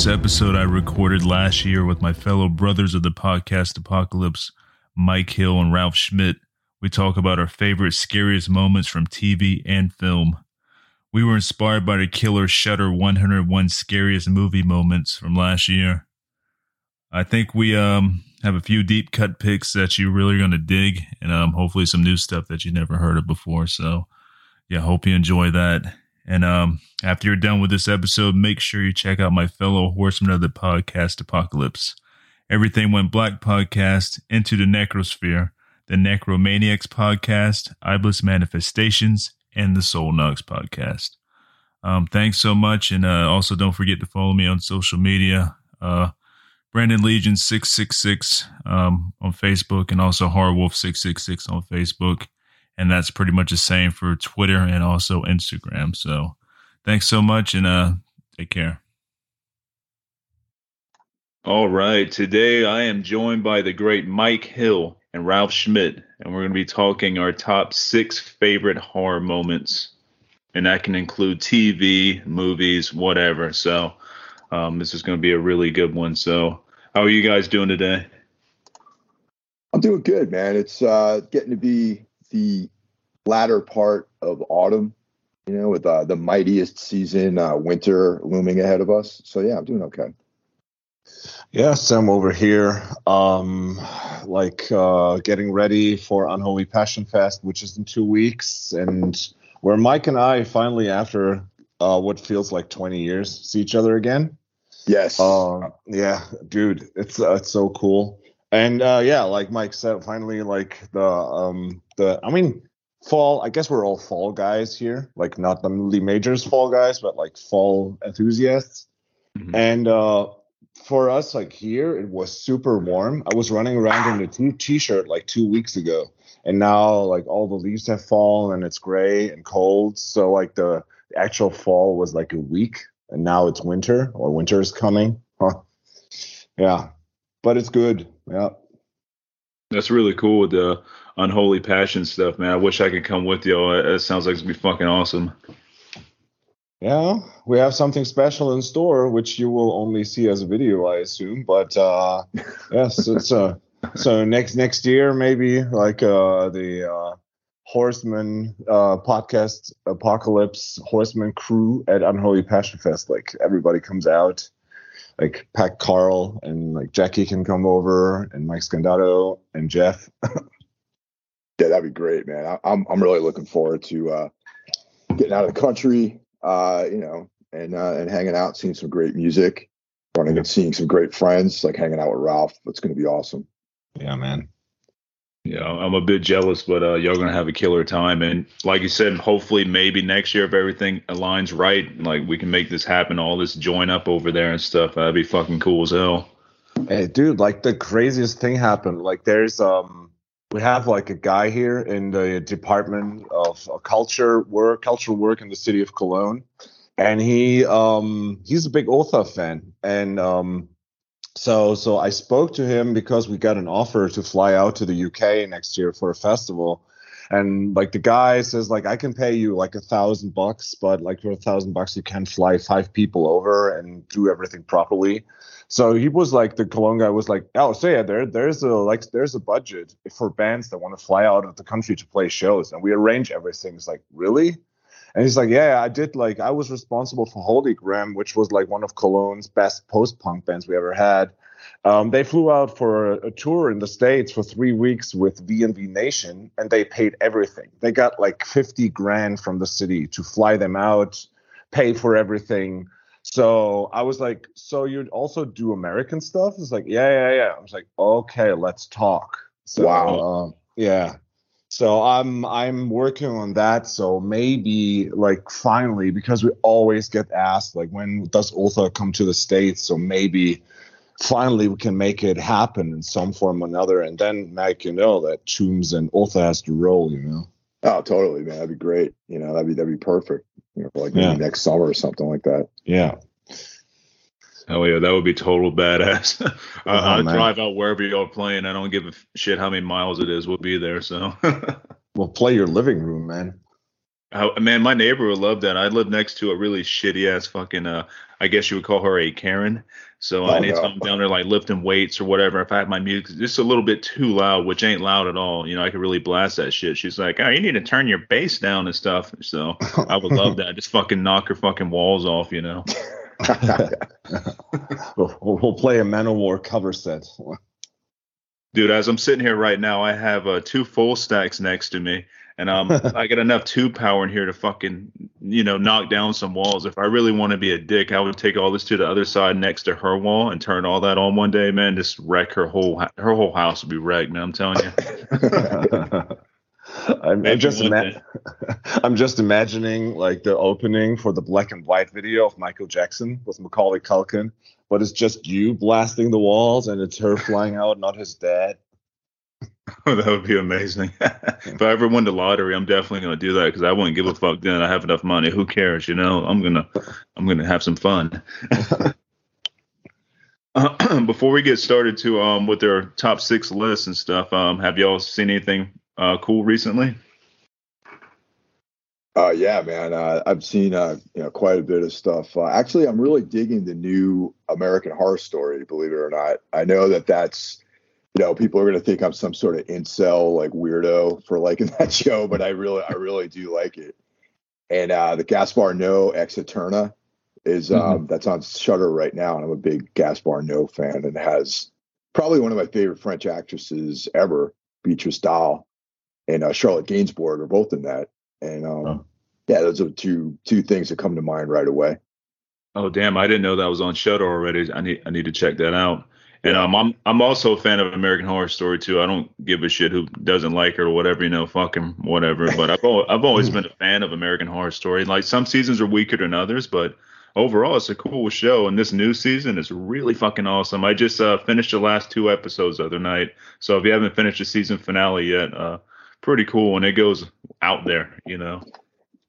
this episode I recorded last year with my fellow brothers of the podcast Apocalypse, Mike Hill and Ralph Schmidt. We talk about our favorite, scariest moments from TV and film. We were inspired by the killer Shudder 101 scariest movie moments from last year. I think we um have a few deep cut picks that you're really going to dig, and um hopefully some new stuff that you never heard of before. So yeah, hope you enjoy that. And um after you're done with this episode, make sure you check out my fellow horsemen of the podcast Apocalypse. Everything Went Black podcast, Into the Necrosphere, the Necromaniacs podcast, Iblis Manifestations, and the Soul Knox podcast. Um, thanks so much. And uh, also don't forget to follow me on social media. Uh, Brandon Legion 666 um, on Facebook and also Horrorwolf 666 on Facebook. And that's pretty much the same for Twitter and also Instagram. So thanks so much and uh, take care. All right. Today I am joined by the great Mike Hill and Ralph Schmidt, and we're going to be talking our top six favorite horror moments. And that can include TV, movies, whatever. So um, this is going to be a really good one. So, how are you guys doing today? I'm doing good, man. It's uh, getting to be the latter part of autumn, you know, with uh, the mightiest season, uh, winter looming ahead of us. So, yeah, I'm doing okay. Yeah, Sam over here. Um, like uh, getting ready for Unholy Passion Fest, which is in two weeks, and where Mike and I finally, after uh, what feels like 20 years, see each other again. Yes. Uh, yeah, dude, it's uh, it's so cool. And uh, yeah, like Mike said, finally, like the um the I mean fall. I guess we're all fall guys here, like not the Lee Majors fall guys, but like fall enthusiasts. Mm-hmm. And uh for us, like here, it was super warm. I was running around in a t- t-shirt like two weeks ago, and now like all the leaves have fallen and it's gray and cold. So like the actual fall was like a week, and now it's winter or winter is coming. Huh. Yeah, but it's good. Yeah. That's really cool with the unholy passion stuff, man. I wish I could come with you. It sounds like it's gonna be fucking awesome. Yeah, we have something special in store, which you will only see as a video, I assume. But uh, yes, it's uh, so next next year maybe like uh, the uh, Horseman uh, podcast apocalypse Horseman crew at Unholy Passion Fest. Like everybody comes out, like Pat Carl and like Jackie can come over and Mike Scandato and Jeff. yeah, that'd be great, man. I, I'm I'm really looking forward to uh, getting out of the country uh, you know, and uh, and hanging out, seeing some great music, running and seeing some great friends, like hanging out with Ralph. That's going to be awesome. Yeah, man. Yeah, I'm a bit jealous, but uh, y'all gonna have a killer time. And like you said, hopefully, maybe next year, if everything aligns right, like we can make this happen. All this join up over there and stuff. That'd be fucking cool as hell. Hey, dude, like the craziest thing happened. Like, there's um, we have like a guy here in the Department of Culture Work, Cultural Work in the city of Cologne, and he um he's a big Ultha fan, and um so so I spoke to him because we got an offer to fly out to the UK next year for a festival. And like the guy says, like I can pay you like a thousand bucks, but like for a thousand bucks you can fly five people over and do everything properly. So he was like the Cologne guy was like, oh, so yeah, there there's a like there's a budget for bands that want to fly out of the country to play shows, and we arrange everything. It's like really, and he's like, yeah, I did. Like, I was responsible for Holy Holygram, which was like one of Cologne's best post-punk bands we ever had. Um, they flew out for a, a, tour in the states for three weeks with VNV Nation, and they paid everything. They got like fifty grand from the city to fly them out, pay for everything. So I was like, so you'd also do American stuff? It's like, yeah, yeah, yeah. I was like, okay, let's talk. So, wow. Um, yeah. So I'm I'm working on that. So maybe like finally, because we always get asked like when does Ultha come to the States? So maybe finally we can make it happen in some form or another. And then Mike, you know that Tombs and Ultha has to roll, you know. Oh, totally, man. That'd be great. You know, that'd be that'd be perfect. You know, like yeah. next summer or something like that. Yeah. Oh yeah, that would be total badass. I, oh, I'd drive out wherever you're playing. I don't give a shit how many miles it is. We'll be there. So. we'll play your living room, man. man, my neighbor would love that. I live next to a really shitty ass fucking uh, I guess you would call her a Karen. So Oh, anytime no. I'm down there like lifting weights or whatever, if I have my music just a little bit too loud, which ain't loud at all, you know, I could really blast that shit. She's like, oh, you need to turn your bass down and stuff. So I would love that. Just fucking knock her fucking walls off, you know. we'll, we'll play a Manowar cover set. Dude, as I'm sitting here right now, I have uh, two full stacks next to me, and um, I got enough tube power in here to fucking, you know, knock down some walls. If I really want to be a dick, I would take all this to the other side next to her wall and turn all that on one day, man. Just wreck her whole her whole house would be wrecked, man. I'm telling you. I'm, I'm just ima- I'm just imagining like the opening for the black and white video of Michael Jackson with Macaulay Culkin, but it's just you blasting the walls and it's her flying out, not his dad. that would be amazing. if I ever win the lottery, I'm definitely gonna do that because I wouldn't give a fuck. Then I have enough money. Who cares? You know, I'm gonna I'm gonna have some fun. Uh, before we get started to um with their top six lists and stuff, um, have y'all seen anything uh cool recently? Uh, yeah, man. Uh, I've seen uh, you know quite a bit of stuff. Uh, actually, I'm really digging the new American Horror Story. Believe it or not, I know that that's you know people are going to think I'm some sort of incel like weirdo for liking that show, but I really I really do like it. And uh, the Gaspar Noé Lux Æterna is um, that's on Shudder right now, and I'm a big Gaspar Noé fan, and has probably one of my favorite French actresses ever, Béatrice Dalle, and uh, Charlotte Gainsbourg are both in that. And um, Oh. yeah, those are two two things that come to mind right away. Oh damn, I didn't know that was on Shudder already. I need I need to check that out. And um, I'm I'm also a fan of American Horror Story too. I don't give a shit who doesn't like it or whatever, you know, fuck 'em, whatever. But I've al- I've always been a fan of American Horror Story. Like some seasons are weaker than others, but overall it's a cool show. And this new season is really fucking awesome. I just uh, finished the last two episodes the other night. So if you haven't finished the season finale yet, uh, pretty cool. And it goes out there, you know.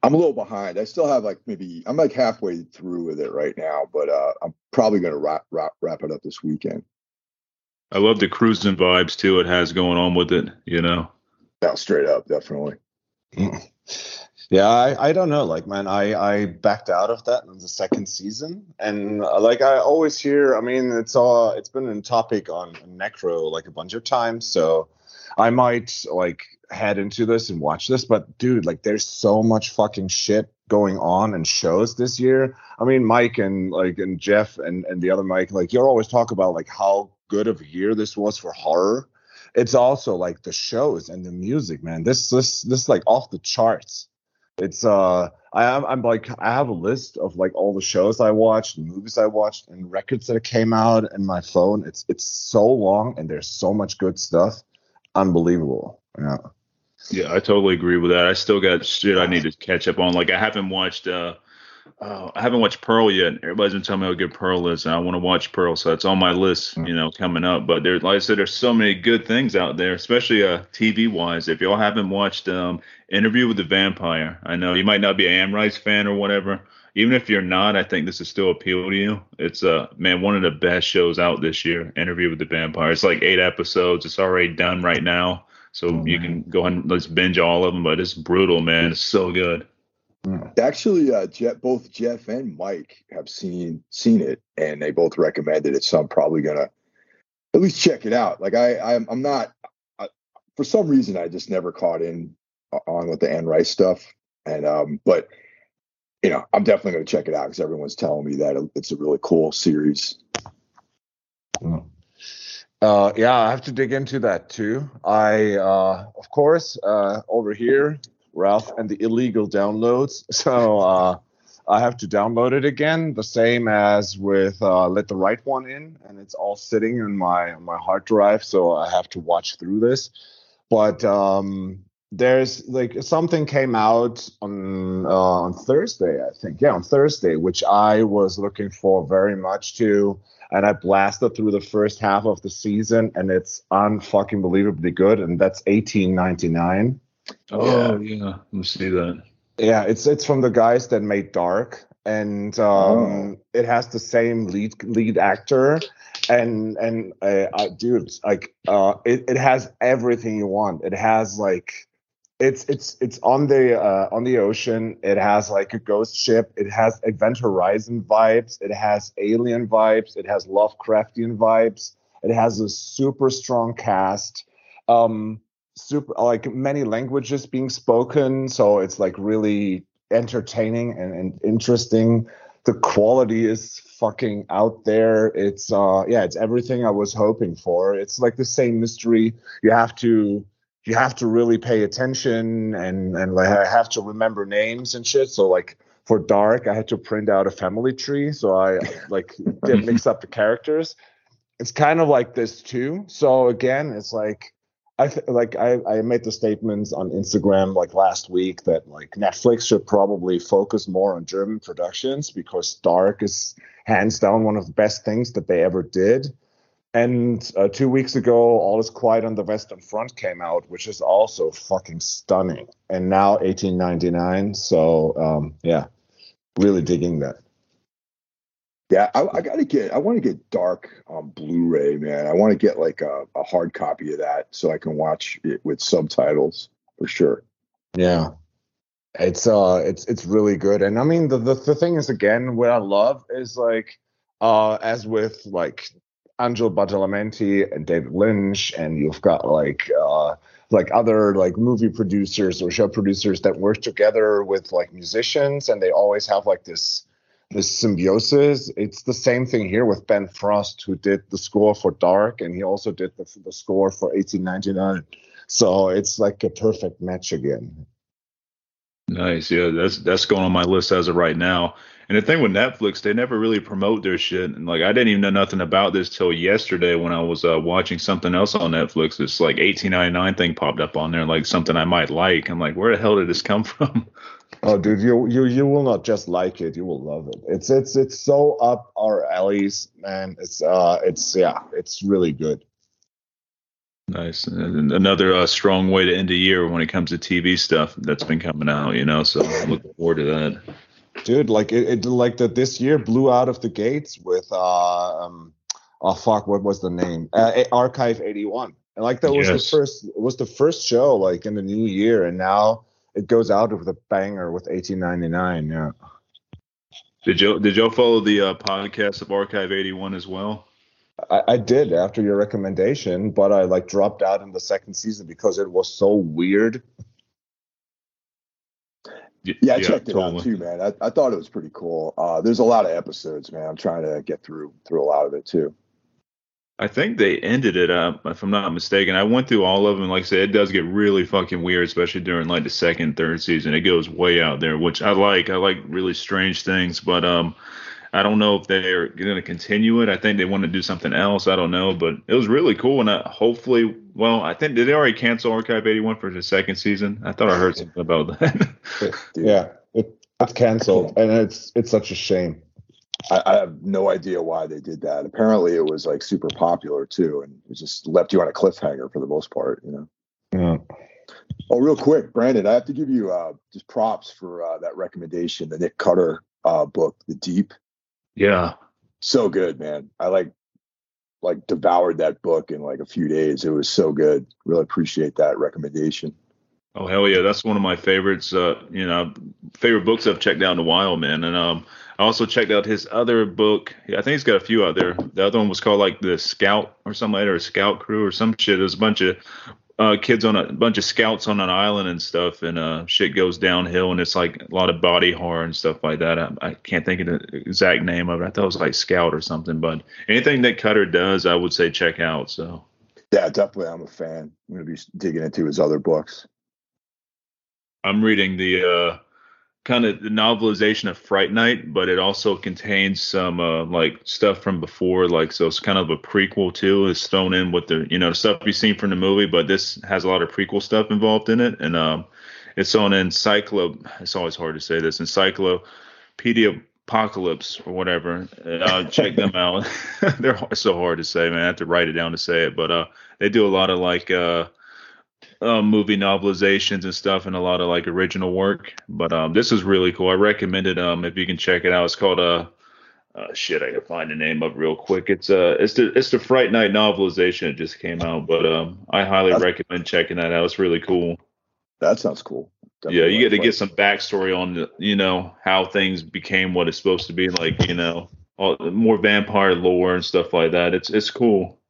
I'm a little behind. I still have like maybe I'm like halfway through with it right now, but uh, I'm probably going to wrap, wrap wrap it up this weekend. I love the cruising vibes too it has going on with it, you know. Now, straight up, definitely. Yeah, I, I don't know. Like, man, I, I backed out of that in the second season, and uh, like I always hear, I mean, it's all it's been a topic on Necro like a bunch of times, so I might like head into this and watch this. But dude, like, there's so much fucking shit going on in shows this year. I mean, Mike and like and Jeff and and the other Mike, like, you're always talk about like how good of a year this was for horror. It's also like the shows and the music, man. This this this like off the charts it's uh I am I'm like I have a list of like all the shows I watched, movies I watched, and records that came out in my phone. It's it's so long and there's so much good stuff. Unbelievable. Yeah. Yeah, I totally agree with that. I still got shit I need to catch up on. Like I haven't watched uh oh, I haven't watched Pearl yet. Everybody's been telling me how good Pearl is, and I want to watch Pearl, so it's on my list, you know, coming up. But there's like I said, there's so many good things out there, especially uh TV wise. If y'all haven't watched um Interview with the Vampire, I know you might not be Anne Rice fan or whatever. Even if you're not, I think this is still appeal to you. It's uh man, one of the best shows out this year, Interview with the Vampire. It's like eight episodes. It's already done right now. So Oh, you man. can go ahead and let's binge all of them, but it's brutal, man. It's so good. Actually, uh, Jeff, both Jeff and Mike have seen seen it, and they both recommended it. So I'm probably gonna at least check it out. Like I, I'm, I'm not I, for some reason I just never caught in on with the Anne Rice stuff, and um, but you know I'm definitely gonna check it out because everyone's telling me that it's a really cool series. Uh, yeah, I have to dig into that too. I, uh, of course, uh, over here, Ralph and the illegal downloads. So uh, I have to download it again, the same as with uh, Let the Right One In, and it's all sitting in my my hard drive. So I have to watch through this. But um, there's like something came out on uh, on Thursday, I think. Yeah, on Thursday, which I was looking for very much to and I blasted through the first half of the season, and it's unfucking believably good. And that's eighteen ninety nine. Oh yeah, let me see that. Yeah, it's it's from the guys that made Dark, and um, it has the same lead lead actor, and and uh, I, dude, like uh, it it has everything you want. It has like it's it's it's on the uh, on the ocean. It has like a ghost ship. It has Event Horizon vibes. It has Alien vibes. It has Lovecraftian vibes. It has a super strong cast. Um, super like many languages being spoken, so it's like really entertaining and, and interesting. The quality is fucking out there. It's uh yeah, it's everything I was hoping for. It's like the same mystery. You have to you have to really pay attention and and like I have to remember names and shit. So like for Dark, I had to print out a family tree, so I like did mix up the characters. It's kind of like this too. So again, it's like I th- like I, I made the statements on Instagram like last week that like Netflix should probably focus more on German productions because Dark is hands down one of the best things that they ever did. And uh, two weeks ago, All Is Quiet on the Western Front came out, which is also fucking stunning. And now 1899. So um, yeah, really digging that. Yeah, I, I got to get. I want to get Dark on Blu-ray, man. I want to get like a, a hard copy of that so I can watch it with subtitles for sure. Yeah, it's uh, it's it's really good. And I mean, the the, the thing is, again, what I love is like, uh, as with like Angelo Badalamenti and David Lynch, and you've got like uh, like other like movie producers or show producers that work together with like musicians, and they always have like this this symbiosis. It's the same thing here with Ben Frost, who did the score for Dark, and he also did the, the score for 1899. So it's like a perfect match again. Nice, yeah, that's that's going on my list as of right now. And the thing with Netflix, they never really promote their shit. And like, I didn't even know nothing about this till yesterday when I was uh, watching something else on Netflix. This like 1899 thing popped up on there, like something I might like. I'm like, where the hell did this come from? Oh, dude, you you you will not just like it; you will love it. It's it's it's so up our alleys, man. It's uh, it's yeah, it's really good. Nice. And another uh, strong way to end a year when it comes to TV stuff that's been coming out, you know. So I'm looking forward to that dude like it, it like that this year blew out of the gates with uh um oh fuck what was the name uh, archive 81 and like that was yes. the first was the first show like in the new year and now it goes out with a banger with 1899 yeah did you did you follow the uh, podcast of archive 81 as well I, I did after your recommendation but i like dropped out in the second season because it was so weird yeah, I checked it totally. out too, man. I, I thought it was pretty cool. Uh, there's a lot of episodes, man. I'm trying to get through through a lot of it too. I think they ended it up, if I'm not mistaken. I went through all of them. Like I said, it does get really fucking weird, especially during like the second, third season. It goes way out there, which I like. I like really strange things, but um, I don't know if they're going to continue it. I think they want to do something else. I don't know, but it was really cool. And I, hopefully, well, I think did they already cancel Archive 81 for the second season? I thought I heard something about that. yeah, it, it's canceled, and it's it's such a shame. I, I, have no idea why they did that. Apparently, it was like super popular too, and it just left you on a cliffhanger for the most part. You know. Yeah. Oh, real quick, Brandon, I have to give you uh, just props for uh, that recommendation, the Nick Cutter uh, book, The Deep. Yeah. So good, man. I like like devoured that book in like a few days. It was so good. Really appreciate that recommendation. Oh hell yeah, that's one of my favorites. Uh, you know, favorite books I've checked out in a while, man. And um, I also checked out his other book. I think he's got a few out there. The other one was called like the Scout or something like that, or Scout Crew or some shit. There's a bunch of uh, kids on a, a, bunch of scouts on an island and stuff, and uh, shit goes downhill, and it's like a lot of body horror and stuff like that. I, I, can't think of the exact name of it. I thought it was like Scout or something, but anything that Cutter does, I would say check out. So yeah, definitely, I'm a fan. I'm gonna be digging into his other books. I'm reading the uh, kind of the novelization of Fright Night, but it also contains some uh, like stuff from before, like so it's kind of a prequel too. It's thrown in with the you know stuff you've seen from the movie, but this has a lot of prequel stuff involved in it, and um, it's on Encyclo. It's always hard to say this Encyclopedia Apocalypse or whatever. Uh, check them out. They're so hard to say, man. I have to write it down to say it, but uh, they do a lot of like uh um, movie novelizations and stuff and a lot of like original work. But um, this is really cool. I recommend it. Um, if you can check it out, it's called uh, uh shit. I can find the name of real quick. It's uh, it's the it's the Fright Night novelization. It just came out, but um, I highly recommend checking that out. It's really cool. That sounds cool. yeah, you get to get some backstory on the, you know how things became what it's supposed to be, like you know, all, more vampire lore and stuff like that. It's it's cool.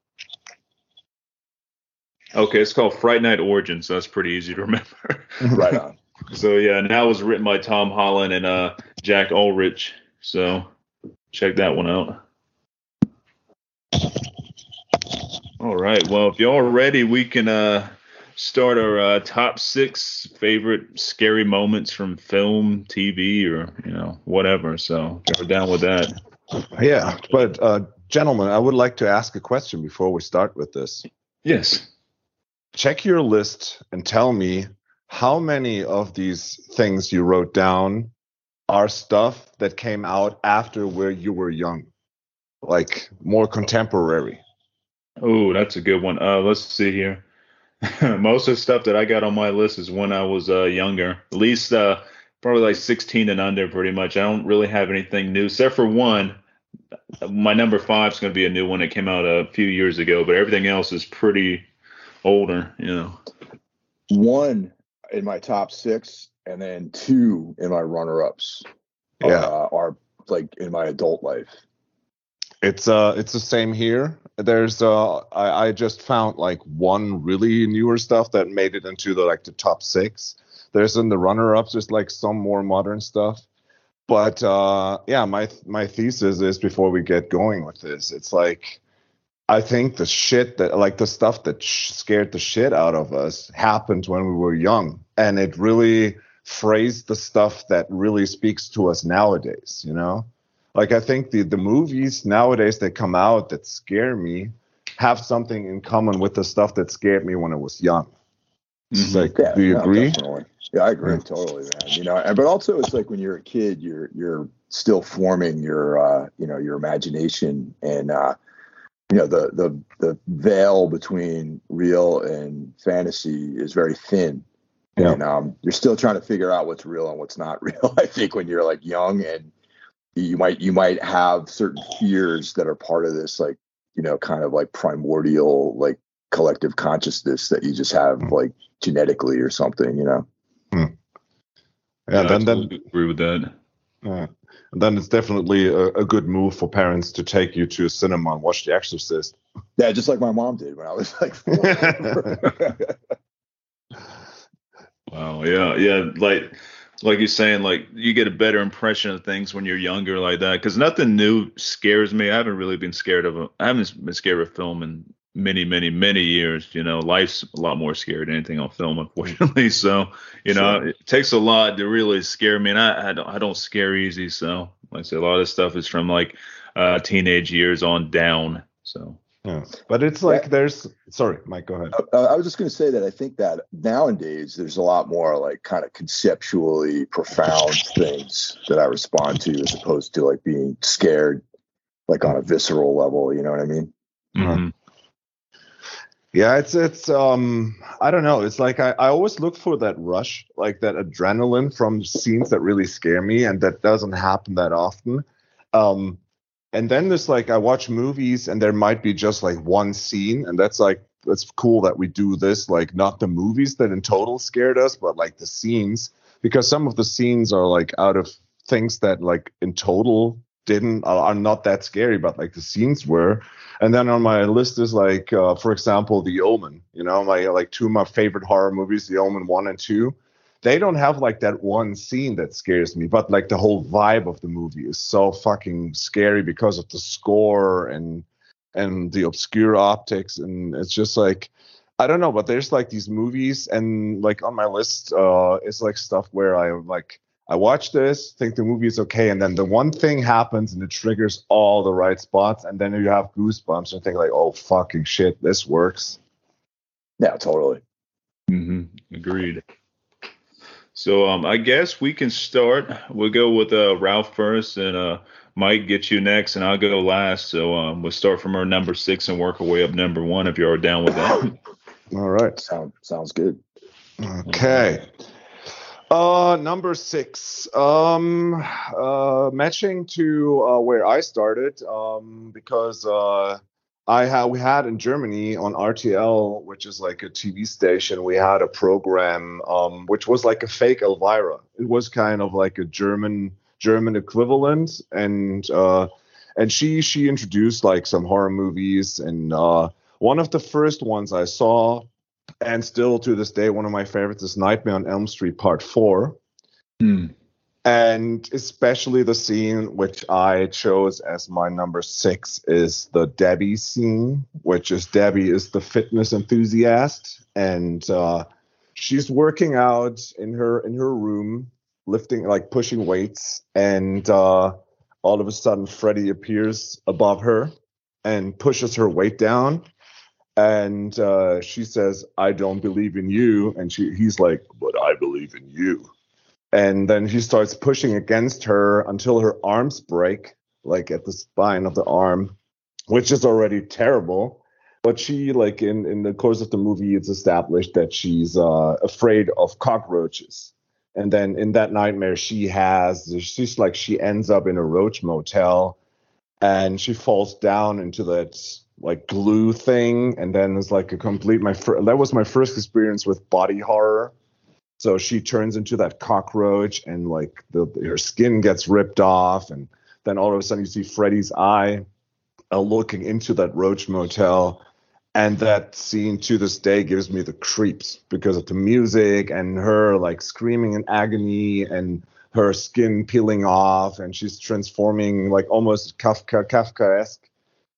Okay, it's called Fright Night Origins, so that's pretty easy to remember. right on. So yeah, and that was written by Tom Holland and uh, Jack Ulrich. So check that one out. All right. Well, if y'all are ready, we can uh, start our uh, top six favorite scary moments from film, TV, or you know whatever. So we're down with that. Yeah, but uh, gentlemen, I would like to ask a question before we start with this. Yes. Check your list and tell me how many of these things you wrote down are stuff that came out after where you were young, like more contemporary. Oh, that's a good one. Uh, let's see here. Most of the stuff that I got on my list is when I was uh, younger, at least uh, probably like 16 and under, pretty much. I don't really have anything new, except for one. My number five is going to be a new one that came out a few years ago, but everything else is pretty older, you know. One in my top six, and then two in my runner-ups. Yeah, uh, are like in my adult life. It's uh, it's the same here. There's uh, I, I just found like one really newer stuff that made it into the like the top six. There's in the runner-ups, just like some more modern stuff. But uh, yeah, my my thesis is before we get going with this, it's like I think the shit that like the stuff that sh- scared the shit out of us happened when we were young, and it really phrased the stuff that really speaks to us nowadays. You know, like I think the the movies nowadays that come out that scare me have something in common with the stuff that scared me when I was young. Mm-hmm. Like, yeah, do you no, agree? Definitely. Yeah, I agree yeah. totally, man. You know, and but also it's like when you're a kid, you're you're still forming your uh, you know your imagination and uh, you know the the the veil between real and fantasy is very thin yeah. and um, you're still trying to figure out what's real and what's not real i think when you're like young and you might you might have certain fears that are part of this like you know kind of like primordial like collective consciousness that you just have mm. like genetically or something you know mm. yeah, yeah then then agree with that yeah then it's definitely a, a, good move for parents to take you to a cinema and watch The Exorcist. Yeah, just like my mom did when I was like. wow. Yeah. Yeah. Like, like you're saying, like you get a better impression of things when you're younger, like that. Because nothing new scares me. I haven't really been scared of. A, I haven't been scared of film in many, many, many years. You know, life's a lot more scary than anything on film, unfortunately. So, you know, sure. it takes a lot to really scare me, and I, I don't, I don't scare easy. So, like I say, a lot of stuff is from like uh, teenage years on down. So. Yeah. But it's like yeah. there's sorry, Mike, go ahead. Uh, I was just going to say that I think that nowadays there's a lot more like kind of conceptually profound things that I respond to as opposed to like being scared like on a visceral level, you know what I mean? Mm-hmm. Yeah, it's it's um I don't know. It's like I, I always look for that rush, like that adrenaline from scenes that really scare me and that doesn't happen that often. Um and then there's like I watch movies and there might be just like one scene and that's like that's cool that we do this, like not the movies that in total scared us, but like the scenes. Because some of the scenes are like out of things that like in total didn't are not that scary, but like the scenes were. And then on my list is like, uh, for example, The Omen. You know, my like two of my favorite horror movies, The Omen one and two. They don't have like that one scene that scares me, but like the whole vibe of the movie is so fucking scary because of the score and and the obscure optics, and it's just like I don't know, but there's like these movies, and like on my list uh, it's like stuff where I like I watch this, think the movie is okay, and then the one thing happens and it triggers all the right spots, and then you have goosebumps and think like, "Oh fucking shit, this works." Yeah, totally. Mm-hmm. Agreed. So um, I guess we can start. We'll go with uh, Ralph first, and uh, Mike get you next, and I'll go last. So um, we'll start from our number six and work our way up number one. If you're down with that. All right. Sound, sounds good. Okay. Uh, number six. Um, uh, matching to uh, where I started. Um, because uh, I had we had in Germany on RTL, which is like a TV station, we had a program um, which was like a fake Elvira. It was kind of like a German German equivalent, and uh, and she she introduced like some horror movies, and uh, one of the first ones I saw, and still to this day one of my favorites is Nightmare on Elm Street Part Four. Hmm. And especially the scene which I chose as my number six is the Debbie scene, which is Debbie is the fitness enthusiast, and uh, she's working out in her in her room, lifting like pushing weights, and uh, all of a sudden Freddy appears above her and pushes her weight down, and uh, she says, "I don't believe in you," and she he's like, "But I believe in you." and then he starts pushing against her until her arms break like at the spine of the arm which is already terrible. But she like in in the course of the movie it's established that she's uh afraid of cockroaches. And then in that nightmare she has she's like she ends up in a roach motel and she falls down into that like glue thing and then it's like a complete my fir- that was my first experience with body horror so she turns into that cockroach, and like the, her skin gets ripped off, and then all of a sudden you see Freddy's eye uh, looking into that roach motel, and that scene to this day gives me the creeps because of the music and her like screaming in agony and her skin peeling off, and she's transforming like almost Kafka Kafkaesque.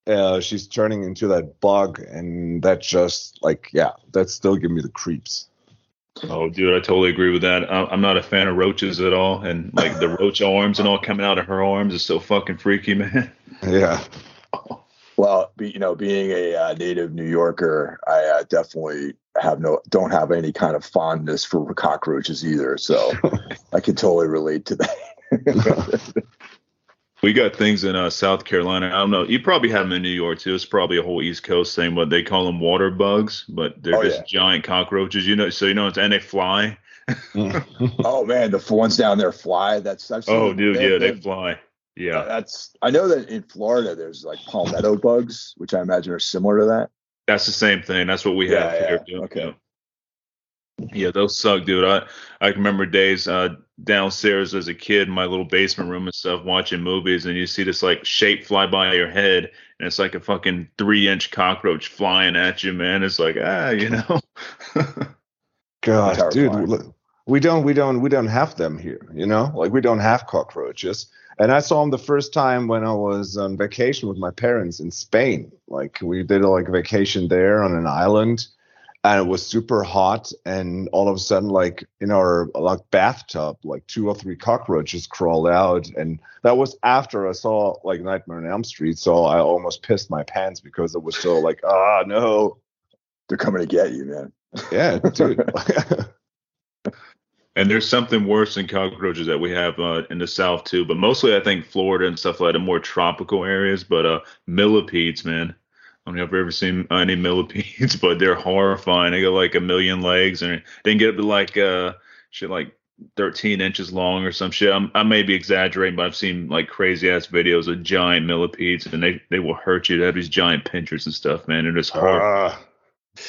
Uh, she's turning into that bug, and that just like yeah, that still give me the creeps. Oh, dude, I totally agree with that. I'm not a fan of roaches at all, and like the roach arms and all coming out of her arms is so fucking freaky, man. Yeah. Well, be, you know, being a uh, native New Yorker, I uh, definitely have no don't have any kind of fondness for cockroaches either. So I can totally relate to that. We got things in uh, South Carolina. I don't know. You probably have them in New York too. It's probably a whole East Coast thing, but they call them water bugs. But they're Oh, just yeah. giant cockroaches. You know, so you know, it's, and they fly. oh man, the ones down there fly. That's I've seen Oh, them. dude, They- yeah, they they- fly. Yeah, That's I know that in Florida there's like palmetto bugs, which I imagine are similar to that. that's the same thing. That's what we Yeah, have here. yeah, Yeah, okay. Yeah. Yeah, those suck, dude. I I remember days uh, downstairs as a kid in my little basement room and stuff, watching movies, and you see this like shape fly by your head, and it's like a fucking three inch cockroach flying at you, man. It's like ah, you know. God, dude, look, we don't, we don't, we don't have them here. You know, like we don't have cockroaches. And I saw them the first time when I was on vacation with my parents in Spain. Like we did a like vacation there on an island, and it was super hot. And all of a sudden, like in our like bathtub, like two or three cockroaches crawled out, and that was after I saw like Nightmare on Elm Street. So I almost pissed my pants because it was so like, ah, no, They're coming to get you, man. yeah, dude. And there's something worse than cockroaches that we have uh, in the South too, but mostly I think Florida and stuff like the more tropical areas. But uh, millipedes, man, I don't know if you've ever seen any millipedes, but they're horrifying. They got like a million legs, and they can get up to like uh, shit like 13 inches long or some shit. I'm, I may be exaggerating, but I've seen like crazy ass videos of giant millipedes, and they they will hurt you. They have these giant pinchers and stuff, man. They're just horrifying. Ah.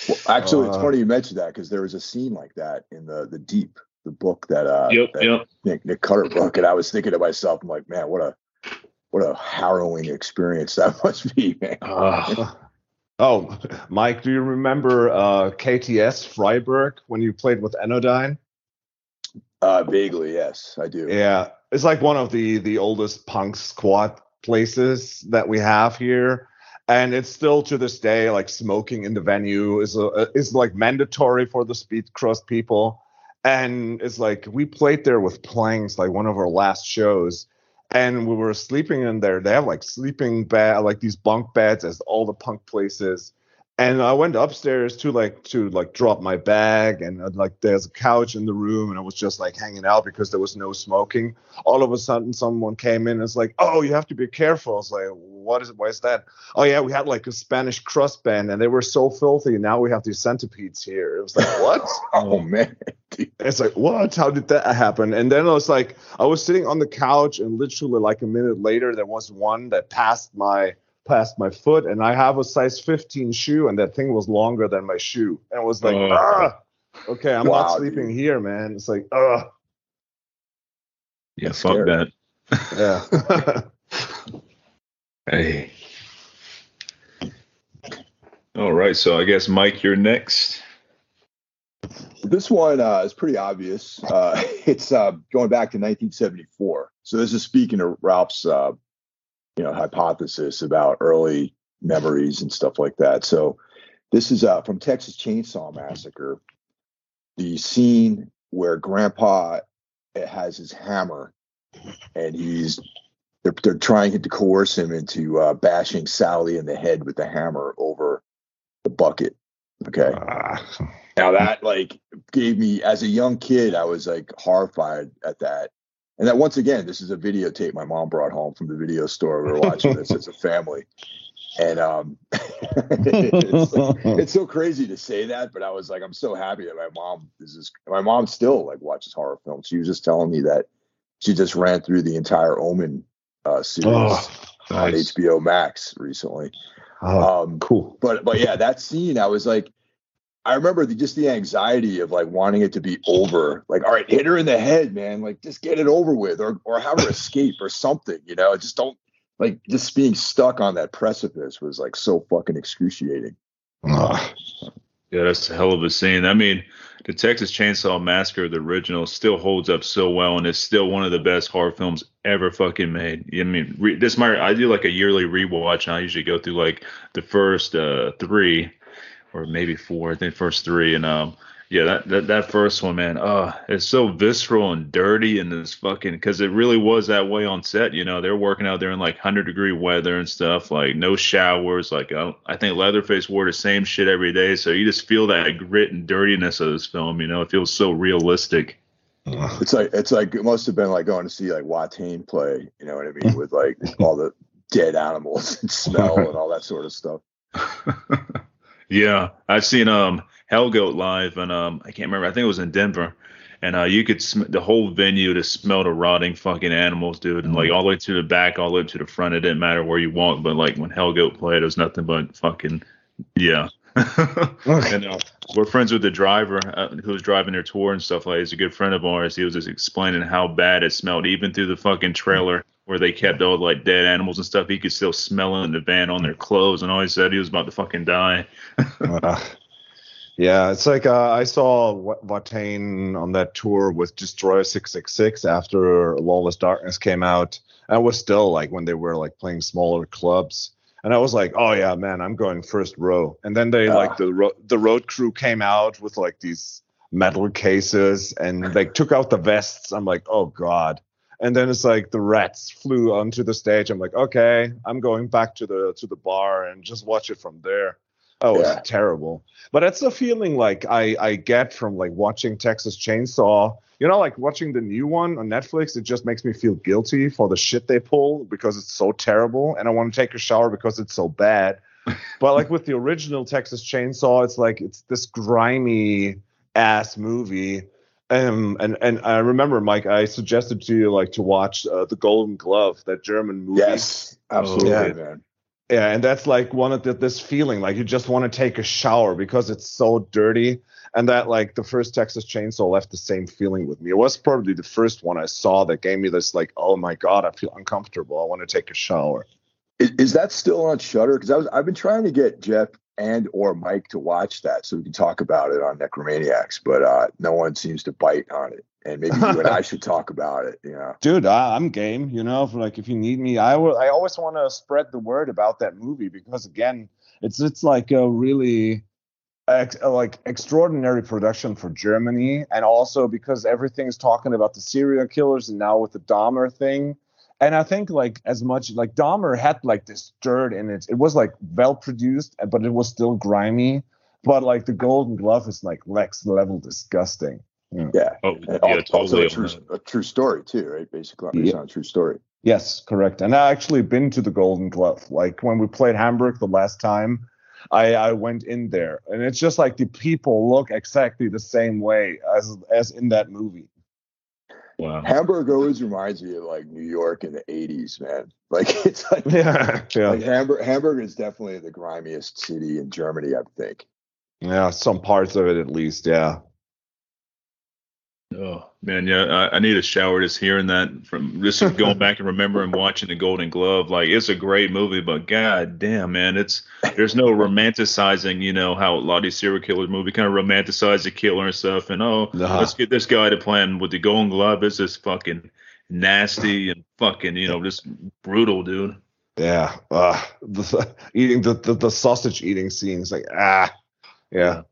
Well, actually, it's Uh. funny you mentioned that because there was a scene like that in the the Deep, the book that uh yep, that yep. Nick, Nick Cutter book, and I was thinking to myself, I'm like, man, what a what a harrowing experience that must be, man. Ah. Oh, Mike, do you remember uh, KTS Freiburg when you played with Anodyne? Uh, vaguely, yes, I do. Yeah, it's like one of the the oldest punk squat places that we have here, and it's still to this day like smoking in the venue is a, is like mandatory for the speed crust people, and it's like we played there with planks like one of our last shows. And we were sleeping in there. They have like sleeping bed, like these bunk beds, as all the punk places. And I went upstairs to like to like drop my bag, and uh, like there's a couch in the room, and I was just like hanging out because there was no smoking. All of a sudden, someone came in and it's like, "Oh, you have to be careful." I was like, "What is? Why is that?" Oh yeah, we had like a Spanish crust band, and they were so filthy. Now we have these centipedes here. It was like, what? Oh man, It's like, what? How did that happen? And then I was like, I was sitting on the couch, and literally like a minute later, there was one that passed my past my foot, and I have a size 15 shoe, and that thing was longer than my shoe, and it was like, oh. ah, okay, I'm wow, not sleeping dude. here, man. It's like, ugh. Yeah, That's fuck scary. that. Yeah. hey. All right, so I guess Mike, you're next. This one uh, is pretty obvious. Uh, it's uh, going back to 1974. So this is speaking to Ralph's, uh, you know, hypothesis about early memories and stuff like that. So this is uh, from Texas Chainsaw Massacre. The scene where Grandpa has his hammer, and he's they're, they're trying to coerce him into uh, bashing Sally in the head with the hammer over the bucket. Okay. Uh, now that like gave me as a young kid, I was like horrified at that. And that once again, this is a videotape my mom brought home from the video store. We were watching this as a family. And um it's, like, it's so crazy to say that, but I was like, I'm so happy that my mom is this my mom still like watches horror films. She was just telling me that she just ran through the entire Omen uh series oh, on HBO Max recently. Oh, um, cool. But but yeah, that scene, I was like, I remember the, just the anxiety of like wanting it to be over. Like, all right, hit her in the head, man. Like, just get it over with, or or have her escape or something. You know, just don't like just being stuck on that precipice was like so fucking excruciating. Yeah, that's a hell of a scene. I mean, the Texas Chainsaw Massacre, the original, still holds up so well, and it's still one of the best horror films ever fucking made. I mean, re- this my I do like a yearly rewatch, and I usually go through like the first uh, three or maybe four. I think first three, and um, yeah, that, that that first one, man, uh, it's so visceral and dirty and this fucking because it really was that way on set. You know, they're working out there in like hundred degree weather and stuff, like no showers. Like I, I think Leatherface wore the same shit every day, so you just feel that grit and dirtiness of this film. You know, it feels so realistic. It's like it's like it must have been like going to see like Watain play. You know what I mean? With like all the dead animals and smell and all that sort of stuff. yeah, I've seen um Hellgoat live, and um, I can't remember. I think it was in Denver, and uh, you could sm- the whole venue to smell the rotting fucking animals, dude, and like mm-hmm. all the way to the back, all the way to the front. It didn't matter where you walked, but like when Hellgoat played, it was nothing but fucking yeah. and uh, we're friends with the driver uh, who was driving their tour and stuff like. He's a good friend of ours. He was just explaining how bad it smelled, even through the fucking trailer where they kept all like dead animals and stuff. He could still smell it in the van on their clothes, and always said he was about to fucking die. uh, yeah, it's like uh, I saw Watain on that tour with Destroyer 666 after Lawless Darkness came out. It was still like when they were like playing smaller clubs. And I was like, oh yeah, man, I'm going first row. And then they uh. like the ro- the road crew came out with like these metal cases and they took out the vests. I'm like, oh god. And then it's like the rats flew onto the stage. I'm like, okay, I'm going back to the to the bar and just watch it from there. Oh, yeah. it's terrible. But that's the feeling like I I get from like watching Texas Chainsaw. You know, like watching the new one on Netflix, it just makes me feel guilty for the shit they pull because it's so terrible, and I want to take a shower because it's so bad. but like with the original Texas Chainsaw, it's like it's this grimy ass movie. Um, and and I remember, Mike, I suggested to you like to watch uh, the Golden Glove, that German movie. Yes, absolutely, oh, yeah. man. Yeah, and that's like one of the, this feeling like you just want to take a shower because it's so dirty. And that like the first Texas Chainsaw left the same feeling with me. It was probably the first one I saw that gave me this like, oh my god, I feel uncomfortable. I want to take a shower. Is, is that still on Shudder? Because I was I've been trying to get Jeff and or Mike to watch that so we can talk about it on Necromaniacs, but uh, no one seems to bite on it. And maybe you and I should talk about it. You know, dude, I, am game. You know, for like if you need me, I will. I always want to spread the word about that movie because again, it's it's like a really ex, like extraordinary production for Germany, and also because everything's talking about the serial killers, and now with the Dahmer thing and I think like as much like Dahmer had like this dirt in it. It was like well produced, eh, but it was still grimy. But like the Golden Glove is like Lex level disgusting. Yeah, yeah, oh, yeah totally. A true, a true, story too, right? Basically, it's yeah. a true story. Yes, correct. And I actually been to the Golden Glove. Like when we played Hamburg the last time, I, I went in there, and it's just like the people look exactly the same way as as in that movie. Wow. Hamburg always reminds me of like New York in the '80s, man. Like it's like Yeah, yeah, like Hamburg. Hamburg is definitely the grimiest city in Germany, I think. yeah. Some parts of it, at least. Yeah. Oh man, yeah, I, I need a shower just hearing that from just going back and remembering watching the Golden Glove. Like it's a great movie, but god damn, man, it's there's no romanticizing. You know how a lot of these serial killer movie kind of romanticize the killer and stuff, and oh, Uh-huh. let's get this guy to plan with the Golden Glove. It's just fucking nasty and fucking you know just brutal, dude. Yeah. Uh, the, eating the, the the sausage eating scenes, like ah, yeah.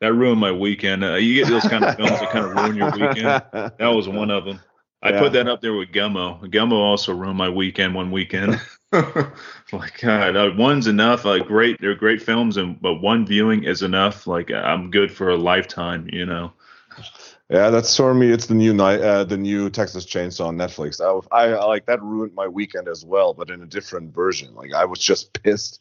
That ruined my weekend. Uh, you get those kind of films that kind of ruin your weekend. That was one of them. I Yeah. put that up there with Gummo. Gummo also ruined my weekend one weekend. like God, uh, one's enough. Like great, they're great films, and but one viewing is enough. Like I'm good for a lifetime. You know. Yeah, that's for me. It's the new night, uh, the new Texas Chainsaw on Netflix. I, I, I like that ruined my weekend as well, but in a different version. Like I was just pissed.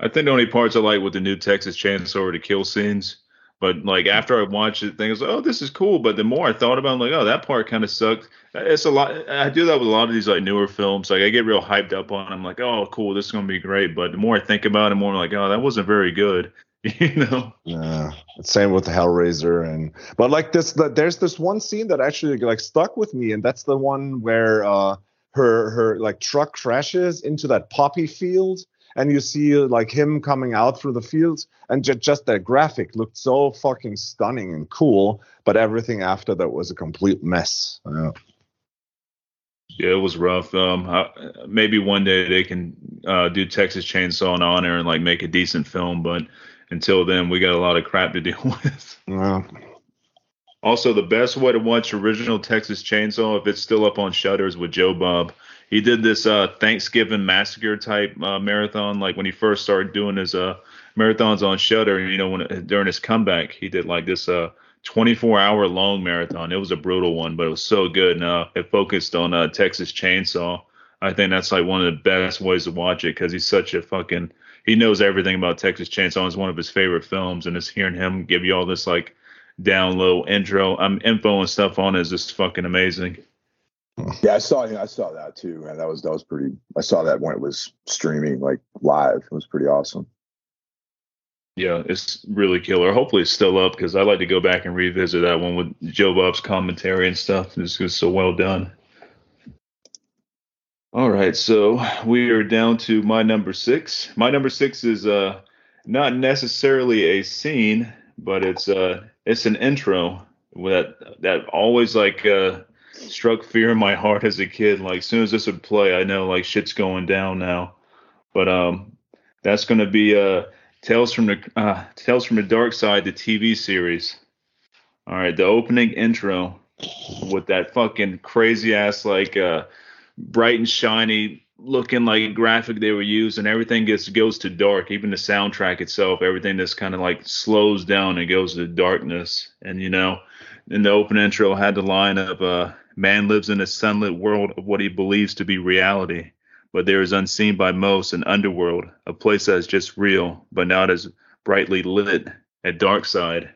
I think the only parts I like with the new Texas Chainsaw the kill scenes. But like after I watched it, things like, oh, this is cool. But the more I thought about, it, I'm like, oh, that part kind of sucked. It's a lot. I do that with a lot of these like newer films. Like I get real hyped up on. 'em. I'm like, oh, cool, this is gonna be great. But the more I think about it, more I'm like, oh, that wasn't very good. You know? Yeah, same with the Hellraiser, and but like this, the, there's this one scene that actually like stuck with me, and that's the one where uh her her like truck crashes into that poppy field, and you see like him coming out through the fields, and ju- just that graphic looked so fucking stunning and cool, but everything after that was a complete mess. Yeah. Yeah, it was rough. Um, I, maybe one day they can uh, do Texas Chainsaw in honor and like make a decent film. But until then, we got a lot of crap to deal with. Yeah. Also, the best way to watch original Texas Chainsaw, if it's still up on Shutters, with Joe Bob. He did this uh, Thanksgiving massacre type uh, marathon, like when he first started doing his uh, marathons on Shudder. You know, when during his comeback, he did like this uh, 24 hour long marathon. It was a brutal one, but it was so good. And uh, it focused on uh, Texas Chainsaw. I think that's like one of the best ways to watch it because he's such a fucking he knows everything about Texas Chainsaw. It's one of his favorite films, and just hearing him give you all this like down low intro, um, info and stuff on it is just fucking amazing. Yeah, I saw I saw that too, man. That was that was pretty. I saw that when it was streaming like live. It was pretty awesome. Yeah, it's really killer. Hopefully, it's still up because I like to go back and revisit that one with Joe Bob's commentary and stuff. It's just so well done. All right, so we are down to my number six. My number six is uh not necessarily a scene, but it's uh it's an intro that that always like uh struck fear in my heart as a kid. Like as soon as this would play, I know like shit's going down now. But um that's gonna be uh Tales from the uh, Tales from the Dark Side, the TV series. All right, the opening intro with that fucking crazy ass like uh, bright and shiny looking like graphic they were using. Everything gets goes to dark. Even the soundtrack itself, everything just kind of like slows down and goes to darkness. And you know, in the open intro had the line of uh, "Man lives in a sunlit world of what he believes to be reality." but there is unseen by most an underworld, a place that is just real, but not as brightly lit, a dark side.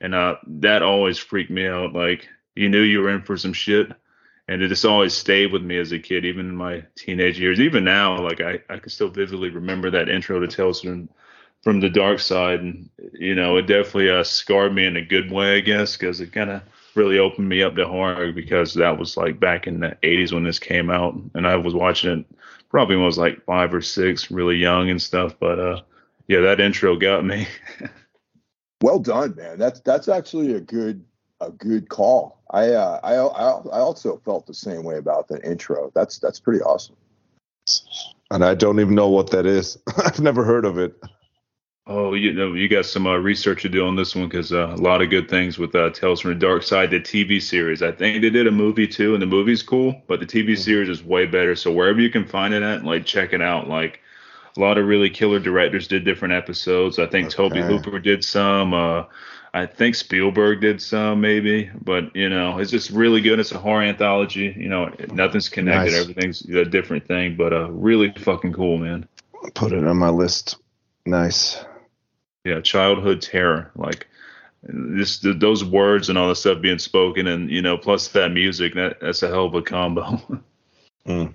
And uh, that always freaked me out. Like you knew you were in for some shit, and it just always stayed with me as a kid, even in my teenage years. Even now, like I, I can still vividly remember that intro to Tales from from the Dark Side, and you know, it definitely uh, scarred me in a good way, I guess, because it kind of really opened me up to horror because that was like back in the 80s when this came out and I was watching it probably when I was like five or six, really young and stuff. But uh, yeah, that intro got me. Well done, man. That's that's actually a good a good call. I uh, I I I also felt the same way about the intro. That's that's pretty awesome. And I don't even know what that is. I've never heard of it. Oh, you know, you got some uh, research to do on this one because uh, a lot of good things with uh, Tales from the Dark Side, the TV series. I think they did a movie too, and the movie's cool, but the TV series is way better. So wherever you can find it at, like check it out. Like a lot of really killer directors did different episodes. I think Tobe Hooper did some. Uh, I think Spielberg did some, maybe. But you know, it's just really good. It's a horror anthology. You know, nothing's connected. Nice. Everything's a different thing, but uh, really fucking cool, man. Put it on my list. Nice. Yeah childhood terror like just the, those words and all the stuff being spoken, and you know, plus that music, that that's a hell of a combo. Mm.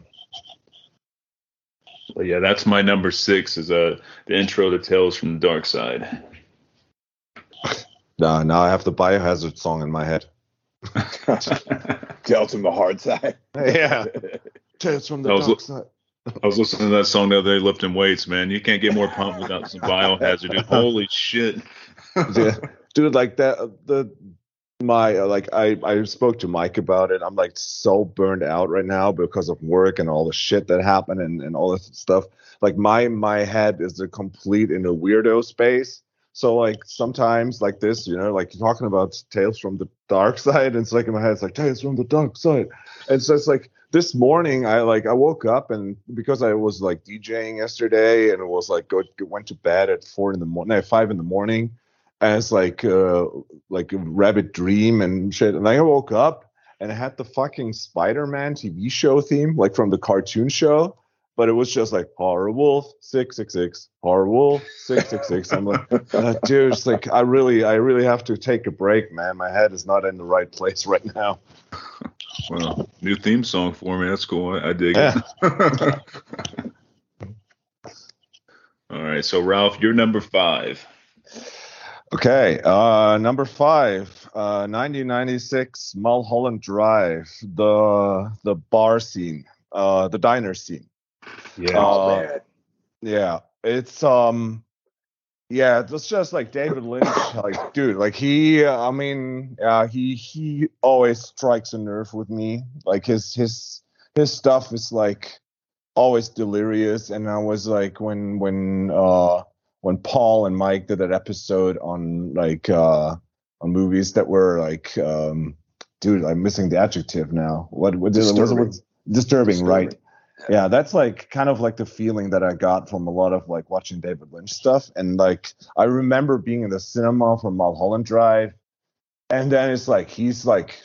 But yeah, that's my number six is uh, the intro to Tales from the Dark Side. Nah, now I have the Biohazard song in my head. Tales from the hard side. yeah. Tales from the dark li- side. I was listening to that song the other day, lifting weights, man. You can't get more pumped without some biohazard, dude. Holy shit. yeah. dude like that the my uh, like i i spoke to mike about it i'm like so burned out right now because of work and all the shit that happened and, and all this stuff like my my head is a complete in a weirdo space so like sometimes like this you know like you're talking about tales from the dark side and it's like in my head it's like tales from the dark side and so it's like this morning i like i woke up and because i was like djing yesterday and it was like go went to bed at four in the morning no, five in the morning as like uh like a rabbit dream and shit. And i woke up and it had the fucking spider-man tv show theme like from the cartoon show but it was just like horror wolf 666 horror wolf 666 i'm like uh, dude it's like i really i really have to take a break man. My head is not in the right place right now Well, new theme song for me. That's cool. I, I dig Yeah. it. All right. So, Ralph, you're number five. Okay, uh, number five, uh, 1996 Mulholland Drive, the the bar scene, uh, the diner scene. Yeah. Oh Uh. Yeah, it's um, yeah, it's just like David Lynch, like dude, like he, uh, I mean, uh, he he always strikes a nerve with me. Like his his his stuff is like always delirious, and I was like when when uh when Paul and Mike did that episode on like uh on movies that were like um dude, I'm missing the adjective now. What what was it? Disturbing. Disturbing, right? Yeah that's like kind of like the feeling that i got from a lot of like watching david lynch stuff. And like i remember being in the cinema for mulholland drive and then it's like he's like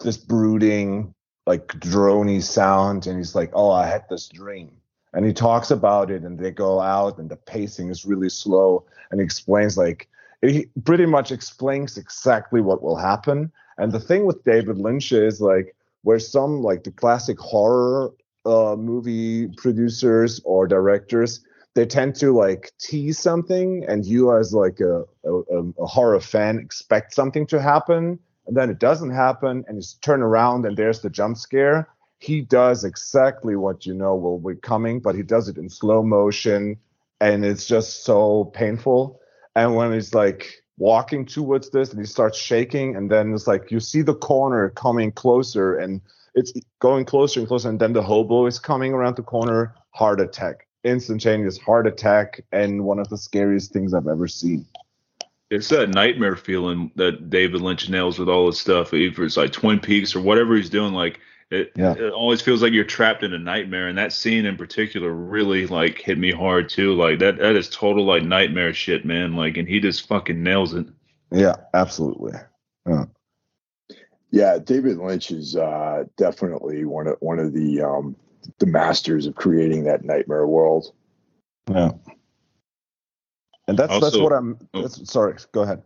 this brooding like drony sound and he's like oh i had this dream. And he talks about it and they go out and the pacing is really slow and he explains like he pretty much explains exactly what will happen. And the thing with david lynch is like where some like the classic horror uh, movie producers or directors they tend to like tease something and you as like a, a, a horror fan expect something to happen and then it doesn't happen and you turn around and there's the jump scare. He does exactly what you know will be coming but he does it in slow motion and it's just so painful. And when he's like walking towards this and he starts shaking and then it's like you see the corner coming closer and it's going closer and closer and then the hobo is coming around the corner heart attack instantaneous heart attack and one of the scariest things i've ever seen It's that nightmare feeling that David Lynch nails with all his stuff. Either it's like Twin Peaks or whatever he's doing, like it, Yeah. it always feels like you're trapped in a nightmare. And that scene in particular really like hit me hard too. Like that that is total like nightmare shit, man. Like and he just fucking nails it. yeah absolutely Yeah, David Lynch is uh, definitely one of one of the um, the masters of creating that nightmare world. yeah and that's that's what i'm oh. sorry go ahead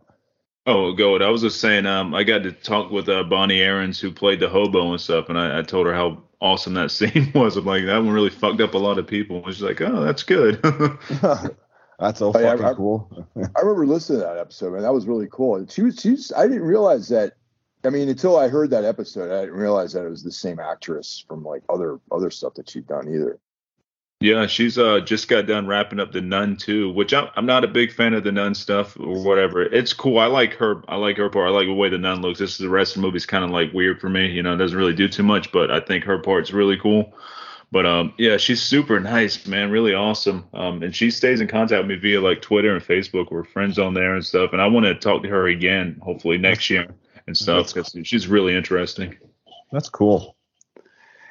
Oh, go. Ahead. I was just saying, um, I got to talk with uh, Bonnie Aarons, who played the hobo and stuff, and I, I told her how awesome that scene was. I'm like, that one really fucked up a lot of people. And she's like, oh, that's good. that's so Oh, yeah, fucking I- cool I remember listening to that episode, and that was really cool. And she was, she was, I didn't realize that. I mean, until I heard that episode, I didn't realize that it was the same actress from like other other stuff that she'd done either. yeah, she's uh just got done wrapping up the Nun too, which I'm, I'm not a big fan of the Nun stuff or whatever. It's cool. I like her. I like her part. I like the way the Nun looks. This is the rest of the movie's kind of like weird for me. You know, it doesn't really do too much, but I think her part's really cool. But um, yeah, she's super nice, man, really awesome. Um, and she stays in contact with me via like Twitter and Facebook. We're friends on there and stuff. And I want to talk to her again, hopefully next year and stuff. 'cause she's really interesting. That's cool.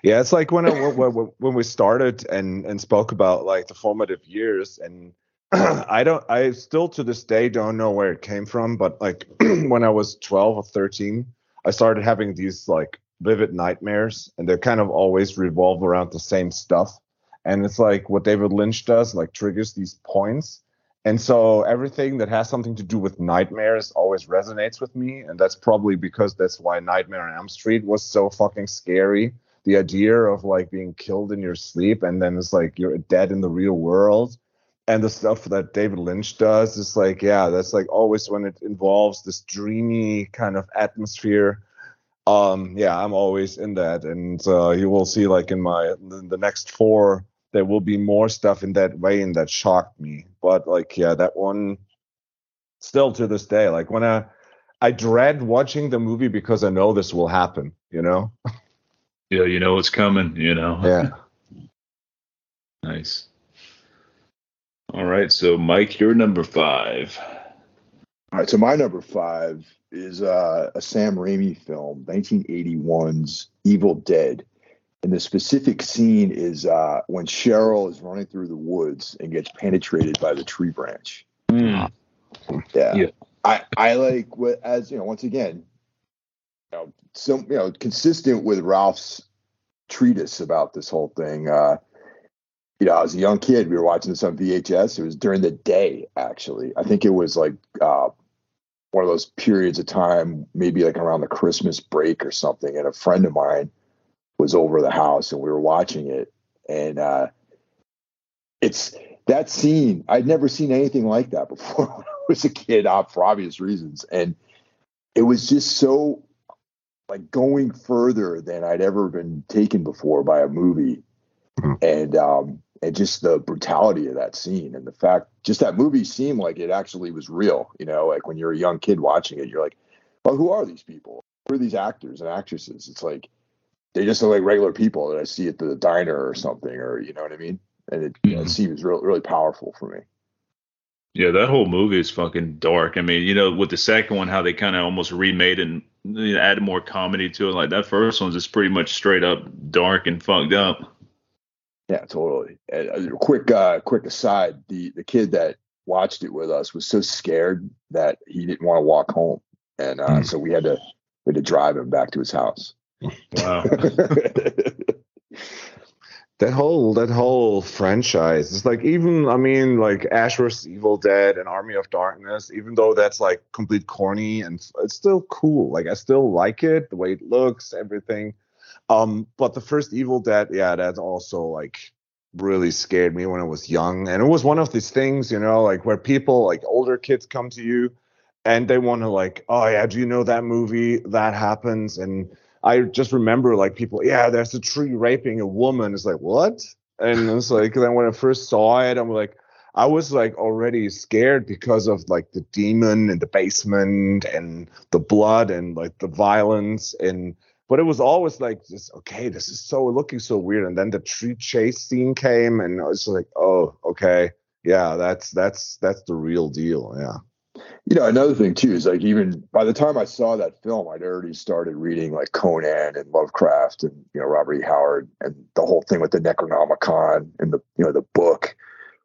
Yeah, it's like when uh, I, when, when we started and and spoke about like the formative years, and I don't, I still to this day don't know where it came from, but like when I was 12 or 13, I started having these like vivid nightmares, and they kind of always revolve around the same stuff. And it's like what David Lynch does, like triggers these points, And so everything that has something to do with nightmares always resonates with me. And that's probably because that's why Nightmare on Elm Street was so fucking scary. The idea of like being killed in your sleep and then it's like you're dead in the real world. And the stuff that David Lynch does is like, yeah, that's like always when it involves this dreamy kind of atmosphere. Um, yeah, I'm always in that. And uh, you will see like in my the next four there will be more stuff in that vein that shocked me. But like yeah that one still to this day like when i i dread watching the movie because i know this will happen you know? Yeah you know it's coming you know. Yeah. Nice. All right so mike you're number five. All right so my number five is uh, a sam raimi film 1981's evil dead and the specific scene is uh, when Cheryl is running through the woods and gets penetrated by the tree branch. Mm. Yeah. yeah. I, I like what as you know, once again, you know, some you know, consistent with Ralph's treatise about this whole thing. Uh, you know, as a young kid, we were watching this on VHS. It was during the day, actually. I think it was like uh, one of those periods of time, maybe like around the Christmas break or something. And a friend of mine was over the house and we were watching it. And uh it's that scene i'd never seen anything like that before when i was a kid uh, for obvious reasons. And it was just so like going further than i'd ever been taken before by a movie. Mm-hmm. and um and just the brutality of that scene and the fact just that movie seemed like it actually was real you know like when you're a young kid watching it you're like well who are these people? Who are these actors and actresses? It's like they just look like regular people that I see at the diner or something, or you know what I mean. And it, mm-hmm. it seems real, really powerful for me. Yeah, that whole movie is fucking dark. I mean, you know, with the second one, how they kind of almost remade and you know, added more comedy to it. Like that first one's just pretty much straight up dark and fucked up. Yeah, totally. And a uh, quick, uh, quick aside: the the kid that watched it with us was so scared that he didn't want to walk home, and uh, mm. so we had to we had to drive him back to his house. Wow. that whole that whole franchise is like even I mean like Ash vs Evil Dead and Army of Darkness, even though that's like complete corny and it's still cool. Like I still like it, the way it looks, everything. Um, but the first Evil Dead, yeah, that also like really scared me when I was young. And it was one of these things, you know, like where people like older kids come to you and they want to like, oh yeah, do you know that movie that happens? And I just remember like people, yeah, there's a tree raping a woman. It's like what? And it's like then when I first saw it, I'm like, I was like already scared because of like the demon in the basement and the blood and like the violence and but it was always like just okay, this is so looking so weird. And then the tree chase scene came and I was like, oh, okay, yeah, that's that's that's the real deal. Yeah you know, another thing too is like even by the time I saw that film, I'd already started reading like Conan and Lovecraft and you know Robert E. Howard and the whole thing with the Necronomicon and the you know the book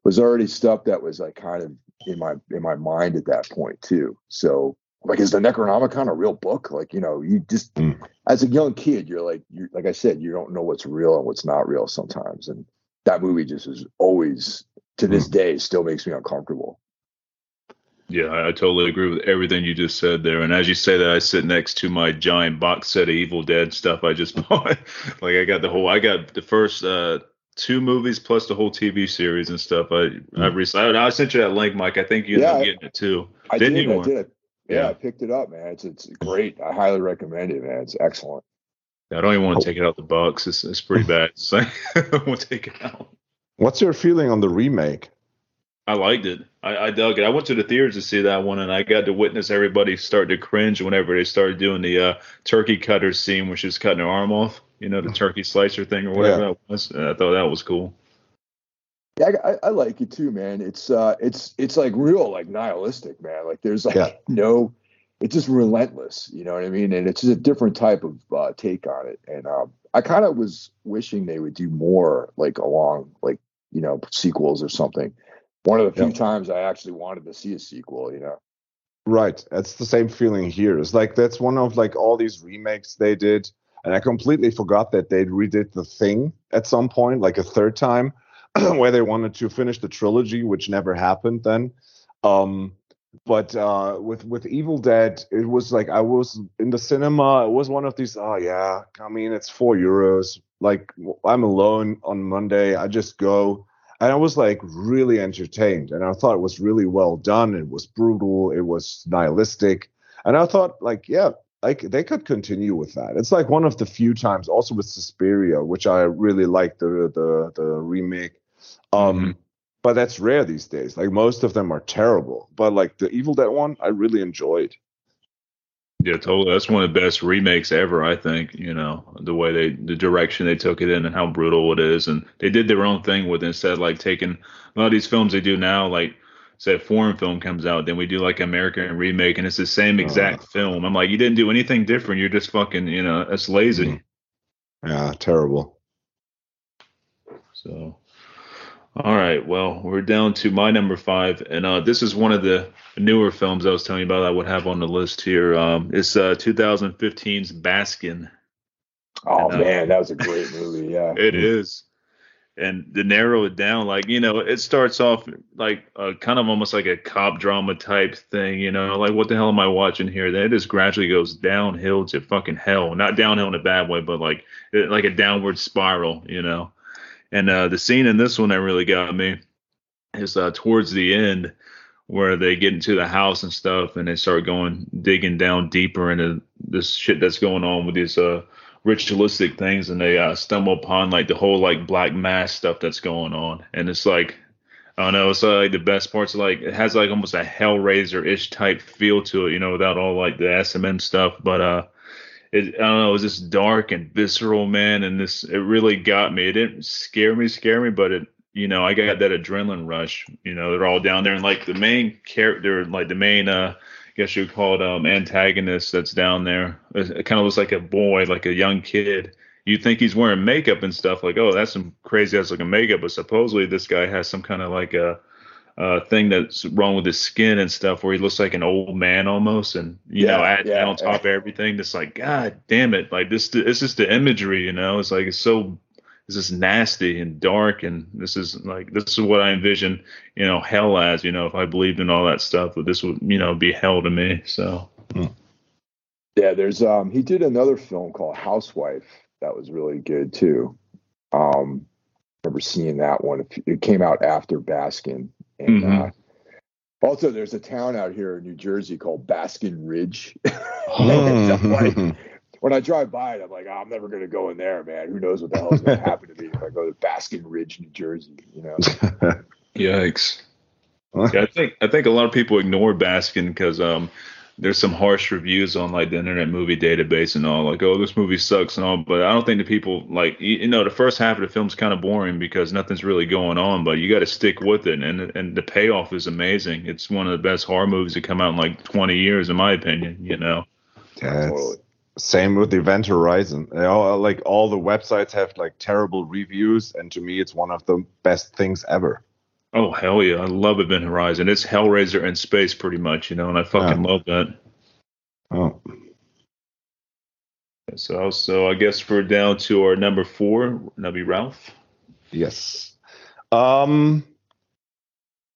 was already stuff that was like kind of in my in my mind at that point too. So like is the Necronomicon a real book? Like you know you just mm. as a young kid you're like you like I said you don't know what's real and what's not real sometimes and that movie just is always to this mm. day still makes me uncomfortable. Yeah, I, totally agree with everything you just said there. And as you say that, I sit next to my giant box set of Evil Dead stuff I just bought. like I got the whole, I got the first uh, two movies plus the whole TV series and stuff. I mm. I, recently, I sent you that link, Mike. I think you ended yeah, up getting it too. I Didn't did. You I did. Yeah, yeah, I picked it up, man. It's it's great. I highly recommend it, man. It's excellent. I don't even want to take it out the box. It's it's pretty bad. So I won't take it out. What's your feeling on the remake? I liked it. I, I, dug it. I went to the theaters to see that one, and I got to witness everybody start to cringe whenever they started doing the uh, turkey cutter scene, which is cutting their arm off. You know, the turkey slicer thing or whatever yeah. that was. And I thought that was cool. Yeah, I, I, like it too, man. It's uh, it's it's like real, like nihilistic, man. Like there's like yeah. no, it's just relentless. You know what I mean? And it's just a different type of uh, take on it. And um, I kind of was wishing they would do more, like along, like you know, sequels or something one of the few yeah. times I actually wanted to see a sequel, you know. Right. That's the same feeling here. It's like that's one of like all these remakes they did. And I completely forgot that they redid the thing at some point, like a third time. where they wanted to finish the trilogy, which never happened then. Um, but uh, with with Evil Dead, it was like I was in the cinema. It was one of these. Oh yeah, I mean it's four euros. Like I'm alone on Monday. I just go, and I was like really entertained, and I thought it was really well done. It was brutal. It was nihilistic, and I thought like yeah, like they could continue with that. It's like one of the few times, also with Suspiria, which I really like the the the remake. Um, mm-hmm but that's rare these days. Like most of them are terrible, but like the Evil Dead one, I really enjoyed. Yeah, totally. That's one of the best remakes ever. I think you know the way they, the direction they took it in, and how brutal it is, and they did their own thing with it instead of like taking a lot of these films they do now, like say a foreign film comes out, then we do like American remake, and it's the same uh. exact uh, film. I'm like, you didn't do anything different. You're just fucking, you know, that's lazy. Mm-hmm. Yeah, terrible. So all right. Well, we're down to my number five, and uh, this is one of the newer films I was telling you about. I would have on the list here. Um, it's uh, 2015's Baskin. Oh and, uh, man, that was a great movie. Yeah, it is. And to narrow it down, like you know, it starts off like a, kind of almost like a cop drama type thing. You know, like what the hell am I watching here? Then it just gradually goes downhill to fucking hell. Not downhill in a bad way, but like like a downward spiral. You know and uh, the scene in this one that really got me is uh, towards the end where they get into the house and stuff and they start going digging down deeper into this shit that's going on with these uh, ritualistic things and they uh, stumble upon like the whole like black mass stuff that's going on and it's like I don't know. It's uh, like the best parts. Like it has like almost a Hellraiser ish type feel to it, you know, without all like the S&M stuff. But uh, it, I don't know, it was just dark and visceral, man. And this, it really got me. It didn't scare me, scare me, but it, you know, I got that adrenaline rush. You know, they're all down there, and like the main character, like the main, uh, I guess you would call it um, antagonist that's down there. It, kind of looks like a boy, like a young kid. You think he's wearing makeup and stuff, like, oh, that's some crazy ass looking makeup, but supposedly this guy has some kind of like a uh, thing that's wrong with his skin and stuff, where he looks like an old man almost, and you yeah, know, add yeah, on top yeah. of everything, it's like, God damn it, like this, it's just the imagery, you know, it's like it's so, it's just nasty and dark, and this is like this is what I envision, you know, hell as, you know, if I believed in all that stuff, but this would, you know, be hell to me. So, yeah, there's um, he did another film called Housewife that was really good too. Um, remember seeing that one. It came out after Baskin and mm-hmm. uh, also, there's a town out here in New Jersey called Basking Ridge. like, when I drive by it, I'm like, oh, I'm never going to go in there, man. Who knows what the hell is going to happen to me if I go to Basking Ridge, New Jersey? You know? Yikes. Yeah, I think I think a lot of people ignore Baskin because um, there's some harsh reviews on like the Internet Movie Database and all, like, oh, this movie sucks and all. But I don't think the people like, you know, the first half of the film's kind of boring because nothing's really going on. But you got to stick with it, and and the payoff is amazing. It's one of the best horror movies to come out in like 20 years, in my opinion. You know. Yeah, same with Event Horizon. All, like all the websites have like terrible reviews, and to me, it's one of the best things ever. Oh hell yeah, I love Event Horizon. It's Hellraiser in space, pretty much, you know, and I fucking love that. Oh. So, so I guess we're down to our number four. That'll Ralph. Yes. Um.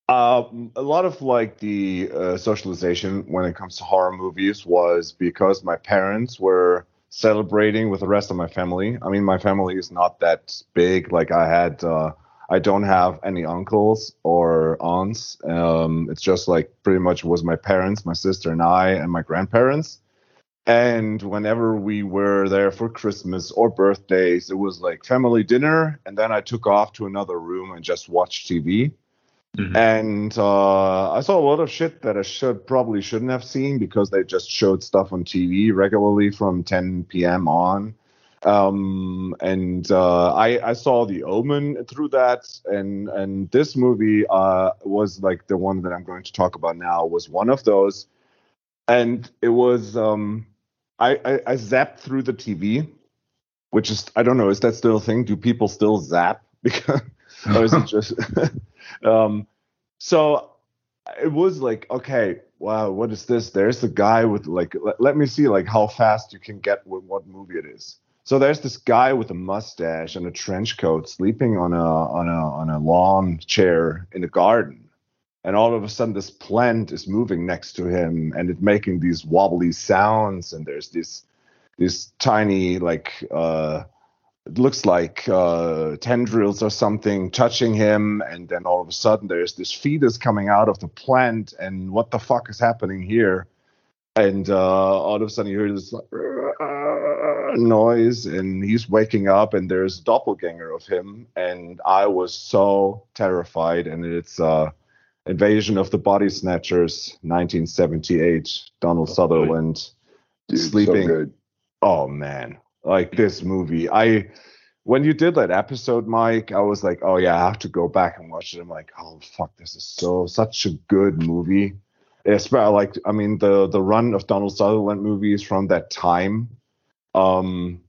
Uh, a lot of like the uh, socialization when it comes to horror movies was because my parents were celebrating with the rest of my family. I mean, my family is not that big. Like I had. Uh, I don't have any uncles or aunts. Um, it's just like pretty much was my parents, my sister and I, and my grandparents. And whenever we were there for Christmas or birthdays, it was like family dinner, and then I took off to another room and just watched TV. Mm-hmm. And uh, I saw a lot of shit that I should probably shouldn't have seen because they just showed stuff on TV regularly from 10 p.m. on. Um, and uh, I, I saw The Omen through that, and and this movie uh, was like the one that I'm going to talk about now was one of those, and it was um, I, I I zapped through the TV, which is I don't know is that still a thing? Do people still zap? Because or is it just um, so it was like okay wow what is this? There's a guy with like let, let me see like how fast you can get with what movie it is So there's this guy with a mustache and a trench coat sleeping on a on a on a lawn chair in a garden. And all of a sudden this plant is moving next to him and it's making these wobbly sounds and there's this these tiny like uh it looks like uh, tendrils or something touching him, and then all of a sudden there's this fetus coming out of the plant, and what the fuck is happening here? And uh, all of a sudden you hear this like, noise, and he's waking up, and there's a doppelganger of him, and I was so terrified, and it's uh, Invasion of the Body Snatchers, 1978, Donald oh, Sutherland Dude, sleeping. So oh man, like this movie. I when you did that episode, Mike, I was like, oh yeah, I have to go back and watch it. I'm like, oh fuck, this is so such a good movie. It's about like I mean the the run of Donald Sutherland movies from that time, um,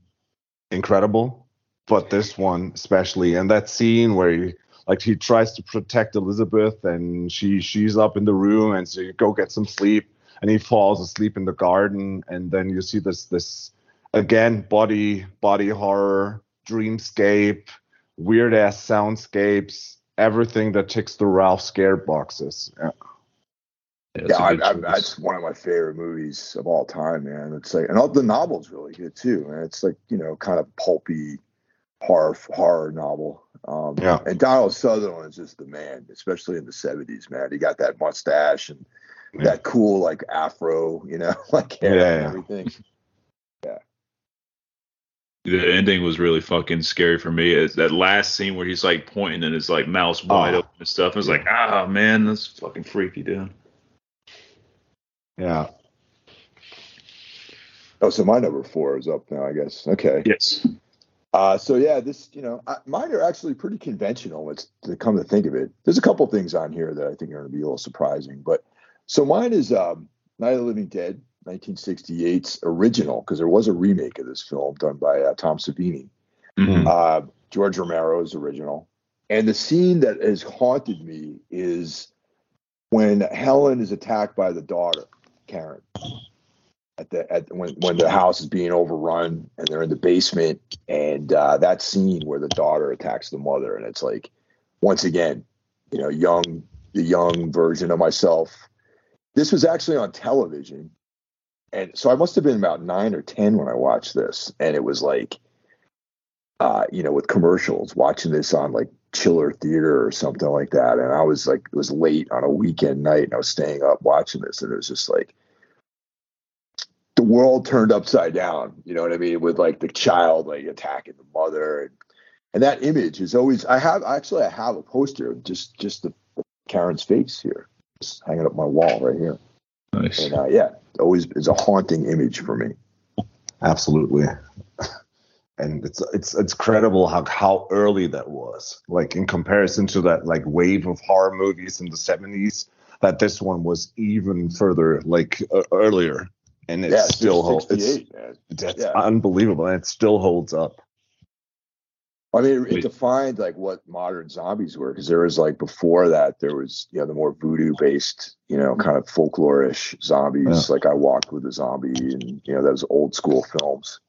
incredible. But this one especially, and that scene where he like he tries to protect Elizabeth and she she's up in the room and so you go get some sleep. And he falls asleep in the garden. And then you see this this again body body horror dreamscape weird ass soundscapes everything that ticks the ralph scared boxes. Yeah, yeah, I, I, that's one of my favorite movies of all time, man. It's like, and all the novel's really good too, and it's like you know, kind of pulpy horror horror novel. Um, yeah. And Donald Sutherland is just the man, especially in the '70s, man. He got that mustache and yeah. that cool like afro, you know, like hair yeah, and everything. Yeah the ending was really fucking scary for me. It's that last scene where he's like pointing and his like mouth's wide oh, open and stuff. I was like, ah, man, that's fucking freaky, dude. Yeah. Oh, so my number four is up now, I guess. Okay. Yes. Uh, so yeah, this you know, I, mine are actually pretty conventional. It's to come to think of it. There's a couple things on here that I think are going to be a little surprising, but so mine is um, Night of the Living Dead. 1968's original, because there was a remake of this film done by uh, Tom Savini. Mm-hmm. Uh, George Romero's original. And the scene that has haunted me is when Helen is attacked by the daughter, Karen. At the at when when the house is being overrun and they're in the basement, and uh, that scene where the daughter attacks the mother, and it's like, once again, you know, young the young version of myself. This was actually on television and so I must have been about nine or ten when I watched this, and it was like, uh, you know, with commercials, watching this on like Chiller Theater or something like that, and I was like, it was late on a weekend night, and I was staying up watching this, and it was just like the world turned upside down. You know what I mean? With like the child like attacking the mother, and and that image is always. I have actually I have a poster of just just the Karen's face here, just hanging up my wall right here. Nice. And uh, yeah, always is a haunting image for me. Absolutely. And it's it's it's credible how how early that was. Like in comparison to that like wave of horror movies in the 70s, that this one was even further like uh, earlier and it yeah, still holds it's, that's yeah. unbelievable and it still holds up I mean, it, defined like what modern zombies were because there was like before that there was you know the more voodoo based you know kind of folklorish zombies yeah. like I Walked with a Zombie and you know those old school films.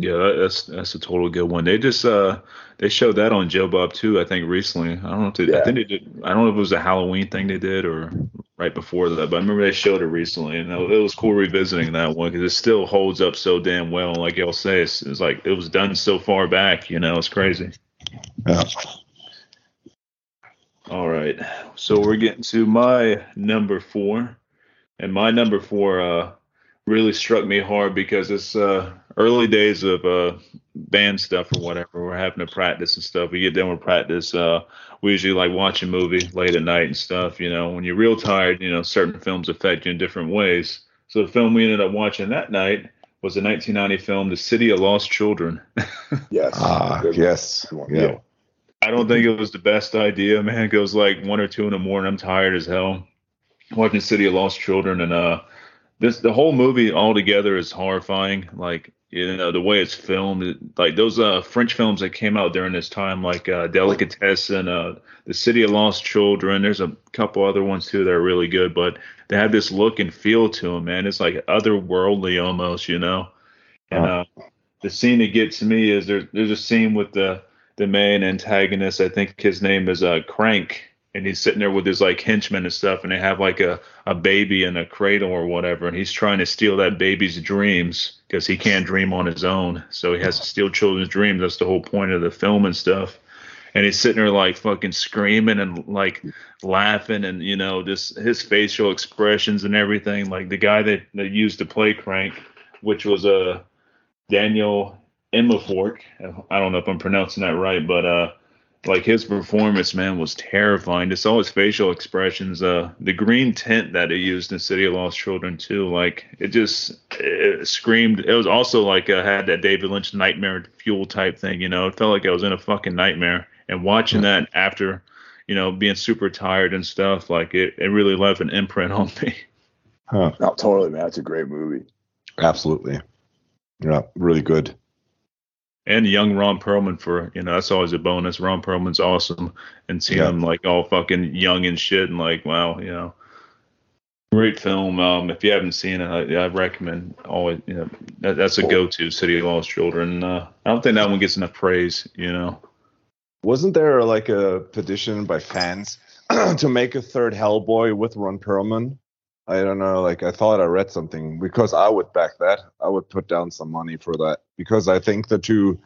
Yeah, that's that's a total good one. They just uh they showed that on Joe Bob too. I think recently. I don't know if they, yeah. I think they did. I don't know if it was a Halloween thing they did or right before that, but I remember they showed it recently, and it was cool revisiting that one because it still holds up so damn well. Like y'all say, it's, it's like it was done so far back. You know, it's crazy. Yeah. All right, so we're getting to my number four, and my number four uh really struck me hard because it's uh early days of uh, band stuff or whatever, we're having to practice and stuff. We get done with practice. Uh, we usually like watching a movie late at night and stuff. You know, when you're real tired, you know, certain films affect you in different ways. So the film we ended up watching that night was a 1990 film, The City of Lost Children. yes. Ah, yes. Yeah. yeah. I don't think it was the best idea, man. It goes like one or two in the morning. I'm tired as hell watching City of Lost Children, and uh, this the whole movie altogether is horrifying. Like you know the way it's filmed like those uh french films that came out during this time like uh delicatessen uh the city of lost children there's a couple other ones too that are really good but they have this look and feel to them man. It's like otherworldly almost you know? And uh, the scene that gets me is there's there's a scene with the the main antagonist. I think his name is uh, Crank, and he's sitting there with his like henchmen and stuff, and they have like a a baby in a cradle or whatever, and he's trying to steal that baby's dreams because he can't dream on his own, so he has to steal children's dreams. That's the whole point of the film and stuff. And he's sitting there like fucking screaming and like laughing and you know just his facial expressions and everything. Like the guy that, that used to play Krank, which was a uh, Daniel Immerfort. I don't know if I'm pronouncing that right, but uh, like his performance, man, was terrifying. Just all his facial expressions, uh, the green tint that he used in City of Lost Children too, like it just it screamed. It was also like uh, had that David Lynch nightmare fuel type thing, you know. It felt like I was in a fucking nightmare. And watching that after, you know, being super tired and stuff, like it, it really left an imprint on me. Huh. Oh, totally, man. It's a great movie. Absolutely. Yeah, really good and young Ron Perlman for you know that's always a bonus. Ron Perlman's awesome, and seeing yeah. him like all fucking young and shit, and like wow, you know, great film. Um, if you haven't seen it, I, I recommend always. You know, that, that's a go-to. City of Lost Children. Uh, I don't think that one gets enough praise. You know, wasn't there like a petition by fans to make a third Hellboy with Ron Perlman? I don't know. Like I thought I read something because I would back that. I would put down some money for that because I think the two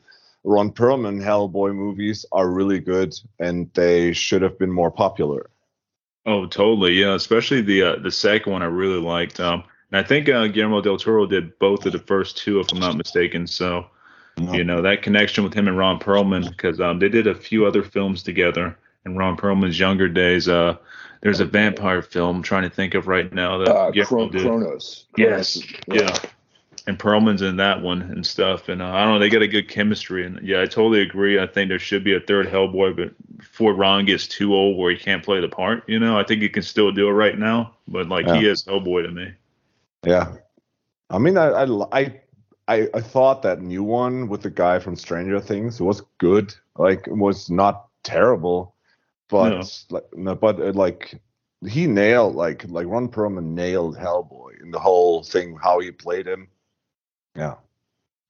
Ron Perlman Hellboy movies are really good and they should have been more popular. Oh, totally. Yeah, especially the uh, the second one I really liked. Um, and I think uh, Guillermo del Toro did both of the first two, if I'm not mistaken. So, you know, that connection with him and Ron Perlman because um, they did a few other films together in Ron Perlman's younger days. Uh, there's a vampire film I'm trying to think of right now that uh, Chron- Cronos. Yes, yeah. yeah. And Perlman's in that one and stuff, and uh, I don't know. They got a good chemistry, and yeah, I totally agree. I think there should be a third Hellboy, but before Ron gets too old where he can't play the part, you know, I think he can still do it right now. But like yeah. he is Hellboy to me. Yeah, I mean, I, I I I thought that new one with the guy from Stranger Things was good. Like, it was not terrible but no. like no, but uh, like he nailed like like Ron Perlman nailed Hellboy in the whole thing how he played him. Yeah.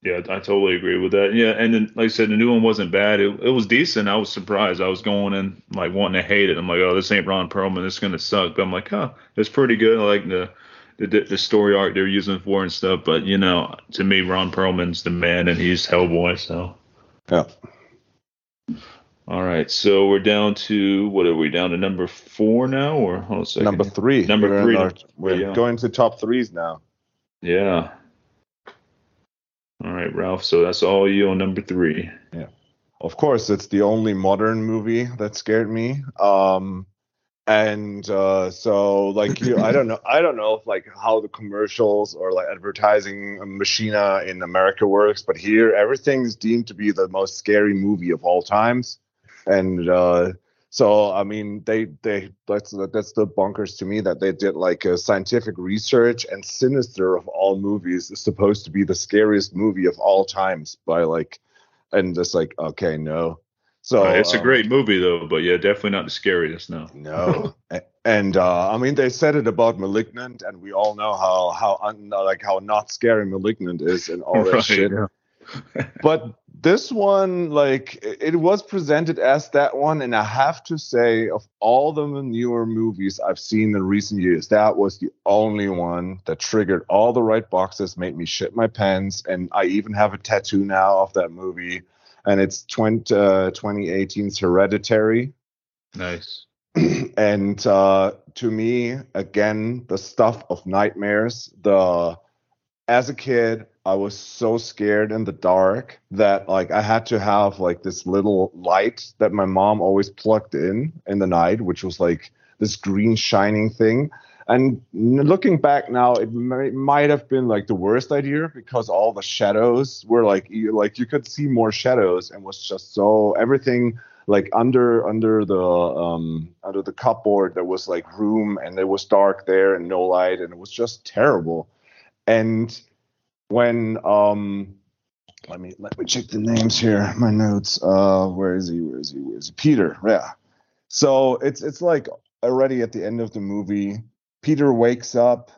Yeah, I totally agree with that. Yeah, and then like I said, the new one wasn't bad. It, it was decent. I was surprised. I was going in like wanting to hate it. I'm like, oh, this ain't Ron Perlman. This is gonna suck. But I'm like, huh, it's pretty good. I like the the, the story arc they're using for and stuff. But you know, to me, Ron Perlman's the man, and he's Hellboy. So. Yeah. All right, so we're down to what are we down to number four now, or hold on a second. Number three. Number we're three. Our, we're yeah. going to top threes now. Yeah. All right, Ralph. So that's all you on number three. Yeah. Of course, it's the only modern movie that scared me. Um, and uh, so like you, I don't know, I don't know if like how the commercials or like advertising machina in America works, but here everything is deemed to be the most scary movie of all times and uh, so I mean they they that's that's the bonkers to me that they did like a scientific research and Sinister of all movies is supposed to be the scariest movie of all times by like and just like okay no. So uh, it's um, a great movie though but yeah definitely not the scariest no. No and uh, I mean they said it about Malignant and we all know how how un, like how not scary Malignant is and all that right, shit. Yeah. But this one, like, it was presented as that one, and I have to say, of all the newer movies I've seen in recent years, that was the only one that triggered all the right boxes, made me shit my pants, and I even have a tattoo now of that movie, and it's 20, uh, 2018's Hereditary. Nice. and uh, to me, again, the stuff of nightmares. The as a kid, I was so scared in the dark that like I had to have like this little light that my mom always plugged in in the night, which was like this green shining thing. And looking back now, it may, might have been like the worst idea because all the shadows were like you, like you could see more shadows and was just so everything like under under the um under the cupboard there was like room and it was dark there and no light and it was just terrible. And when um let me let me check the names here my notes uh where is he where is he where is he peter yeah so it's it's like already at the end of the movie peter wakes up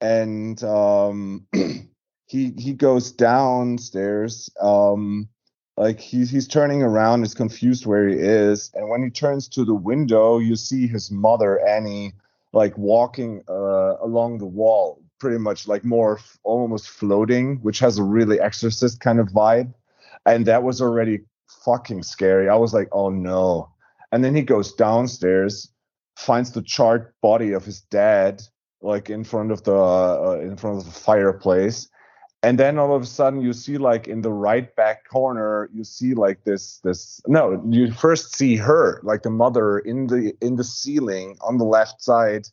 and um he he goes downstairs. Um, like he's he's turning around, is confused where he is, and when he turns to the window, you see his mother Annie like walking uh, along the wall, pretty much like more f- almost floating, which has a really exorcist kind of vibe, and that was already fucking scary. I was like, oh no. And then he goes downstairs, finds the charred body of his dad, like in front of the uh, in front of the fireplace. And then all of a sudden you see like in the right back corner, you see like this this no, you first see her, like the mother in the in the ceiling on the left side.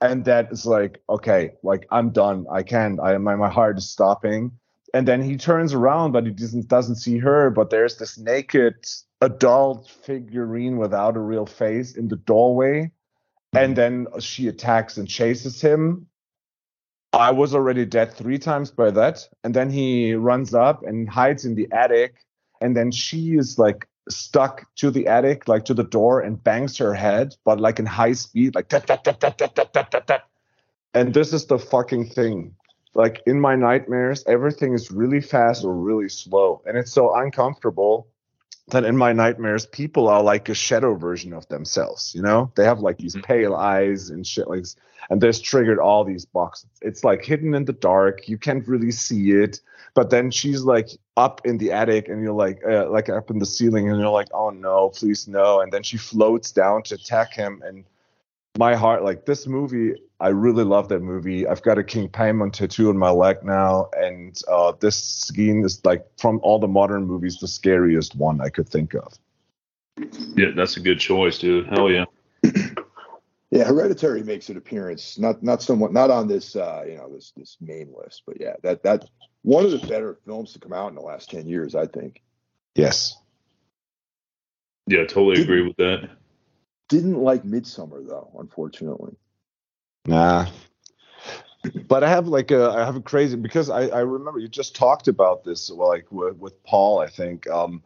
And that is like, okay, like I'm done. I can't. I my my heart is stopping. And then he turns around but he doesn't doesn't see her. But there's this naked adult figurine without a real face in the doorway. Hmm. And then she attacks and chases him. I was already dead three times by that. And then he runs up and hides in the attic. And then she is like stuck to the attic, like to the door, and bangs her head, but like in high speed, like tat, tat, tat, tat, tat, tat, tat, tat. And this is the fucking thing. Like in my nightmares, everything is really fast or really slow, and it's so uncomfortable that in my nightmares people are like a shadow version of themselves you know? They have like these Mhm. pale eyes and shit like and this triggered all these boxes. It's like hidden in the dark. You can't really see it. But then she's like up in the attic and you're like uh, like up in the ceiling and you're like oh no please no. And then she floats down to attack him and my heart like this movie i really love that movie i've got a king paimon tattoo on my leg now and uh, this scene is like from all the modern movies the scariest one i could think of Yeah, that's a good choice, dude. Hell yeah. Yeah, Hereditary makes an appearance. Not not somewhat not on this uh, you know this this main list, but yeah, that that one of the better films to come out in the last ten years, I think. yes Yeah, totally agree with that. Didn't like Midsommar though, unfortunately. Nah but i have like a i have a crazy because i i remember you just talked about this like with, with paul i think um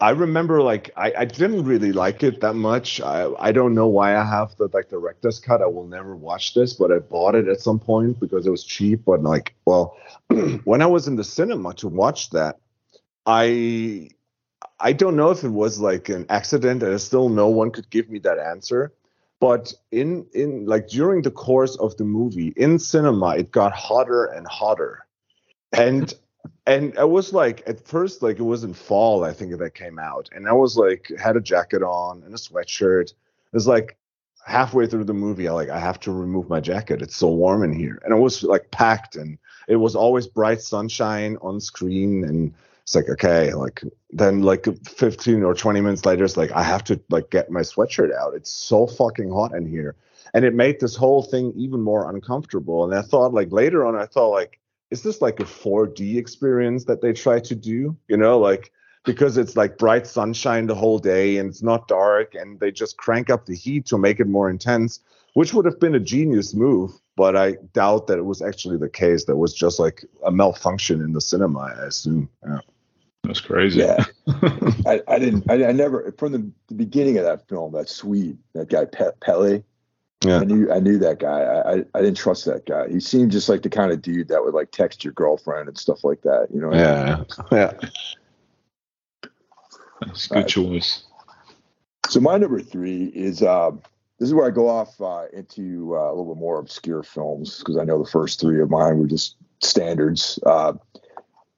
I remember like I, I didn't really like it that much. I, I don't know why I have the like director's cut. I will never watch this, but I bought it at some point because it was cheap. But like, well, when I was in the cinema to watch that, I I don't know if it was like an accident, and still no one could give me that answer. But in in like during the course of the movie in cinema, it got hotter and hotter, and and I was like at first like it was in fall I think that came out, and I was like had a jacket on and a sweatshirt. It was like halfway through the movie, I like I have to remove my jacket. It's so warm in here, and it was like packed, and it was always bright sunshine on screen, and it's like okay, like then like 15 or 20 minutes later, it's like I have to like get my sweatshirt out. It's so fucking hot in here, and it made this whole thing even more uncomfortable. And I thought like later on, I thought like is this like a 4D experience that they try to do? You know, like because it's like bright sunshine the whole day and it's not dark and they just crank up the heat to make it more intense, which would have been a genius move. But I doubt that it was actually the case. That was just like a malfunction in the cinema, I assume. Yeah. That's crazy. Yeah, I, I didn't. I, I never from the, the beginning of that film. That Swede, that guy Pe- Pelle. Yeah. I knew I knew that guy. I, I I didn't trust that guy. He seemed just like the kind of dude that would like text your girlfriend and stuff like that. You know? what I mean? Yeah. Yeah. That's a good choice. So my number three is uh, this is where I go off uh, into uh, a little bit more obscure films because I know the first three of mine were just standards.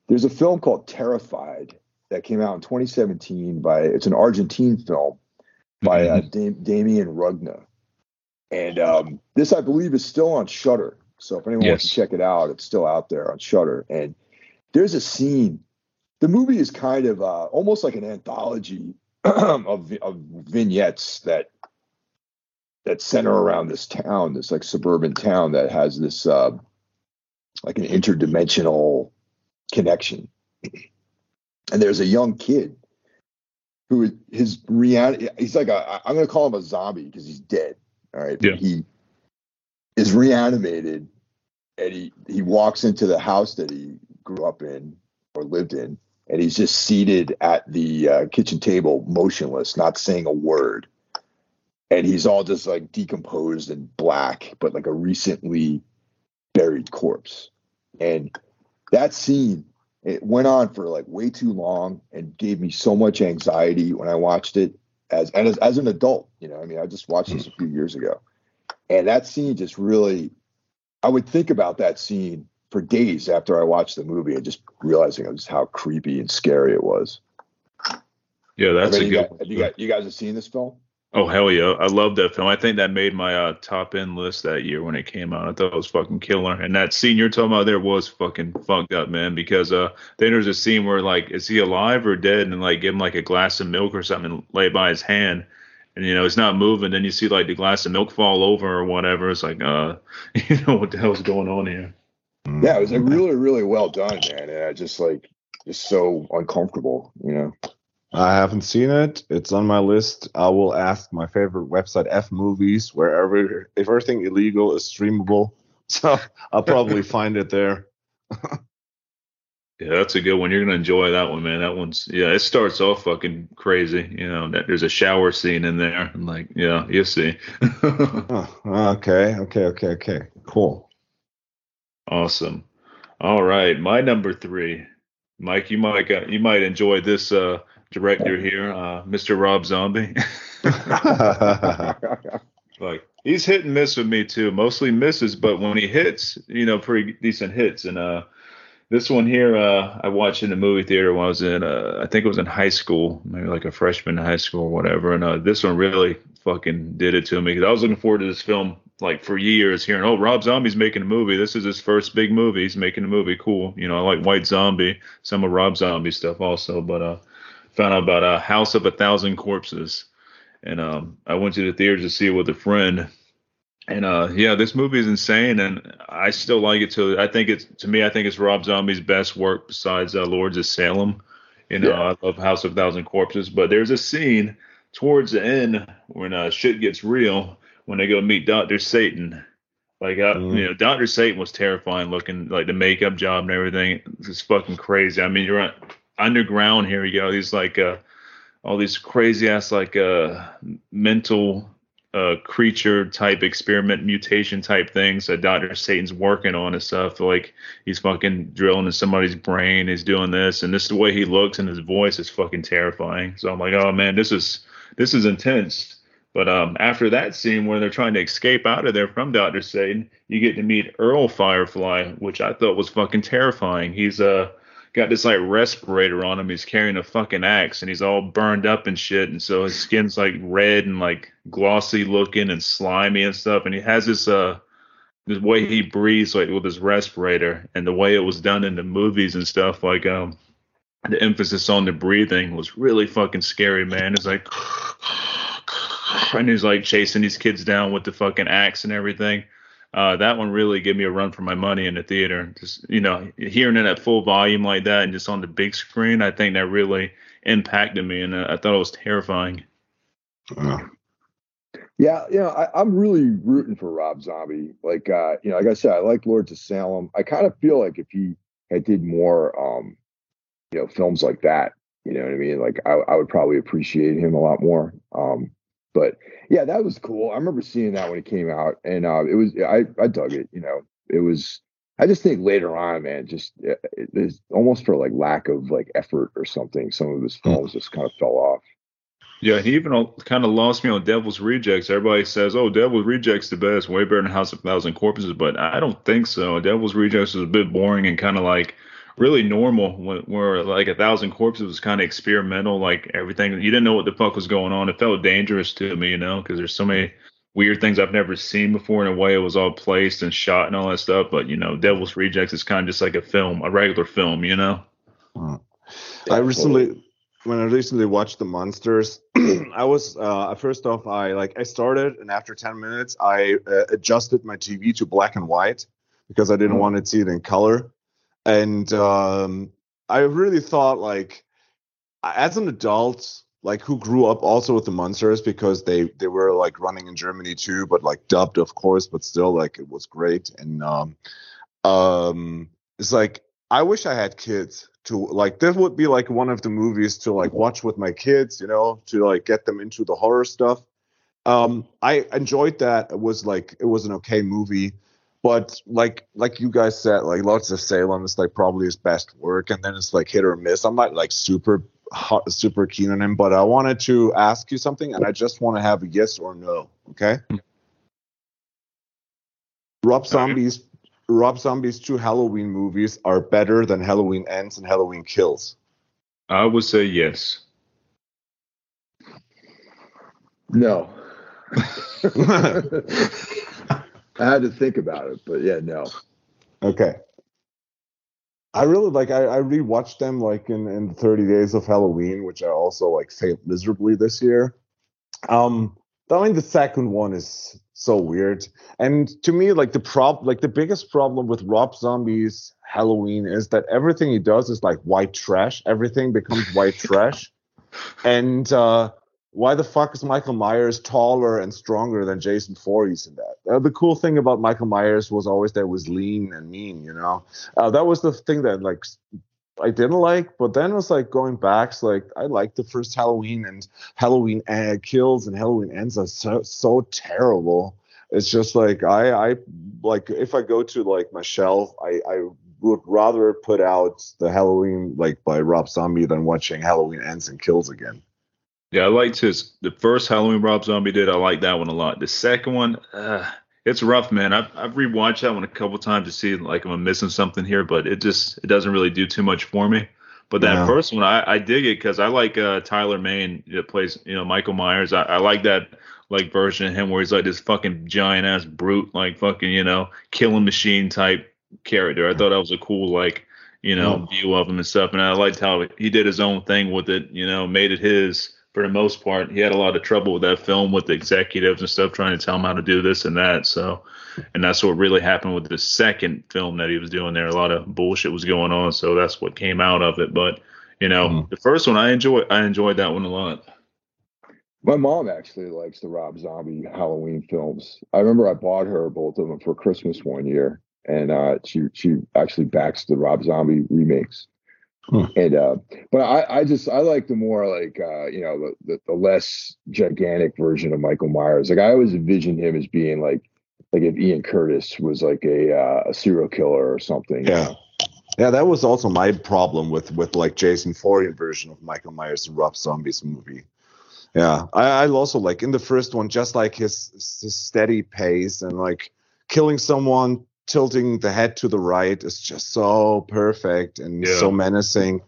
Uh, there's a film called Terrified that came out in 2017 by it's an Argentine film by uh, Dam- Damien Rugna, and um, this I believe is still on Shudder. So if anyone wants to check it out, it's still out there on Shudder. And there's a scene. The movie is kind of uh, almost like an anthology of, of vignettes that that center around this town, this like suburban town that has this uh, like an interdimensional connection. And there's a young kid who his reality he's like a I'm gonna call him a zombie because he's dead. All right. Yeah. He is reanimated and he he walks into the house that he grew up in or lived in and he's just seated at the uh, kitchen table motionless not saying a word and he's all just like decomposed and black but like a recently buried corpse and that scene it went on for like way too long and gave me so much anxiety when I watched it as and as, as an adult. You know, I mean, I just watched this a few years ago, and that scene just really, I would think about that scene for days after I watched the movie and just realizing just how creepy and scary it was. Yeah, that's I mean, a you good. you, guys, you guys have seen this film? Oh hell yeah! I love that film. I think that made my uh, top end list that year when it came out. I thought it was fucking killer. And that scene you're talking about there was fucking fucked up, man. Because uh, then there's a scene where like, is he alive or dead? And like, give him like a glass of milk or something, and lay by his hand, and you know it's not moving. Then you see like the glass of milk fall over or whatever. It's like, uh, you know what the hell's going on here? Yeah, it was like really, really well done, man. And I just like just so uncomfortable, you know. I haven't seen it. It's on my list. I will ask my favorite website, F Movies, wherever if everything illegal is streamable. So I'll probably find it there. Yeah, that's a good one. You're gonna enjoy that one, man. That one's yeah. It starts off fucking crazy. You know, that there's a shower scene in there, and like yeah, you see. Oh, okay, okay, okay, okay. Cool. awesome. All right, my number three, Mike. You might got, you might enjoy this uh, director here, uh, Mr. Rob Zombie. like he's hit and miss with me too. Mostly misses, but when he hits, you know, pretty decent hits. And uh, this one here, uh, I watched in the movie theater when I was in, uh, I think it was in high school, maybe like a freshman in high school or whatever. And uh, this one really fucking did it to me because I was looking forward to this film like for years, hearing, oh, Rob Zombie's making a movie. This is his first big movie. He's making a movie. Cool. You know, I like White Zombie, some of Rob Zombie stuff also, but uh, found out about a House of a Thousand Corpses. And um, I went to the theater to see it with a friend. And uh, yeah, this movie is insane, and I still like it. To I think it's to me, I think it's Rob Zombie's best work besides uh, Lords of Salem. You know, Yeah. I love House of a Thousand Corpses, but there's a scene towards the end when uh, shit gets real when they go meet Doctor Satan. Like, uh, Mhm. you know, Doctor Satan was terrifying looking, like the makeup job and everything. It's fucking crazy. I mean, you're on, underground here. You got these like uh, all these crazy ass like uh mental uh creature type experiment mutation type things that Dr. Satan's working on and stuff. Like he's fucking drilling in somebody's brain, he's doing this, and this is the way he looks and his voice is fucking terrifying. So I'm like, oh man, this is this is intense. But um, after that scene where they're trying to escape out of there from Doctor Satan, you get to meet Earl Firefly, which I thought was fucking terrifying. He's uh got this like respirator on him. He's carrying a fucking axe and he's all burned up and shit. And so his skin's like red and like glossy looking and slimy and stuff. And he has this uh this way he breathes like with his respirator and the way it was done in the movies and stuff like um the emphasis on the breathing was really fucking scary, man. It's like and he's like chasing these kids down with the fucking axe and everything. Uh, that one really gave me a run for my money in the theater. Just you know, hearing it at full volume like that and just on the big screen, I think that really impacted me, and uh, I thought it was terrifying. Oh. Yeah, you know, I, I'm really rooting for Rob Zombie. Like, uh, you know, like I said, I like Lords of Salem. I kind of feel like if he had did more, um, you know, films like that, you know what I mean? Like, I, I would probably appreciate him a lot more. Um, but yeah, that was cool. I remember seeing that when it came out, and uh, it was I I dug it. You know, it was. I just think later on, man, just uh, it, it's almost for like lack of like effort or something. Some of his films just kind of fell off. Yeah, he even kind of lost me on Devil's Rejects. Everybody says, "Oh, Devil's Rejects the best, way better than House of Thousand Corpses," but I don't think so. Devil's Rejects is a bit boring and kind of like really normal. When, where like a Thousand Corpses was kind of experimental, like everything you didn't know what the fuck was going on. It felt dangerous to me, you know, because there's so many weird things I've never seen before. In a way, it was all placed and shot and all that stuff. But you know, Devil's Rejects is kind of just like a film, a regular film, you know. I recently, when I recently watched The Monsters, I was uh, first off, I like I started, and after ten minutes, I uh, adjusted my TV to black and white because I didn't Mhm. want to see it in color, and um, I really thought like, as an adult, like who grew up also with the Monsters because they they were like running in Germany too, but like dubbed, of course, but still like it was great, and um, um, it's like I wish I had kids to like this would be like one of the movies to like watch with my kids, you know, to like get them into the horror stuff. Um, I enjoyed that. It was like it was an okay movie. But like like you guys said, like Lords of Salem is like probably his best work, and then it's like hit or miss. I'm not like super hot, super keen on him, but I wanted to ask you something, and I just want to have a yes or no. Okay. Rob Zombie's Rob Zombie's two Halloween movies are better than Halloween Ends and Halloween Kills. I would say yes. No. I had to think about it, but yeah, no. Okay. I really like I, I rewatched them like in, in 30 days of Halloween, which I also like failed miserably this year. Um I mean the second one is so weird. And to me, like the prob like the biggest problem with Rob Zombie's Halloween is that everything he does is like white trash. Everything becomes white trash. And uh why the fuck is Michael Myers taller and stronger than Jason Voorhees in that? Uh, the cool thing about Michael Myers was always that was lean and mean, you know. Uh, that was the thing that like I didn't like, but then it was like going back. So like I liked the first Halloween and Halloween uh, kills and Halloween ends are so so terrible. It's just like I I like if I go to like my shelf, I I would rather put out the Halloween like by Rob Zombie than watching Halloween ends and kills again. Yeah, I liked his the first Halloween Rob Zombie did. I like that one a lot. The second one, uh, it's rough, man. I've I've rewatched that one a couple times to see like am I missing something here, but it just it doesn't really do too much for me. But that Yeah. first one, I, I dig it because I like uh, Tyler Mane that plays you know Michael Myers. I, I like that like version of him where he's like this fucking giant ass brute, like fucking you know killing machine type character. I thought that was a cool like you know view of him and stuff, and I liked how he did his own thing with it. You know, made it his for the most part. He had a lot of trouble with that film with the executives and stuff trying to tell him how to do this and that. So, and that's what really happened with the second film that he was doing there. A lot of bullshit was going on, so that's what came out of it. But you know, Mhm. the first one I enjoyed. I enjoyed that one a lot. My mom actually likes the Rob Zombie Halloween films. I remember I bought her both of them for Christmas one year, and uh, she she actually backs the Rob Zombie remakes. Hmm. And uh, but I I just I like the more like uh, you know the, the less gigantic version of Michael Myers. Like I always envisioned him as being like like if Ian Curtis was like a uh, a serial killer or something. you Yeah. know? Yeah, that was also my problem with with like Jason Voorhees version of Michael Myers and Rob Zombie's movie. Yeah, I, I also like in the first one, just like his, his steady pace and like killing someone, tilting the head to the right is just so perfect and Yeah. so menacing.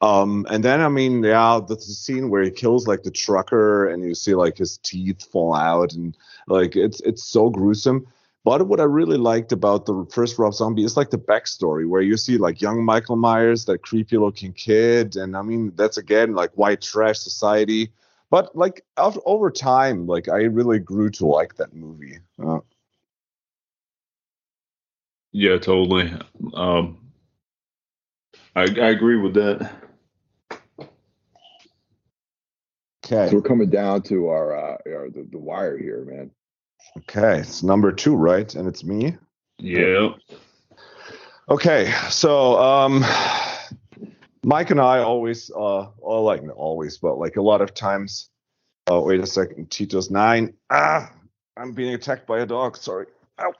Um, and then I mean, yeah, the, the scene where he kills like the trucker and you see like his teeth fall out and like it's it's so gruesome. But what I really liked about the first Rob Zombie is like the backstory where you see like young Michael Myers, that creepy looking kid, and I mean that's again like white trash society. But like out, over time, like I really grew to like that movie. Uh, Yeah, totally. Um, I I agree with that. okay, So we're coming down to our uh, our the, the wire here, man. okay, it's number two, right? And it's me. Yeah. Okay, so um, Mike and I always, uh, well, like always, but like a lot of times. Oh, wait a second, Tito's nine. Ah, I'm being attacked by a dog. Sorry. Ow.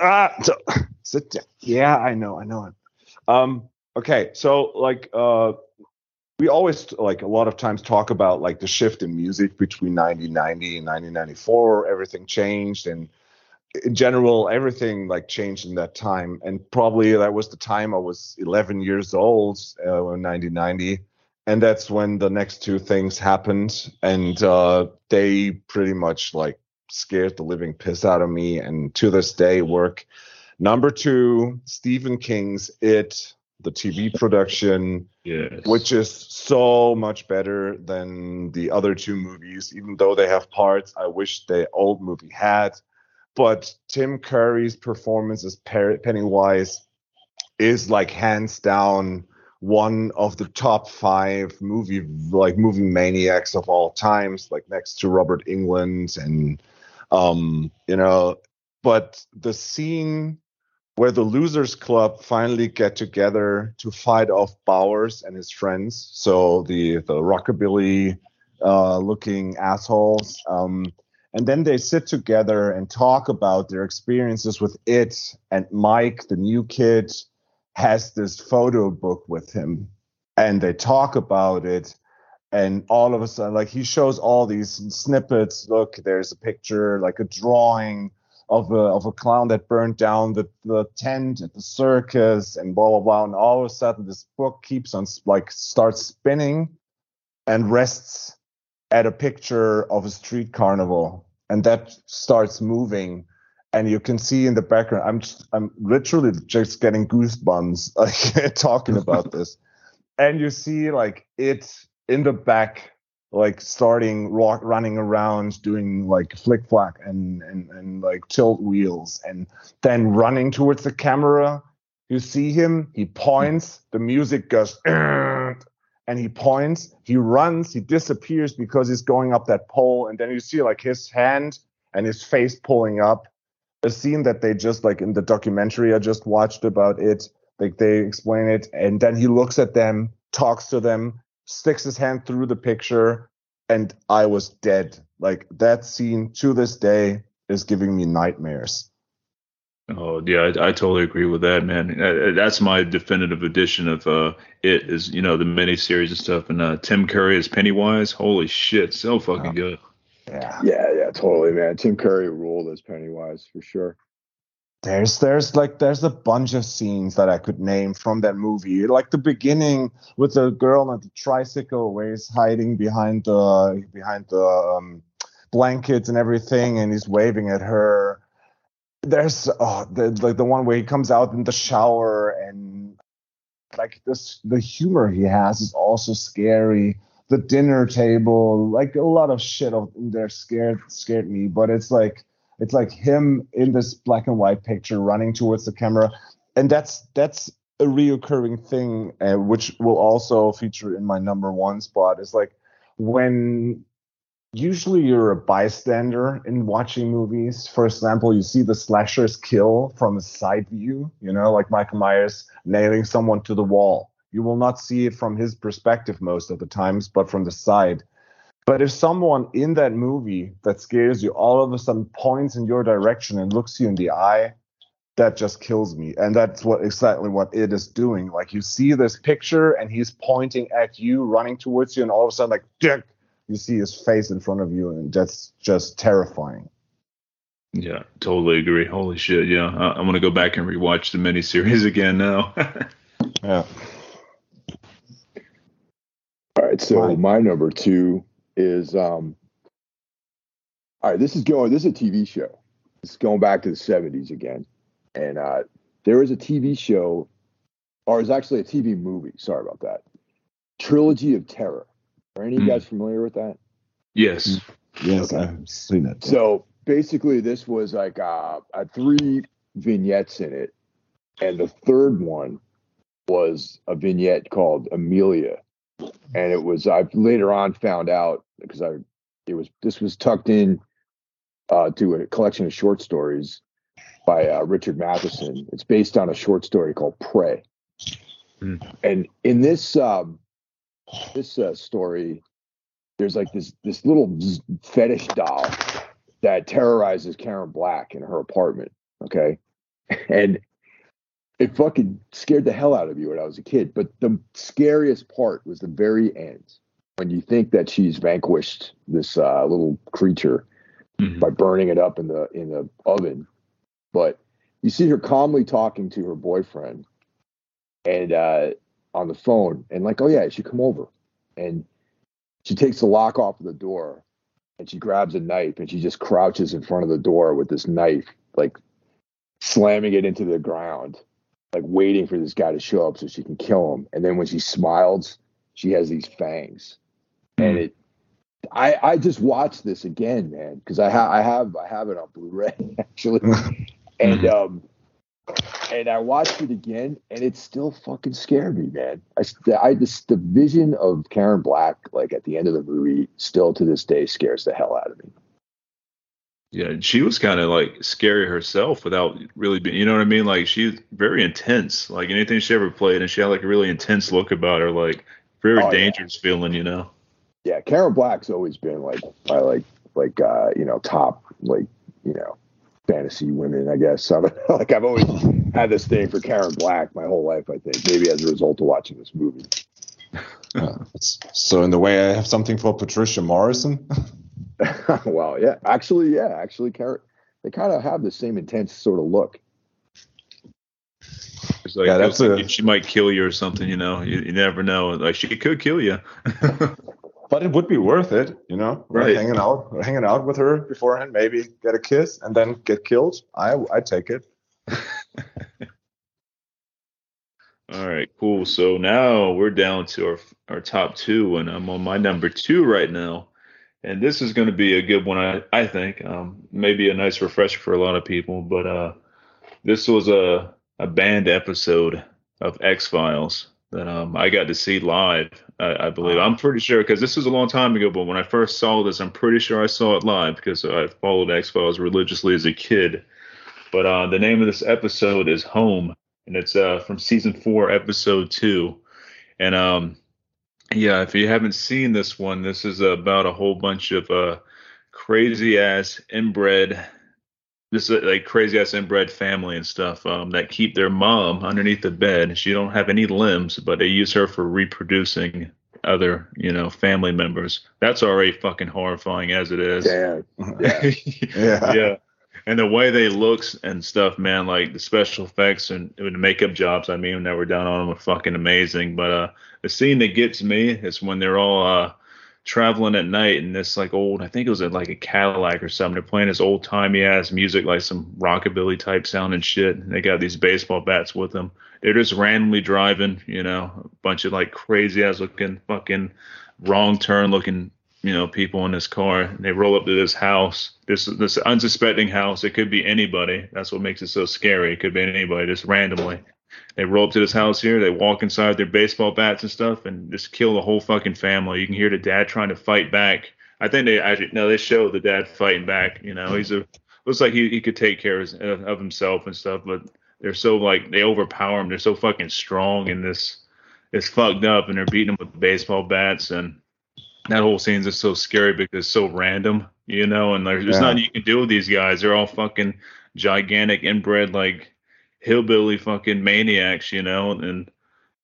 ah, so, sit down. Yeah, I know, I know. Um, okay, so like, uh, we always like a lot of times talk about like the shift in music between 1990 and 1994. Everything changed, and in general, everything like changed in that time. And probably that was the time I was 11 years old uh, in 1990. And that's when the next two things happened. And uh, they pretty much like scared the living piss out of me. And to this day, work. Number two, Stephen King's It, the TV production Yes. which is so much better than the other two movies, even though they have parts I wish the old movie had. But Tim Curry's performance as Pennywise is like hands down one of the top five movie like movie maniacs of all times, like next to Robert Englund and um, you know, but the scene where the losers club finally get together to fight off Bowers and his friends. So the the rockabilly uh, looking assholes. Um, and then they sit together and talk about their experiences with it. And Mike, the new kid, has this photo book with him, and they talk about it. And all of a sudden, like he shows all these snippets. Look, there's a picture, like a drawing of a of a clown that burned down the, the tent at the circus and blah blah blah. And all of a sudden, this book keeps on like starts spinning and rests at a picture of a street carnival, and that starts moving. And you can see in the background, I'm just, I'm literally just getting goosebumps talking about this. And you see like it in the back like starting rock, running around doing like flick flack and, and and like tilt wheels and then running towards the camera you see him he points the music goes and he points he runs he disappears because he's going up that pole and then you see like his hand and his face pulling up. A scene that they just like in the documentary i just watched about it like they explain it and then he looks at them talks to them sticks his hand through the picture, and I was dead. Like that scene to this day is giving me nightmares. Oh yeah, I, I totally agree with that, man. Uh, uh, that's my definitive edition of uh, it is you know the miniseries and stuff. And uh, Tim Curry as Pennywise, holy shit, so fucking good. Yeah, yeah, yeah, totally, man. Tim Curry ruled as Pennywise for sure there's there's like there's a bunch of scenes that I could name from that movie. Like the beginning with the girl on the tricycle where he's hiding behind the behind the um, blankets and everything, and he's waving at her. There's oh, the, like the one where he comes out in the shower and like this the humor he has is also scary. The dinner table, like a lot of shit there scared scared me, but it's like it's like him in this black and white picture running towards the camera, and that's that's a reoccurring thing, uh, which will also feature in my number one spot. Is like when usually you're a bystander in watching movies. For example, you see the slashers kill from a side view, you know, like Michael Myers nailing someone to the wall. You will not see it from his perspective most of the times, but from the side. But if someone in that movie that scares you all of a sudden points in your direction and looks you in the eye, that just kills me. And that's what exactly what it is doing. Like you see this picture and he's pointing at you, running towards you, and all of a sudden, like, Dick, you see his face in front of you, and that's just terrifying. Yeah, totally agree. Holy shit, yeah. I, am gonna go back and rewatch the miniseries again now. yeah. All right, so my number two is um all right, this is going this is a TV show. It's going back to the 70s again. And uh there is a TV show, or is actually a TV movie, sorry about that. Trilogy of Terror. Are any of you hmm. guys familiar with that? Yes. Yes, okay. I've seen it. So basically this was like uh, uh three vignettes in it. And the third one was a vignette called Amelia. And it was I later on found out because I it was this was tucked in uh, to a collection of short stories by uh, Richard Matheson. It's based on a short story called Prey. Mm. And in this um, this uh, story, there's like this this little fetish doll that terrorizes Karen Black in her apartment. Okay, and it fucking scared the hell out of you when I was a kid. But the scariest part was the very end when you think that she's vanquished this uh, little creature mm-hmm. by burning it up in the in the oven, but you see her calmly talking to her boyfriend and uh, on the phone, and like, oh yeah, she come over, and she takes the lock off of the door, and she grabs a knife, and she just crouches in front of the door with this knife, like slamming it into the ground, like waiting for this guy to show up so she can kill him. And then when she smiles, she has these fangs and hmm. it I I just watched this again, man, because I have I have I have it on Blu-ray actually, and hmm. um and I watched it again, and it still fucking scared me, man. I I just the vision of Karen Black like at the end of the movie still to this day scares the hell out of me. Yeah, she was kind of like scary herself without really being, you know what I mean? Like she's very intense. Like anything she ever played, and she had like a really intense look about her, like very oh, dangerous yeah. feeling, you know yeah, Karen Black's always been like my like like uh, you know top like you know fantasy women. I guess I'm, like I've always had this thing for Karen Black my whole life. I think maybe as a result of watching this movie. Yeah. So in the way, I have something for Patricia Morrison. well, yeah, actually, yeah, actually, Karen, they kind of have the same intense sort of look. It's like, Yeah, that's a- she might kill you or something. You know, you, you never know. Like she could kill you. But it would be worth it, you know, Right. hanging out, hanging out with her beforehand, maybe get a kiss and then get killed. I I take it. All right, cool. So now we're down to our our top two, and I'm on my number two right now. And this is going to be a good one, I I think. Um, maybe a nice refresher for a lot of people, but uh, this was a a banned episode of X Files that um I got to see live. I, I believe I'm pretty sure because this was a long time ago, but when I first saw this, I'm pretty sure I saw it live because I followed X Files religiously as a kid. But uh, the name of this episode is Home and it's uh from season four, episode two. And um, yeah, if you haven't seen this one, this is about a whole bunch of uh crazy ass inbred, this like crazy ass inbred family and stuff um that keep their mom underneath the bed. She don't have any limbs, but they use her for reproducing other you know family members. That's already fucking horrifying as it is. Damn. Yeah. Yeah. yeah. And the way they looks and stuff, man, like the special effects and the makeup jobs, I mean, that were done on them are fucking amazing. But uh the scene that gets me is when they're all uh traveling at night in this like old I think it was a, like a Cadillac or something. They're playing this old timey ass music, like some rockabilly type sounding shit. And they got these baseball bats with them. They're just randomly driving, you know, a bunch of like crazy ass looking fucking wrong turn looking you know people in this car and they roll up to this house this this unsuspecting house it could be anybody that's what makes it so scary it could be anybody just randomly they roll up to this house here they walk inside their baseball bats and stuff and just kill the whole fucking family. You can hear the dad trying to fight back. I think they actually no they show the dad fighting back you know. He's a looks like he, he could take care of, of himself and stuff but they're so like they overpower him. They're so fucking strong and this it's fucked up and they're beating him with baseball bats and that whole scene's just so scary because it's so random, you know, and there's, there's nothing you can do with these guys. They're all fucking gigantic inbred like hillbilly fucking maniacs, you know, and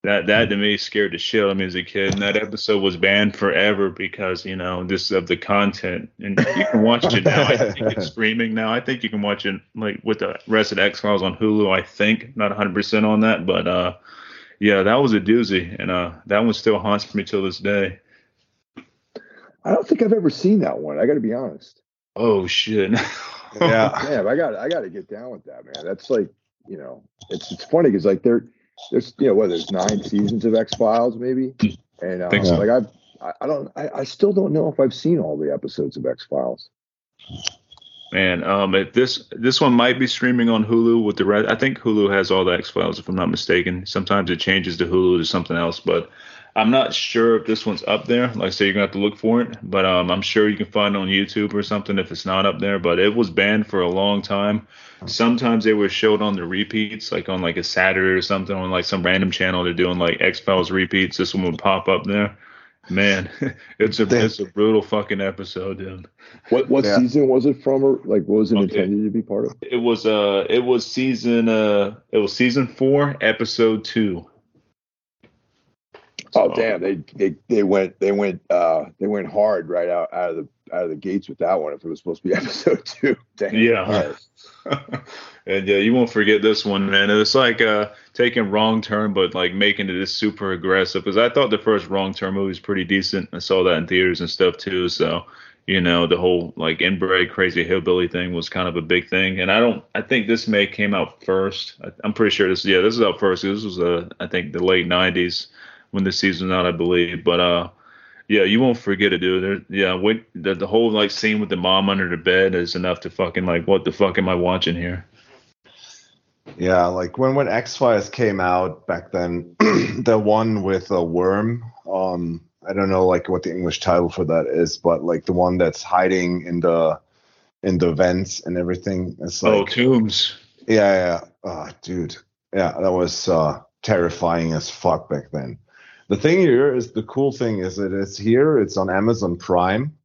that that to me scared the shit out of me as a kid. And that episode was banned forever because, you know, this of the content. And you can watch it now. I think it's streaming now. I think you can watch it like with the rest of the X Files on Hulu, I think. Not hundred percent on that, but uh yeah, that was a doozy. And uh that one still haunts me till this day. I don't think I've ever seen that one. I got to be honest. Oh shit. Yeah. Damn, I got I got to get down with that, man. That's like you know, it's it's funny because like there there's you know what there's nine seasons of X Files maybe, and Think so. like I've I, I don't I, I still don't know if I've seen all the episodes of X Files. Man, um, if this this one might be streaming on Hulu with the rest. I think Hulu has all the X Files, if I'm not mistaken. Sometimes it changes to Hulu to something else, but I'm not sure if this one's up there. Like I say, you're gonna have to look for it, but um, I'm sure you can find it on YouTube or something if it's not up there. But it was banned for a long time. Sometimes they were showed on the repeats, like on like a Saturday or something on like some random channel. They're doing like X Files repeats. This one would pop up there. Man, it's a it's a brutal fucking episode, dude. What what Yeah. season was it from? Or like what was it Okay. intended to be part of? It was uh it was season uh it was season four, episode two. Oh So- damn, they they they went they went uh they went hard right out out of the out of the gates with that one. If it was supposed to be episode two, damn. Yeah. and yeah, you won't forget this one, man. It's like uh taking wrong turn, but like making it this super aggressive. Because I thought the first wrong turn movie was pretty decent. I saw that in theaters and stuff too. So you know the whole like inbred crazy hillbilly thing was kind of a big thing. And I don't, I think this may came out first. I, I'm pretty sure this, yeah, this is out first. This was uh, I think the late '90s when the season's out, I believe. But uh. Yeah, you won't forget it, dude. There, yeah, wait, the, the whole like scene with the mom under the bed is enough to fucking like, what the fuck am I watching here? Yeah, like when when X Files came out back then, the one with a worm. Um, I don't know like what the English title for that is, but like the one that's hiding in the in the vents and everything. It's like oh, Tooms. yeah, yeah. Oh, dude, yeah, that was uh, terrifying as fuck back then. The thing here is the cool thing is it's here. It's on Amazon Prime,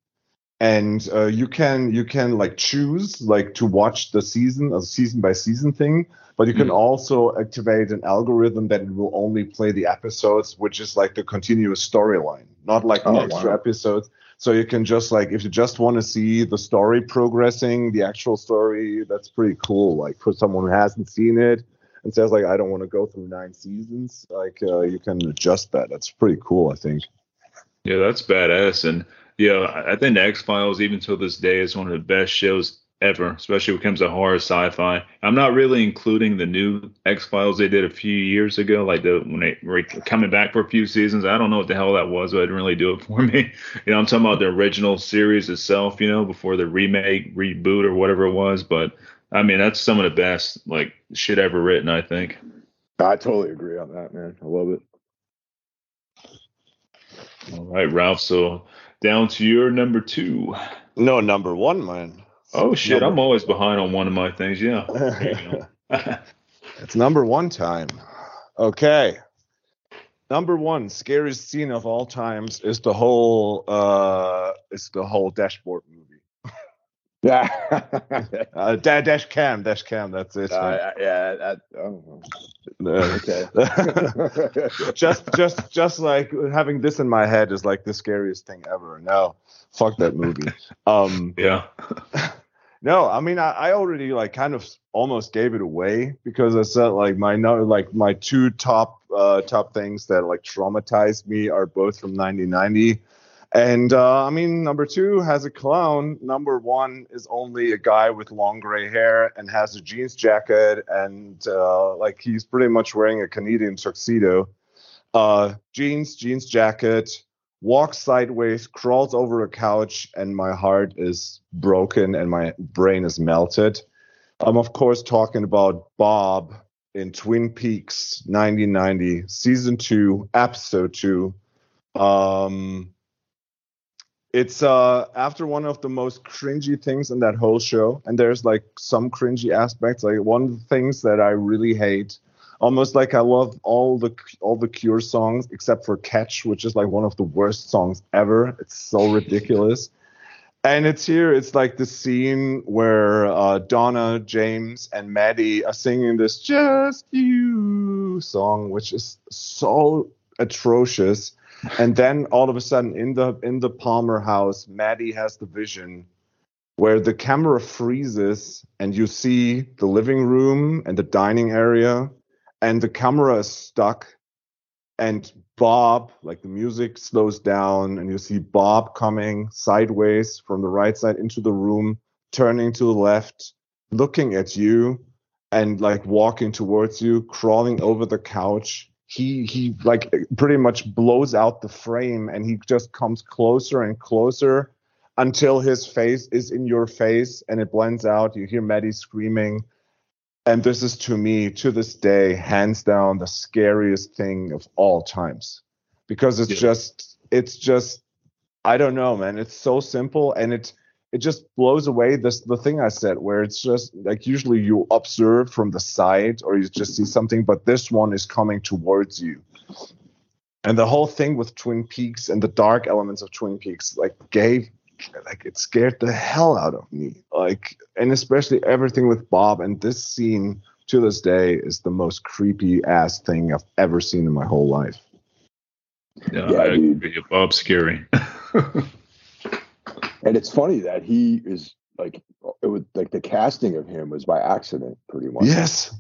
and uh, you can you can like choose like to watch the season a season by season thing but you can Mhm. also activate an algorithm that it will only play the episodes which is like the continuous storyline not like Oh, extra wow. episodes so you can just like if you just want to see the story progressing the actual story that's pretty cool like for someone who hasn't seen it and says like i don't want to go through nine seasons like uh, you can adjust that that's pretty cool i think Yeah, that's badass. And yeah, I think X Files, even till this day, is one of the best shows ever, especially when it comes to horror sci-fi. I'm not really including the new X Files they did a few years ago, like the when they were coming back for a few seasons. I don't know what the hell that was, but it didn't really do it for me. You know, I'm talking about the original series itself, you know, before the remake, reboot, or whatever it was. But I mean, that's some of the best like shit ever written, I think. I totally agree on that, man. I love it. All right, Ralph. So down to your number two. no number one man Oh shit, Number- I'm always behind on one of my things. Yeah. There you go. It's number one time. Okay. Number one scariest scene of all times is the whole uh is the whole dashboard movie. Yeah. Uh, dash cam, dash cam. That's it. man. Uh, yeah. That, oh, Uh, okay. just just just like having this in my head is like the scariest thing ever. No, fuck that movie. Um, yeah. No, I mean I, I already like kind of almost gave it away because I said like my no like my two top uh top things that like traumatized me are both from 1990. And uh, I mean, number two has a clown. Number one is only a guy with long gray hair and has a jeans jacket, and uh, like he's pretty much wearing a Canadian tuxedo. Uh, jeans, jeans jacket, walks sideways, crawls over a couch, and my heart is broken and my brain is melted. I'm, of course, talking about Bob in Twin Peaks 1990, season two, episode two. Um, it's uh after one of the most cringy things in that whole show, and there's like some cringy aspects. Like one of the things that I really hate almost like I love all the all the Cure songs except for Catch, which is like one of the worst songs ever. It's so ridiculous. And it's here, it's like the scene where uh, Donna, James, and Maddy are singing this Just You song, which is so atrocious. And then all of a sudden in the in the Palmer house, Maddy has the vision where the camera freezes and you see the living room and the dining area and the camera is stuck and bob like the music slows down and you see bob coming sideways from the right side into the room turning to the left looking at you and like walking towards you crawling over the couch he he like pretty much blows out the frame and he just comes closer and closer until his face is in your face and it blends out. You hear maddy screaming. And this is to me to this day hands down the scariest thing of all times. Because it's Yeah. just it's just i don't know man. It's so simple and it it just blows away this the thing i said where it's just like usually you observe from the side or you just see something but this one is coming towards you and the whole thing with twin peaks and the dark elements of twin peaks like gave like it scared the hell out of me like and especially everything with bob and this scene to this day is the most creepy ass thing i've ever seen in my whole life Yeah, Yeah, I agree. Bob's scary. and it's funny that he is like it was like the casting of him was by accident, pretty much. yes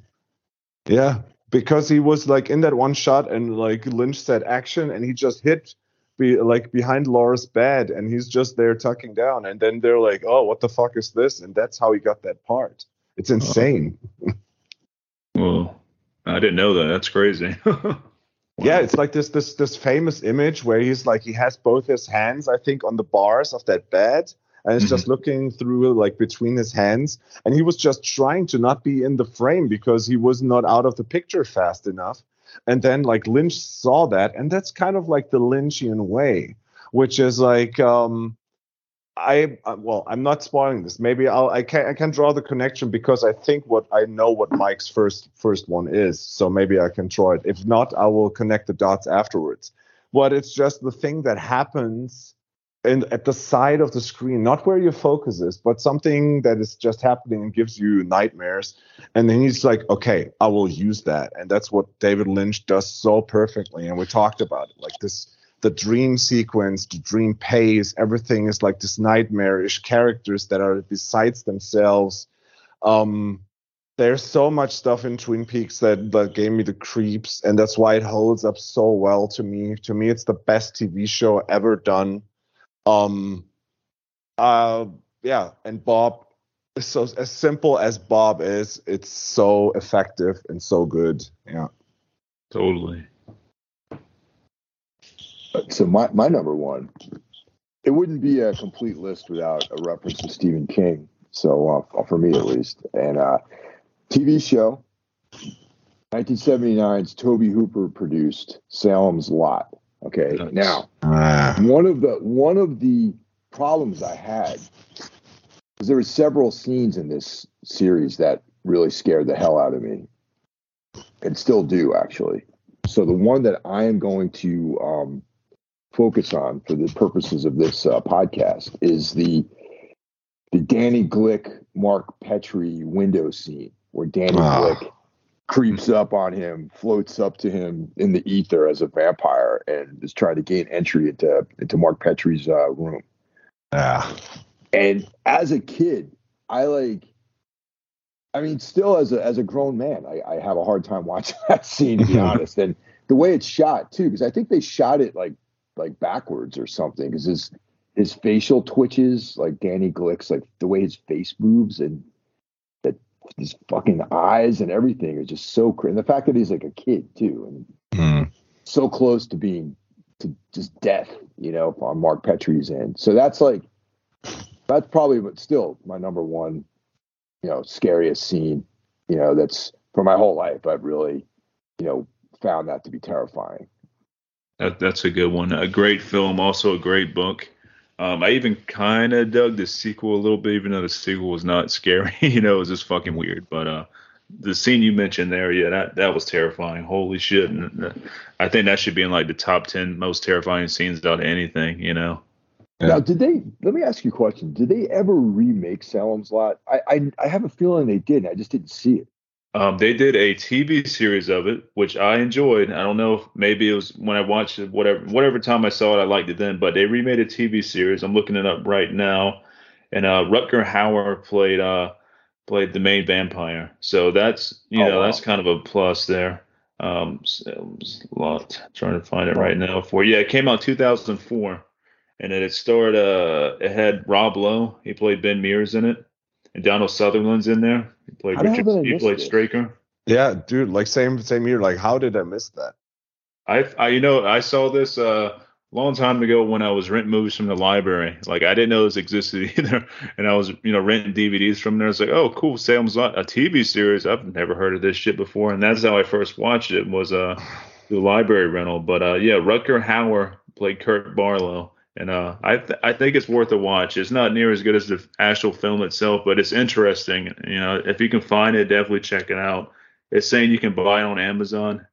yeah because he was like in that one shot and like lynch said action and he just hit be like behind laura's bed and he's just there tucking down and then they're like oh what the fuck is this and that's how he got that part it's insane well, I didn't know that. That's crazy. Yeah, it's like this this this famous image where he's like he has both his hands, I think, on the bars of that bed, and it's just looking through like between his hands, and he was just trying to not be in the frame because he was not out of the picture fast enough. And then like Lynch saw that, and that's kind of like the Lynchian way, which is like um I uh, well, I'm not spoiling this. Maybe I'll I can I can draw the connection because I think what I know what Mike's first first one is. So maybe I can draw it. If not, I will connect the dots afterwards. But it's just the thing that happens and at the side of the screen, not where your focus is, but something that is just happening and gives you nightmares. And then he's like, okay, I will use that. And that's what David Lynch does so perfectly. And we talked about it like this the dream sequence, the dream pace, everything is like this nightmarish characters that are besides themselves. Um, there's so much stuff in Twin Peaks that, that gave me the creeps, and that's why it holds up so well to me. To me, it's the best TV show ever done. Um, uh, yeah, and Bob, so as simple as Bob is, it's so effective and so good. Yeah, totally. So my my number one, it wouldn't be a complete list without a reference to Stephen King. So uh, for me at least, and uh, TV show, 1979's Tobe Hooper produced Salem's Lot. Okay, nice. now ah. one of the one of the problems I had was there were several scenes in this series that really scared the hell out of me, and still do actually. So the one that I am going to um, focus on for the purposes of this uh, podcast is the the Danny Glick Mark Petrie window scene where Danny ah. Glick creeps up on him, floats up to him in the ether as a vampire, and is trying to gain entry into into Mark Petrie's uh, room. Yeah. And as a kid, I like. I mean, still as a as a grown man, I, I have a hard time watching that scene to be honest. And the way it's shot too, because I think they shot it like like backwards or something because his his facial twitches like Danny Glick's like the way his face moves and that his fucking eyes and everything is just so crazy. And the fact that he's like a kid too and mm. so close to being to just death, you know, on Mark Petrie's end. So that's like that's probably but still my number one, you know, scariest scene, you know, that's for my whole life I've really, you know, found that to be terrifying. That, that's a good one. A great film, also a great book. Um, I even kind of dug the sequel a little bit, even though the sequel was not scary. you know, it was just fucking weird. But uh, the scene you mentioned there, yeah, that that was terrifying. Holy shit! And uh, I think that should be in like the top ten most terrifying scenes out of anything. You know. Yeah. Now, did they? Let me ask you a question. Did they ever remake Salem's Lot? I, I I have a feeling they did. I just didn't see it. Um, they did a TV series of it, which I enjoyed. I don't know if maybe it was when I watched it, whatever whatever time I saw it, I liked it then. But they remade a TV series. I'm looking it up right now, and uh, Rutger Hauer played uh, played the main vampire. So that's you oh, know wow. that's kind of a plus there. Um, a lot trying to find it right now for yeah, it came out 2004, and it starred uh, it had Rob Lowe. He played Ben Mears in it and Donald Sutherland's in there. He played Richard. He played Straker. Yeah, dude. Like same same year. Like how did I miss that? I, I you know I saw this uh long time ago when I was renting movies from the library. Like I didn't know this existed either, and I was you know renting DVDs from there. It's like oh cool, Salem's Lot, a TV series. I've never heard of this shit before, and that's how I first watched it was uh the library rental. But uh yeah, Rutger Hauer played Kurt Barlow and uh, I th- I think it's worth a watch. It's not near as good as the actual film itself, but it's interesting. You know, if you can find it, definitely check it out. It's saying you can buy it on Amazon.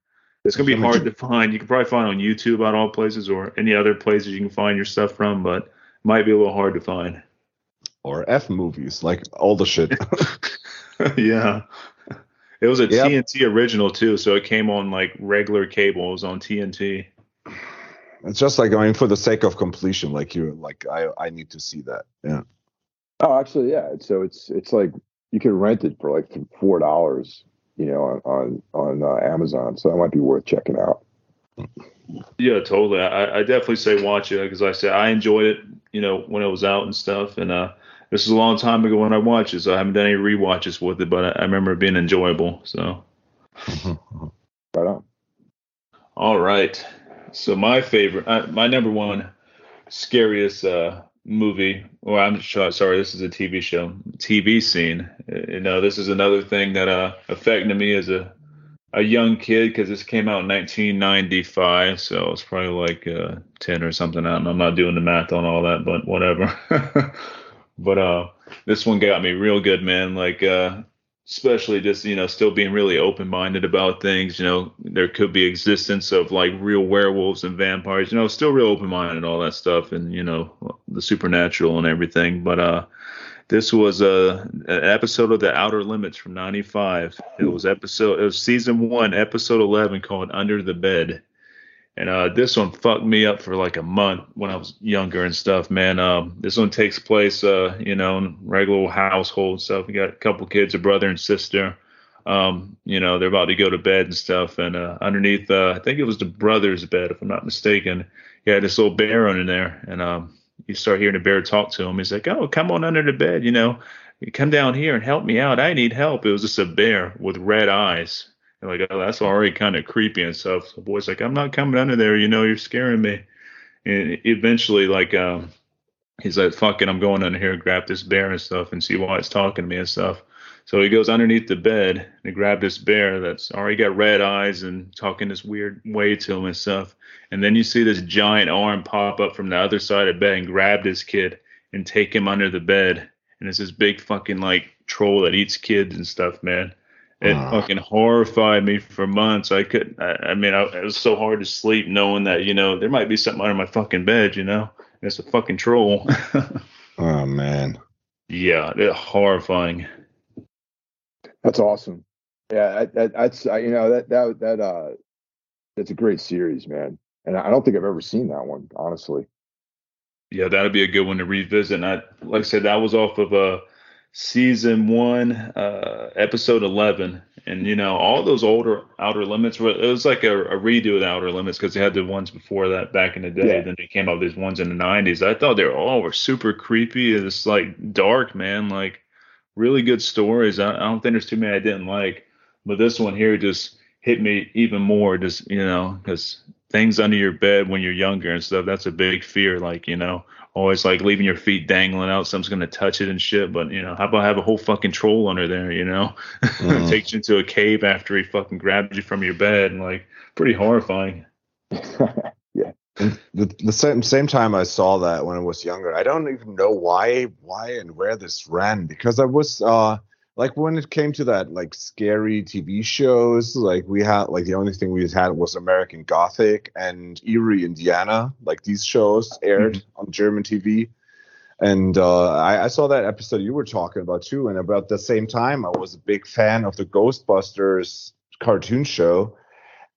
It's gonna be hard to find. You can probably find on YouTube at all places or any other places you can find your stuff from, but it might be a little hard to find. Or F movies, like all the shit. yeah. It was a yep. TNT original too, so it came on like regular cable. It was on TNT. It's just like I mean, for the sake of completion, like you, like I, I need to see that. Yeah. Oh, actually, yeah. So it's it's like you can rent it for like four dollars, you know, on on, on uh, Amazon. So that might be worth checking out. Yeah, totally. I, I definitely say watch it because like I said I enjoyed it, you know, when it was out and stuff. And uh, this is a long time ago when I watched it, so I haven't done any re-watches with it, but I, I remember it being enjoyable. So. right on. All right. So my favorite, uh, my number one scariest uh, movie, or I'm sorry, this is a TV show, TV scene. You know, this is another thing that uh, affected me as a a young kid because this came out in 1995, so it's probably like uh, 10 or something. I'm not doing the math on all that, but whatever. but uh, this one got me real good, man. Like uh, especially just you know still being really open minded about things. You know, there could be existence of like real werewolves and vampires. You know, still real open minded all that stuff, and you know the supernatural and everything. But uh, this was a an episode of The Outer Limits from '95. It was episode it was season one, episode 11, called Under the Bed. And uh, this one fucked me up for like a month when I was younger and stuff, man. Um, this one takes place, uh, you know, in regular household stuff. We got a couple kids, a brother and sister. Um, you know, they're about to go to bed and stuff. And uh, underneath, uh, I think it was the brother's bed, if I'm not mistaken, he had this little bear under there. And um, you start hearing the bear talk to him. He's like, "Oh, come on under the bed, you know, come down here and help me out. I need help." It was just a bear with red eyes like, oh, that's already kind of creepy and stuff. So the boy's like, I'm not coming under there. You know, you're scaring me. And eventually, like, um, he's like, fuck it, I'm going under here and grab this bear and stuff and see why it's talking to me and stuff. So he goes underneath the bed and grab this bear that's already got red eyes and talking this weird way to him and stuff. And then you see this giant arm pop up from the other side of the bed and grab this kid and take him under the bed. And it's this big fucking like troll that eats kids and stuff, man. It uh. fucking horrified me for months. I could, I, I mean, I, it was so hard to sleep knowing that, you know, there might be something under my fucking bed, you know, it's a fucking troll. oh, man. Yeah, it, horrifying. That's awesome. Yeah, that, that's, you know, that, that, that, uh, that's a great series, man. And I don't think I've ever seen that one, honestly. Yeah, that'd be a good one to revisit. And I, like I said, that was off of a, uh, season one, uh, episode 11. And, you know, all those older Outer Limits, were, it was like a, a redo of the Outer Limits because they had the ones before that back in the day. Yeah. Then they came out with these ones in the 90s. I thought they were all were super creepy. It's like dark, man. Like really good stories. I, I don't think there's too many I didn't like. But this one here just hit me even more, just, you know, because things under your bed when you're younger and stuff, that's a big fear. Like, you know, always like leaving your feet dangling out. Something's gonna touch it and shit. But you know, how about have a whole fucking troll under there? You know, mm. takes you into a cave after he fucking grabs you from your bed and like pretty horrifying. yeah. the, the same same time I saw that when I was younger, I don't even know why why and where this ran because I was uh like when it came to that like scary TV shows, like we had like the only thing we had was American Gothic and Eerie, Indiana. Like these shows aired mm-hmm. on German TV, and uh, I, I, saw that episode you were talking about too. And about the same time, I was a big fan of the Ghostbusters cartoon show.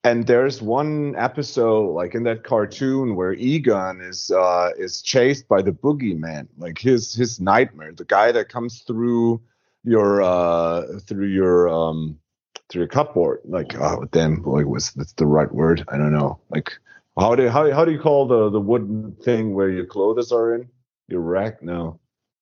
And there's one episode, like in that cartoon, where Egon is uh, is chased by the boogeyman, like his his nightmare, the guy that comes through your uh through your um through your cupboard like oh damn like was that's the right word? I don't know. Like how do how, how do you call the the wooden thing where your clothes are in? Your rack? No.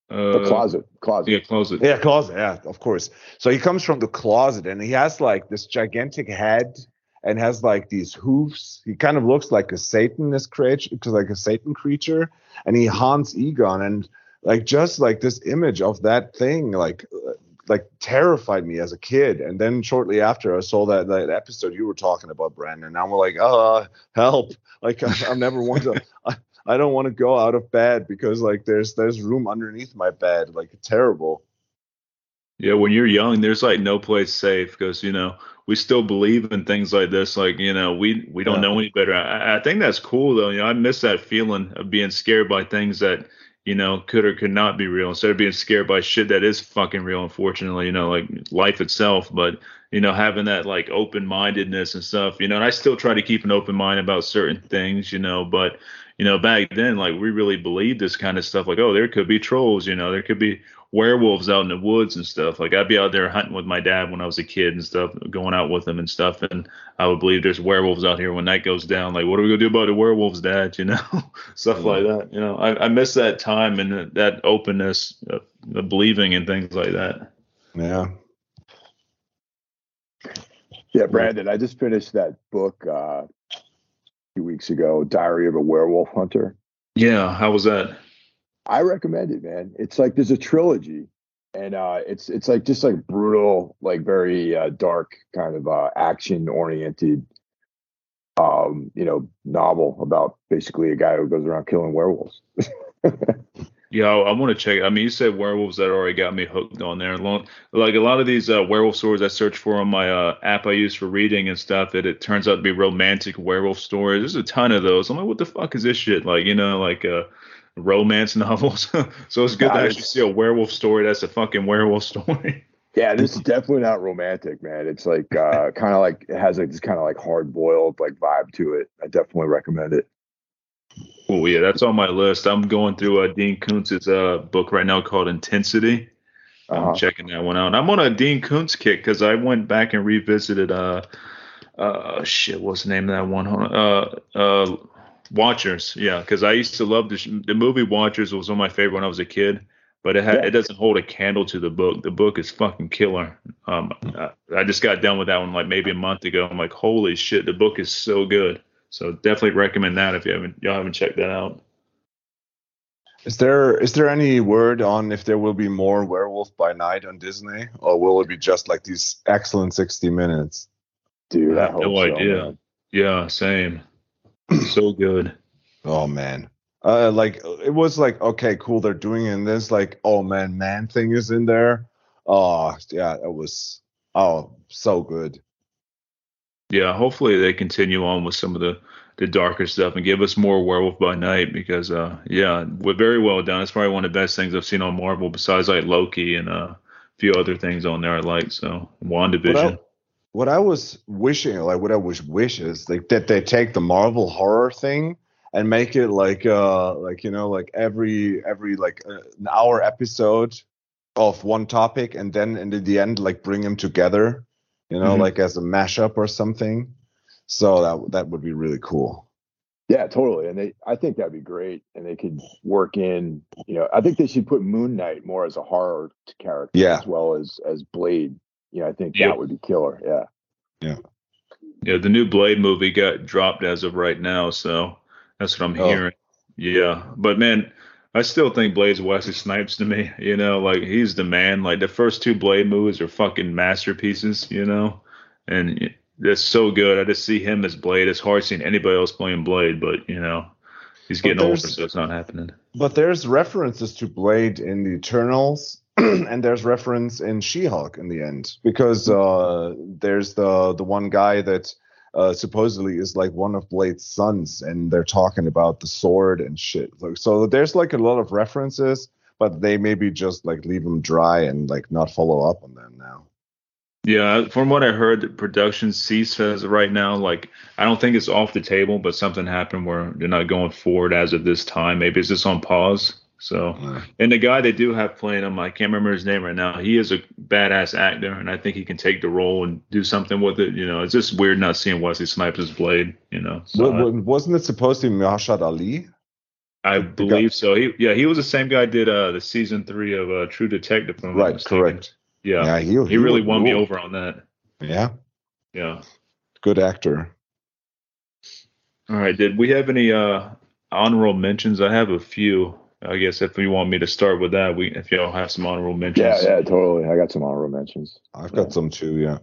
Uh, the closet closet. yeah closet. Yeah closet yeah of course. So he comes from the closet and he has like this gigantic head and has like these hoofs he kind of looks like a satanist creature because like a satan creature and he haunts egon and like just like this image of that thing like like terrified me as a kid. And then shortly after i saw that that episode you were talking about brandon. And i'm like oh help. Like I, i'm never want to I, I don't want to go out of bed because like there's there's room underneath my bed like terrible. Yeah when you're young there's like no place safe because you know we still believe in things like this like you know we we don't yeah. know any better. I, I think that's cool though you know i miss that feeling of being scared by things that you know, could or could not be real instead of being scared by shit that is fucking real, unfortunately, you know, like life itself. But, you know, having that like open mindedness and stuff, you know, and I still try to keep an open mind about certain things, you know, but, you know, back then, like we really believed this kind of stuff, like, oh, there could be trolls, you know, there could be werewolves out in the woods and stuff. Like I'd be out there hunting with my dad when I was a kid and stuff, going out with him and stuff. And I would believe there's werewolves out here when night goes down. Like, what are we gonna do about the werewolves, Dad? You know, stuff like that. You know, I, I miss that time and that openness, of, of believing in things like that. Yeah. Yeah, Brandon, I just finished that book uh, a few weeks ago, Diary of a Werewolf Hunter. Yeah, how was that? I recommend it, man. It's like there's a trilogy, and uh, it's it's like just like brutal, like very uh, dark kind of uh, action oriented, um, you know, novel about basically a guy who goes around killing werewolves. yeah, Yeah, I want to check. I mean, you said werewolves that already got me hooked on there. Long, like a lot of these uh, werewolf stories I search for on my uh, app I use for reading and stuff, that it turns out to be romantic werewolf stories. There's a ton of those. I'm like, what the fuck is this shit? Like, you know, like uh, romance novels. so it's good to actually see a werewolf story that's a fucking werewolf story. Yeah, this is definitely not romantic, man. It's like uh, kind of like it has like this kind of like hard boiled like vibe to it. I definitely recommend it. Oh yeah, that's on my list. I'm going through uh, Dean Koontz's uh, book right now called Intensity. Uh-huh. I'm checking that one out. I'm on a Dean Koontz kick because I went back and revisited uh uh shit, what's the name of that one? Uh uh Watchers, yeah, because I used to love the, sh- the movie Watchers was one of my favorite when I was a kid but it ha- yeah. it doesn't hold a candle to the book. The book is fucking killer. Um, I, I just got done with that one like maybe a month ago. I'm like, holy shit, the book is so good. So definitely recommend that if you haven't y'all haven't checked that out. Is there is there any word on if there will be more Werewolf by Night on Disney, or will it be just like these excellent 60 minutes? Dude, I, I have no so, idea. Man. Yeah, same. so good. Oh man uh, like it was like okay, cool, they're doing it. And this like, oh man, man thing is in there. Oh yeah, it was oh so good. Yeah, hopefully they continue on with some of the the darker stuff and give us more Werewolf by Night because uh yeah, we're very well done. It's probably one of the best things I've seen on Marvel besides like Loki and uh, a few other things on there I like. So WandaVision. What I, what I was wishing, like what I wish wish is like that they take the Marvel horror thing and make it like uh like you know like every every like uh, an hour episode of one topic and then in the end like bring them together you know mm-hmm. like as a mashup or something so that that would be really cool yeah totally and they i think that'd be great and they could work in you know i think they should put moon knight more as a horror character yeah. as well as as blade you know i think that would be killer yeah yeah yeah the new blade movie got dropped as of right now so that's what I'm oh. hearing. Yeah, but man, I still think Blade's Wesley Snipes to me. You know, like he's the man. Like the first two Blade movies are fucking masterpieces. You know, and that's so good. I just see him as Blade. It's hard seeing anybody else playing Blade, but you know, he's getting older, so it's not happening. But there's references to Blade in the Eternals. and there's reference in She-Hulk in the end because uh, there's the the one guy that uh, supposedly is like one of Blade's sons, and they're talking about the sword and shit. So there's like a lot of references, but they maybe just like leave them dry and like not follow up on them now. Yeah, from what I heard, production ceased as right now. Like, I don't think it's off the table, but something happened where they're not going forward as of this time. Maybe it's just on pause. So, and the guy they do have playing him, I can't remember his name right now. He is a badass actor, and I think he can take the role and do something with it. You know, it's just weird not seeing Wesley Snipes' his Blade. You know, so wasn't it supposed to be Mahershala Ali? I believe so. He, yeah, he was the same guy did uh the season three of uh, True Detective. Right, correct. Yeah, yeah he, he, he really won cool. me over on that. Yeah, yeah, good actor. All right, did we have any uh honorable mentions? I have a few. I guess if you want me to start with that, we if y'all have some honorable mentions. Yeah, yeah, totally. I got some honorable mentions. I've got some too. Yeah.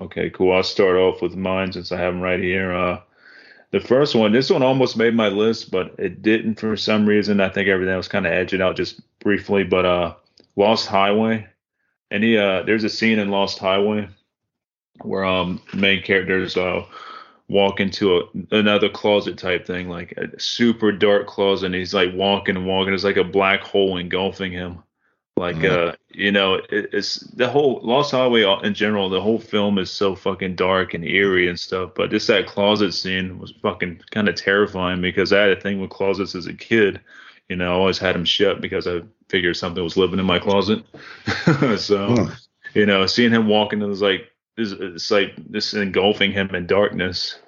Okay, cool. I'll start off with mine since I have them right here. Uh, the first one, this one almost made my list, but it didn't for some reason. I think everything was kind of edging out just briefly. But uh, Lost Highway. Any uh, there's a scene in Lost Highway where um main characters uh walk into a, another closet type thing, like a super dark closet, and he's like walking and walking. It's like a black hole engulfing him. Like mm-hmm. uh, you know, it, it's the whole Lost Highway in general. The whole film is so fucking dark and eerie and stuff. But just that closet scene was fucking kind of terrifying because I had a thing with closets as a kid. You know, I always had them shut because I figured something was living in my closet. so, mm. you know, seeing him walking, it was like it's like this engulfing him in darkness.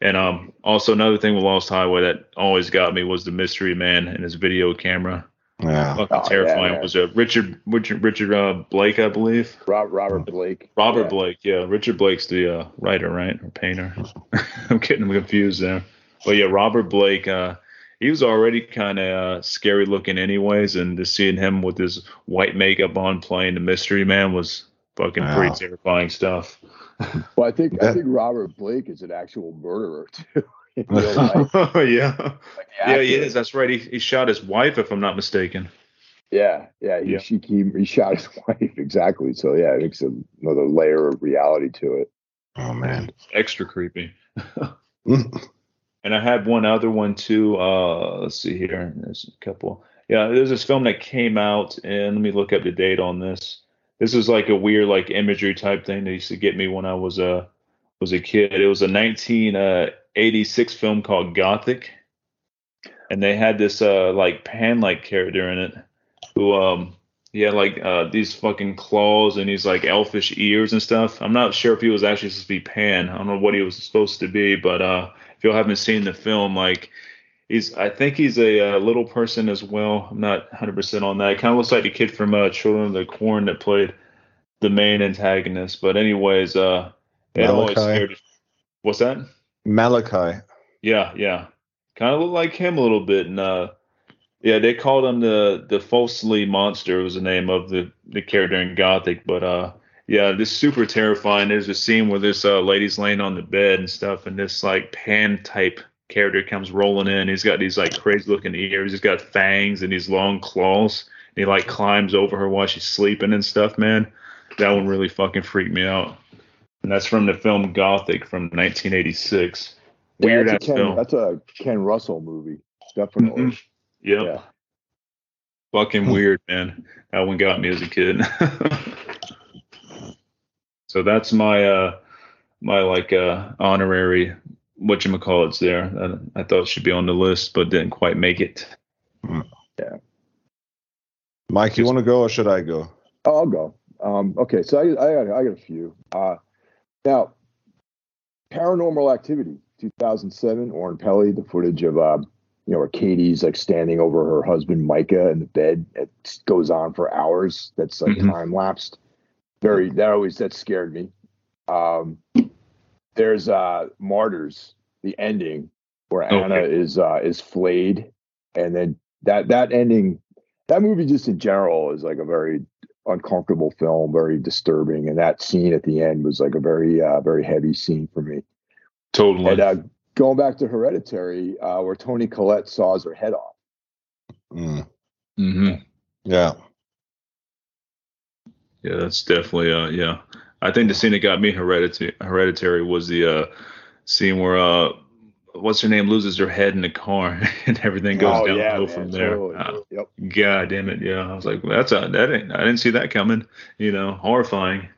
And um, also another thing with Lost Highway that always got me was the mystery man and his video camera. Yeah, fucking oh, terrifying. Yeah, was a Richard Richard Richard uh, Blake, I believe. Rob, Robert Blake. Robert yeah. Blake, yeah. Richard Blake's the uh, writer, right, or painter? I'm getting confused there. But yeah, Robert Blake. Uh, he was already kind of uh, scary looking, anyways, and just seeing him with his white makeup on playing the mystery man was fucking wow. pretty terrifying stuff. well, I think I think Robert Blake is an actual murderer too. oh yeah, like yeah, he is. That's right. He, he shot his wife, if I'm not mistaken. Yeah, yeah. He, Yeah. She, he, he shot his wife exactly. So yeah, it makes another layer of reality to it. Oh man. Extra creepy. Mm. And I had one other one too. Uh, let's see here. There's a couple. Yeah, there's this film that came out, and let me look up the date on this. This is like a weird, like imagery type thing that used to get me when I was a was a kid. It was a 1986 film called Gothic, and they had this uh like pan like character in it, who um he had like uh these fucking claws and these like elfish ears and stuff. I'm not sure if he was actually supposed to be Pan. I don't know what he was supposed to be, but uh if you haven't seen the film, like he's I think he's a, uh little person as well. I'm not 100% on that. It kind of looks like the kid from uh, Children of the Corn that played the main antagonist. But anyways, uh, it always scared. What's that? Malachi. Yeah, yeah. Kind of looked like him a little bit, and uh, yeah, they called him the the Fuseli monster was the name of the the character in Gothic. But uh, yeah, this super terrifying. There's a scene where this uh, lady's laying on the bed and stuff, and this like pan type character comes rolling in. He's got these like crazy looking ears. He's got fangs and these long claws. And he like climbs over her while she's sleeping and stuff. Man, that one really fucking freaked me out. And that's from the film Gothic from 1986. Yeah, Weird that's ass a Ken, film. that's a Ken Russell movie, definitely. Mhm. Yep. Yeah. Fucking weird, man. That one got me as a kid. so that's my uh my like uh honorary whatchamacallits there. I, I thought it should be on the list, but didn't quite make it. Yeah. Mike, you want to go or should I go? Oh, I'll go. Um, okay, so I, I got I got a few. Uh, now, Paranormal Activity, 2007, Oren Peli, the footage of uh, you know where Katie's like standing over her husband Micah in the bed. It goes on for hours. That's like Mhm. time lapsed. Very that always that scared me. Um, there's uh, Martyrs, the ending where Okay. Anna is uh, is flayed, and then that that ending, that movie just in general is like a very uncomfortable film, very disturbing, and that scene at the end was like a very uh, very heavy scene for me. Totally. And uh, going back to Hereditary, uh, where Toni Collette saws her head off. Mm. hmm Yeah. Yeah, that's definitely uh yeah. I think the scene that got me hereditary hereditary was the uh scene where uh what's her name loses her head in the car and everything goes Oh, downhill yeah, from there. totally. Uh, Yep. God damn it, yeah. I was like, that's a that ain't, I didn't see that coming. You know, horrifying.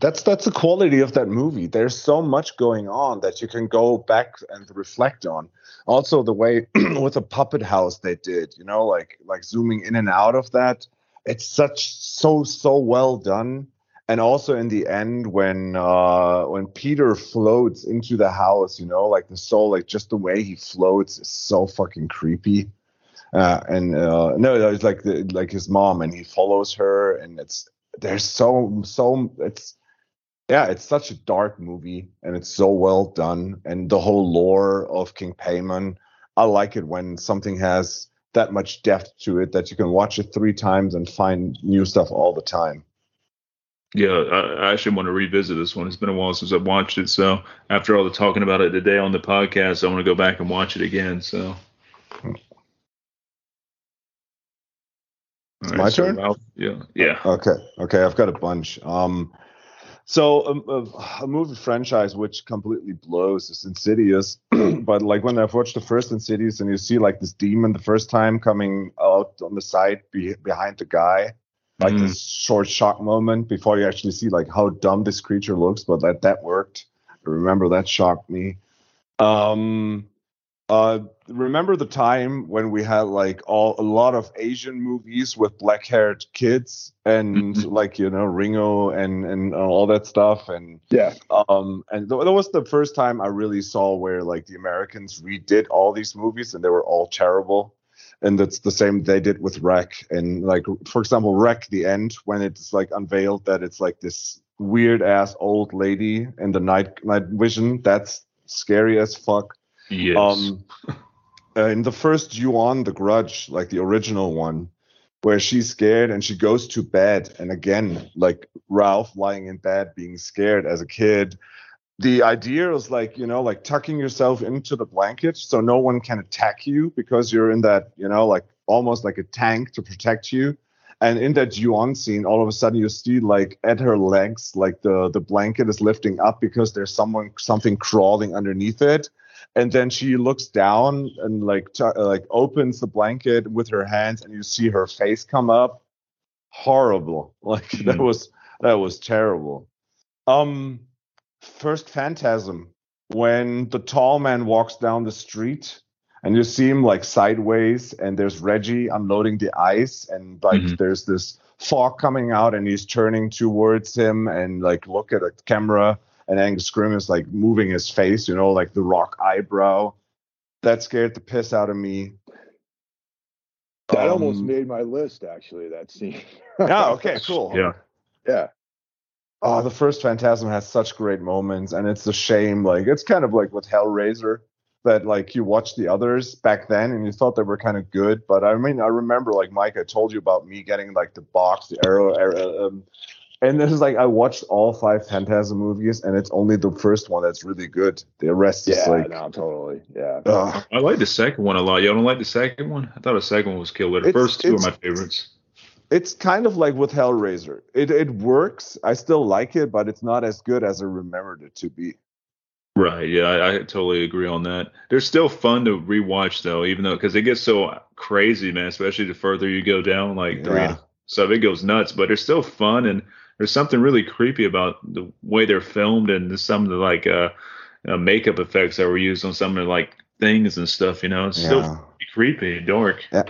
That's that's the quality of that movie. There's so much going on that you can go back and reflect on. Also, the way with the puppet house they did, you know, like like zooming in and out of that. It's such so so well done. And also in the end, when uh when Peter floats into the house, you know, like the soul, like just the way he floats is so fucking creepy. Uh, and uh, no, it's like the, like his mom, and he follows her, and it's there's so so it's yeah it's such a dark movie and it's so well done and the whole lore of king paimon i like it when something has that much depth to it that you can watch it three times and find new stuff all the time Yeah, I, I actually want to revisit this one. It's been a while since I've watched it, so after all the talking about it today on the podcast, I want to go back and watch it again. So. It's All my so turn? Ralph- yeah, yeah. okay okay i've got a bunch um so um, a, a movie franchise which completely blows is insidious but like when i've watched the first insidious and you see like this demon the first time coming out on the side be, behind the guy like Mm. this short shock moment before you actually see like how dumb this creature looks but that that worked I remember that shocked me um uh remember the time when we had like all a lot of asian movies with black haired kids and Mhm. like you know ringu and and all that stuff and Yeah. um and th- that was the first time i really saw where like the americans redid all these movies and they were all terrible and that's the same they did with REC. And like, for example, REC, the end when it's like unveiled that it's like this weird ass old lady in the night night vision. That's scary as fuck. Yes. Um, uh, in the first Ju-on, the Grudge, like the original one, where she's scared and she goes to bed, and again, like Ralph lying in bed being scared as a kid. The idea is like you know, like tucking yourself into the blanket so no one can attack you because you're in that you know like almost like a tank to protect you. And in that Ju-on scene, all of a sudden you see like at her legs, like the the blanket is lifting up because there's someone something crawling underneath it. And then she looks down and like t- like opens the blanket with her hands, and you see her face come up. Horrible! Like mm. that was that was terrible. Um, first phantasm when the tall man walks down the street and you see him like sideways and there's reggie unloading the ice and like mm-hmm. there's this fog coming out and he's turning towards him and like look at the camera and angus scrimm is like moving his face you know like the rock eyebrow. That scared the piss out of me. That um, almost made my list actually that scene. Oh okay cool. Yeah. Yeah oh, the first Phantasm has such great moments, and it's a shame. Like it's kind of like with Hellraiser that like you watched the others back then and you thought they were kind of good. But I mean, I remember like Mike, I told you about me getting like the box, the Arrow, arrow um, and this is like I watched all five Phantasm movies, and it's only the first one that's really good. The rest yeah, is like, no, totally, yeah. I like the second one a lot. Y'all don't like the second one? I thought the second one was killer. The first two are my favorites it's kind of like with Hellraiser. It it works. I still like it, but it's not as good as I remembered it to be. Right. Yeah, I, I totally agree on that. They're still fun to rewatch though, even though because it gets so crazy, man. Especially the further you go down, like three, yeah. so it goes nuts. But they're still fun, and there's something really creepy about the way they're filmed and some of the like uh, uh makeup effects that were used on some of the like things and stuff. You know, it's yeah. still creepy, dark. Yeah.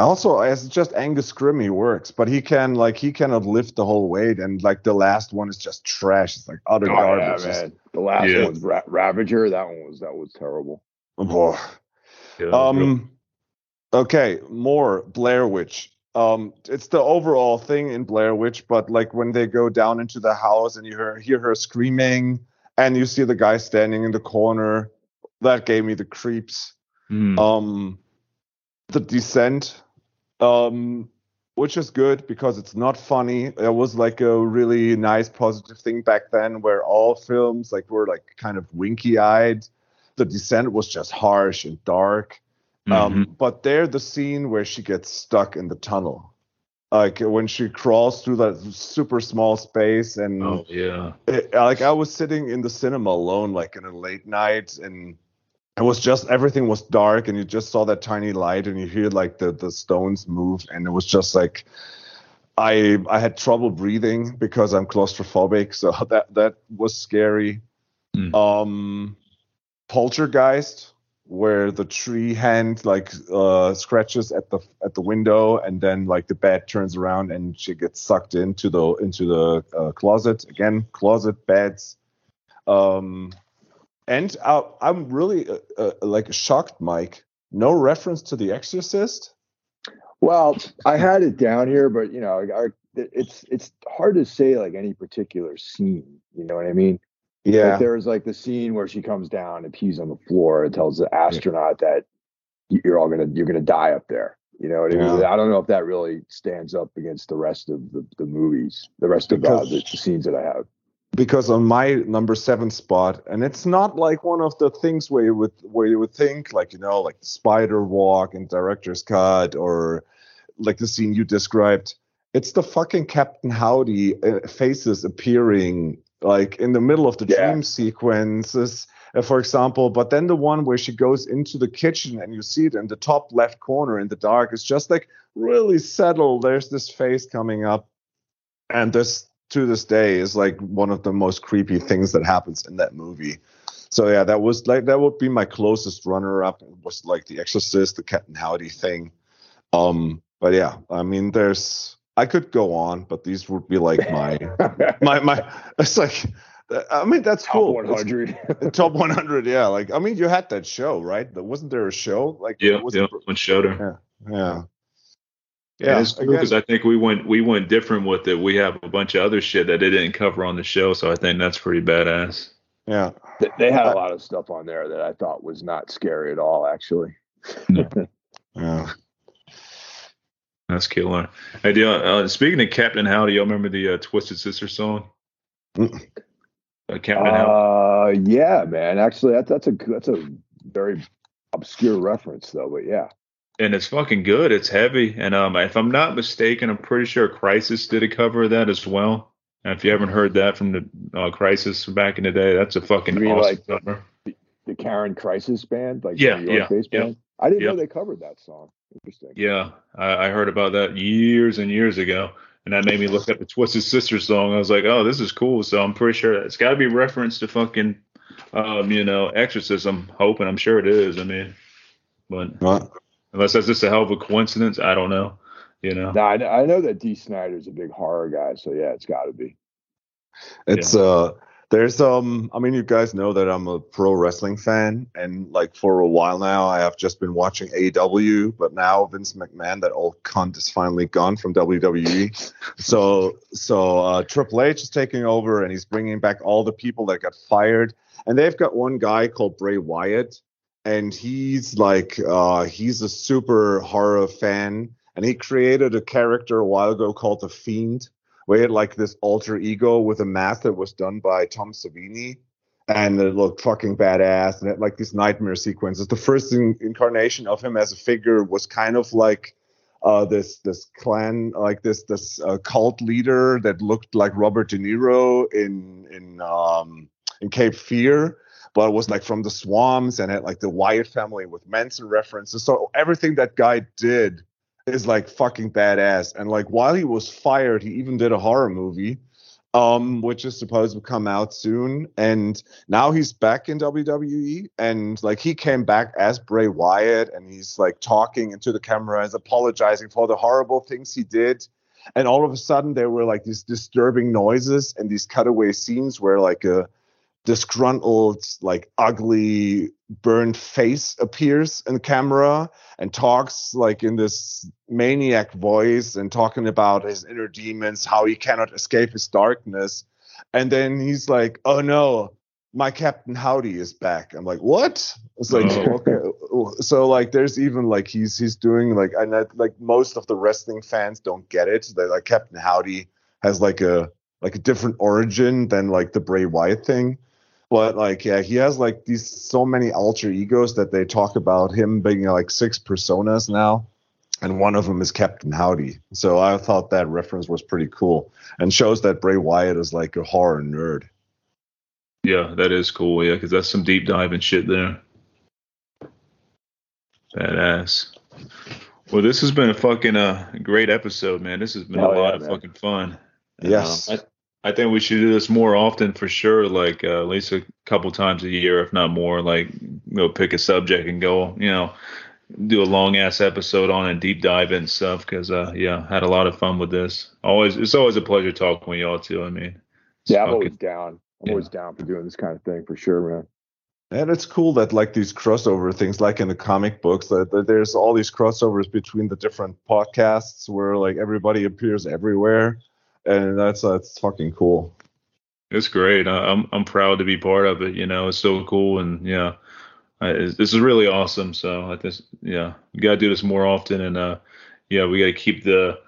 Also, as just Angus Scrimm, works, but he can like he cannot lift the whole weight, and like the last one is just trash. It's like utter oh, garbage. Yeah, man. The last yeah. one was Ra- Ravager. That one was that was terrible. Oh. Yeah, um. Okay, more Blair Witch. Um, it's the overall thing in Blair Witch, but like when they go down into the house and you hear, hear her screaming, and you see the guy standing in the corner, that gave me the creeps. Mm. Um, the Descent um, which is good because it's not funny. It was like a really nice positive thing back then, where all films like were like kind of winky-eyed. The Descent was just harsh and dark. Um, mm-hmm. Um, but there, the scene where she gets stuck in the tunnel, like when she crawls through that super small space, and oh yeah, it, like I was sitting in the cinema alone, like in a late night, and it was just everything was dark and you just saw that tiny light and you hear like the the stones move and it was just like i i had trouble breathing because i'm claustrophobic so that that was scary. Mm. um poltergeist where the tree hand like uh scratches at the at the window and then like the bed turns around and she gets sucked into the into the uh, closet. Again closet beds. Um and uh, I'm really uh, uh, like shocked, Mike. No reference to The Exorcist. Well, I had it down here, but you know, I, it's it's hard to say like any particular scene. You know what I mean? Yeah. Like there's like the scene where she comes down and pees on the floor and tells the astronaut that you're all gonna you're gonna die up there. You know what I mean? I don't know if that really stands up against the rest of the, the movies, the rest because, of uh, the, the scenes that I have because on my number seven spot, and it's not like one of the things where you would where you would think like you know like the spider walk and director's cut or like the scene you described. It's the fucking Captain Howdy uh, faces appearing like in the middle of the yeah. dream sequences, uh, for example. But then the one where she goes into the kitchen and you see it in the top left corner in the dark is just like really subtle. There's this face coming up, and this to this day is like one of the most creepy things that happens in that movie. So yeah, that was like that would be my closest runner up was like The Exorcist, the Captain Howdy thing. Um, but yeah, I mean, there's I could go on, but these would be like my my my. It's like I mean that's cool. top cool. 100. top 100, yeah. Like I mean, you had that show, right? Wasn't there a show? Like yeah, yeah, one Shudder. Yeah, yeah. Yeah, because I think we went we went different with it. We have a bunch of other shit that they didn't cover on the show, so I think that's pretty badass. Yeah, they, they had a lot of stuff on there that I thought was not scary at all. Actually, yeah, that's killer. Hey, do uh, speaking of Captain Howdy, y'all remember the uh, Twisted Sister song? Mm. Uh, Captain uh, Howdy. Yeah, man. Actually, that, that's a that's a very obscure reference, though. But yeah. And it's fucking good. It's heavy, and um, if I'm not mistaken, I'm pretty sure Crisis did a cover of that as well. And if you haven't heard that from the uh, Crisis back in the day, that's a fucking You mean awesome like- cover. The Karen Crisis band, like Yeah, the New York-based yeah, band. I didn't yeah. know they covered that song. Interesting. Yeah, I, I heard about that years and years ago, and that made me look up the Twisted Sister song. I was like, oh, this is cool. So I'm pretty sure it's got to be referenced to fucking, um, you know, Exorcism. Hoping, I'm sure it is. I mean, but What? Unless that's just a hell of a coincidence, I don't know. You know. No, I, kn- I know that Dee Snider's a big horror guy, so yeah, it's got to be. It's uh there's um I mean you guys know that I'm a pro wrestling fan and like for a while now I have just been watching AEW but now Vince McMahon that old cunt is finally gone from WWE. so so uh Triple H is taking over and he's bringing back all the people that got fired and they've got one guy called Bray Wyatt and he's like uh he's a super horror fan and he created a character a while ago called the Fiend where he had like this alter ego with a mask that was done by Tom Savini, and it looked fucking badass, and it like these nightmare sequences. The first in- incarnation of him as a figure was kind of like uh, this this clan, like this this uh, cult leader that looked like Robert De Niro in in um, in Cape Fear. But it was like from the swamps and had like the Wyatt family with Manson references. So everything that guy did is like fucking badass. And like while he was fired, he even did a horror movie, um, which is supposed to come out soon. And now he's back in WWE, and like he came back as Bray Wyatt, and he's like talking into the camera, and apologizing for the horrible things he did. And all of a sudden, there were like these disturbing noises and these cutaway scenes where like a disgruntled, like ugly, burned face appears in the camera and talks like in this maniac voice and talking about his inner demons, how he cannot escape his darkness. And then he's like, "Oh no, my Captain Howdy is back." I'm like, "What?" It's like, Oh. okay. Oh. So like, there's even like he's he's doing like, and that, like most of the wrestling fans don't get it. They like Captain Howdy has like a like a different origin than like the Bray Wyatt thing. But like, yeah, he has like these so many alter egos that they talk about him being like six personas now, and one of them is Captain Howdy. So I thought that reference was pretty cool and shows that Bray Wyatt is like a horror nerd. Yeah, that is cool. Yeah, because that's some deep diving shit there. Badass. Well, this has been a fucking uh, great episode, man. This has been Hell a lot yeah, of man. fucking fun. And, Yes. um, I, I think we should do this more often for sure. Like uh, at least a couple times a year, if not more. Like you know, pick a subject and go. You know, do a long ass episode on and deep dive and stuff. Because uh, yeah, had a lot of fun with this. Always, it's always a pleasure talking with y'all too. I mean, it's Yeah, I'm always down. I'm yeah. always down for doing this kind of thing for sure, man. And it's cool that like these crossover things, like in the comic books, that, that there's all these crossovers between the different podcasts where like everybody appears everywhere, and that's that's fucking cool. It's great. I, I'm I'm proud to be part of it. You know, it's so cool, and yeah, I, it's- this is really awesome. So I just yeah, we gotta do this more often, and uh, yeah, we gotta keep the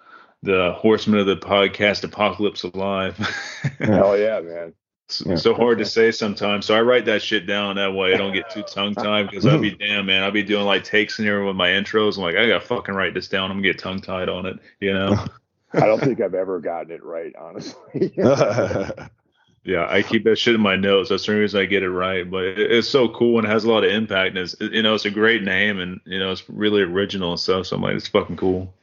the horsemen of the podcast apocalypse alive. Hell yeah, man. It's Yeah. so hard to say sometimes. So I write that shit down that way I don't get too tongue tied because I'll be damn man. I'll be doing like takes in here with my intros. I'm like, I gotta fucking write this down. I'm gonna get tongue tied on it, you know. I don't think I've ever gotten it right, honestly. Yeah, I keep that shit in my notes. That's the only reason I get it right. But it, it's so cool and it has a lot of impact. And it's you know it's a great name and you know it's really original and stuff. So I'm like, it's fucking cool.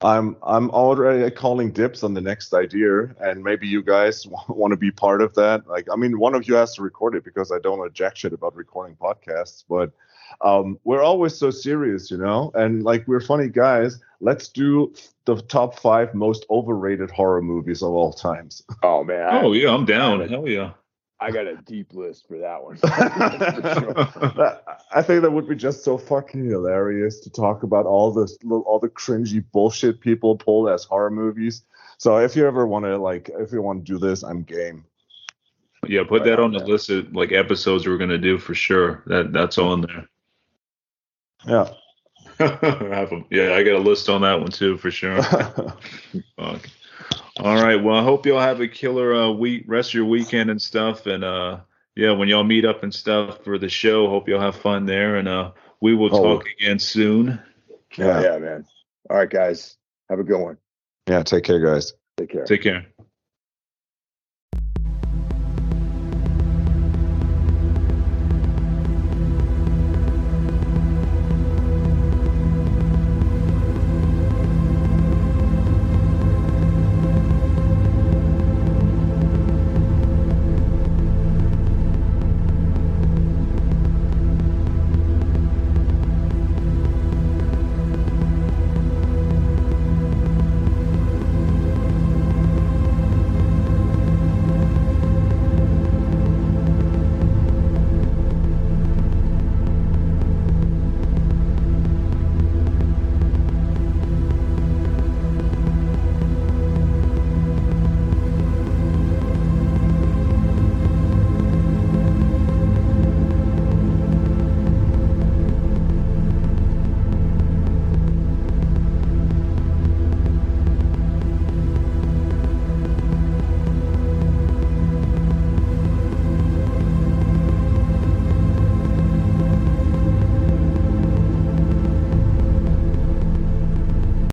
I'm I'm already calling dips on the next idea, and maybe you guys want to be part of that. Like, I mean, one of you has to record it because I don't know jack shit about recording podcasts, but um, we're always so serious, you know, and like we're funny guys. Let's do the top five most overrated horror movies of all times. oh man, Oh yeah, I'm down. Hell yeah. I got a deep list for that one. For sure. That- I think that would be just so fucking hilarious to talk about all this, all the cringy bullshit people pull as horror movies. So if you ever want to like, if you want to do this, I'm game. Yeah, put Right that on, on the man. list of like episodes we're gonna do for sure. That that's on there. Yeah. I have a- yeah, I got a list on that one too for sure. Fuck. All right. Well, I hope y'all have a killer uh, week, rest of your weekend and stuff. And uh, yeah, when y'all meet up and stuff for the show, hope y'all have fun there. And uh, we will Oh. talk again soon. Yeah. yeah, man. All right, guys. Have a good one. Yeah, take care, guys. Take care. Take care.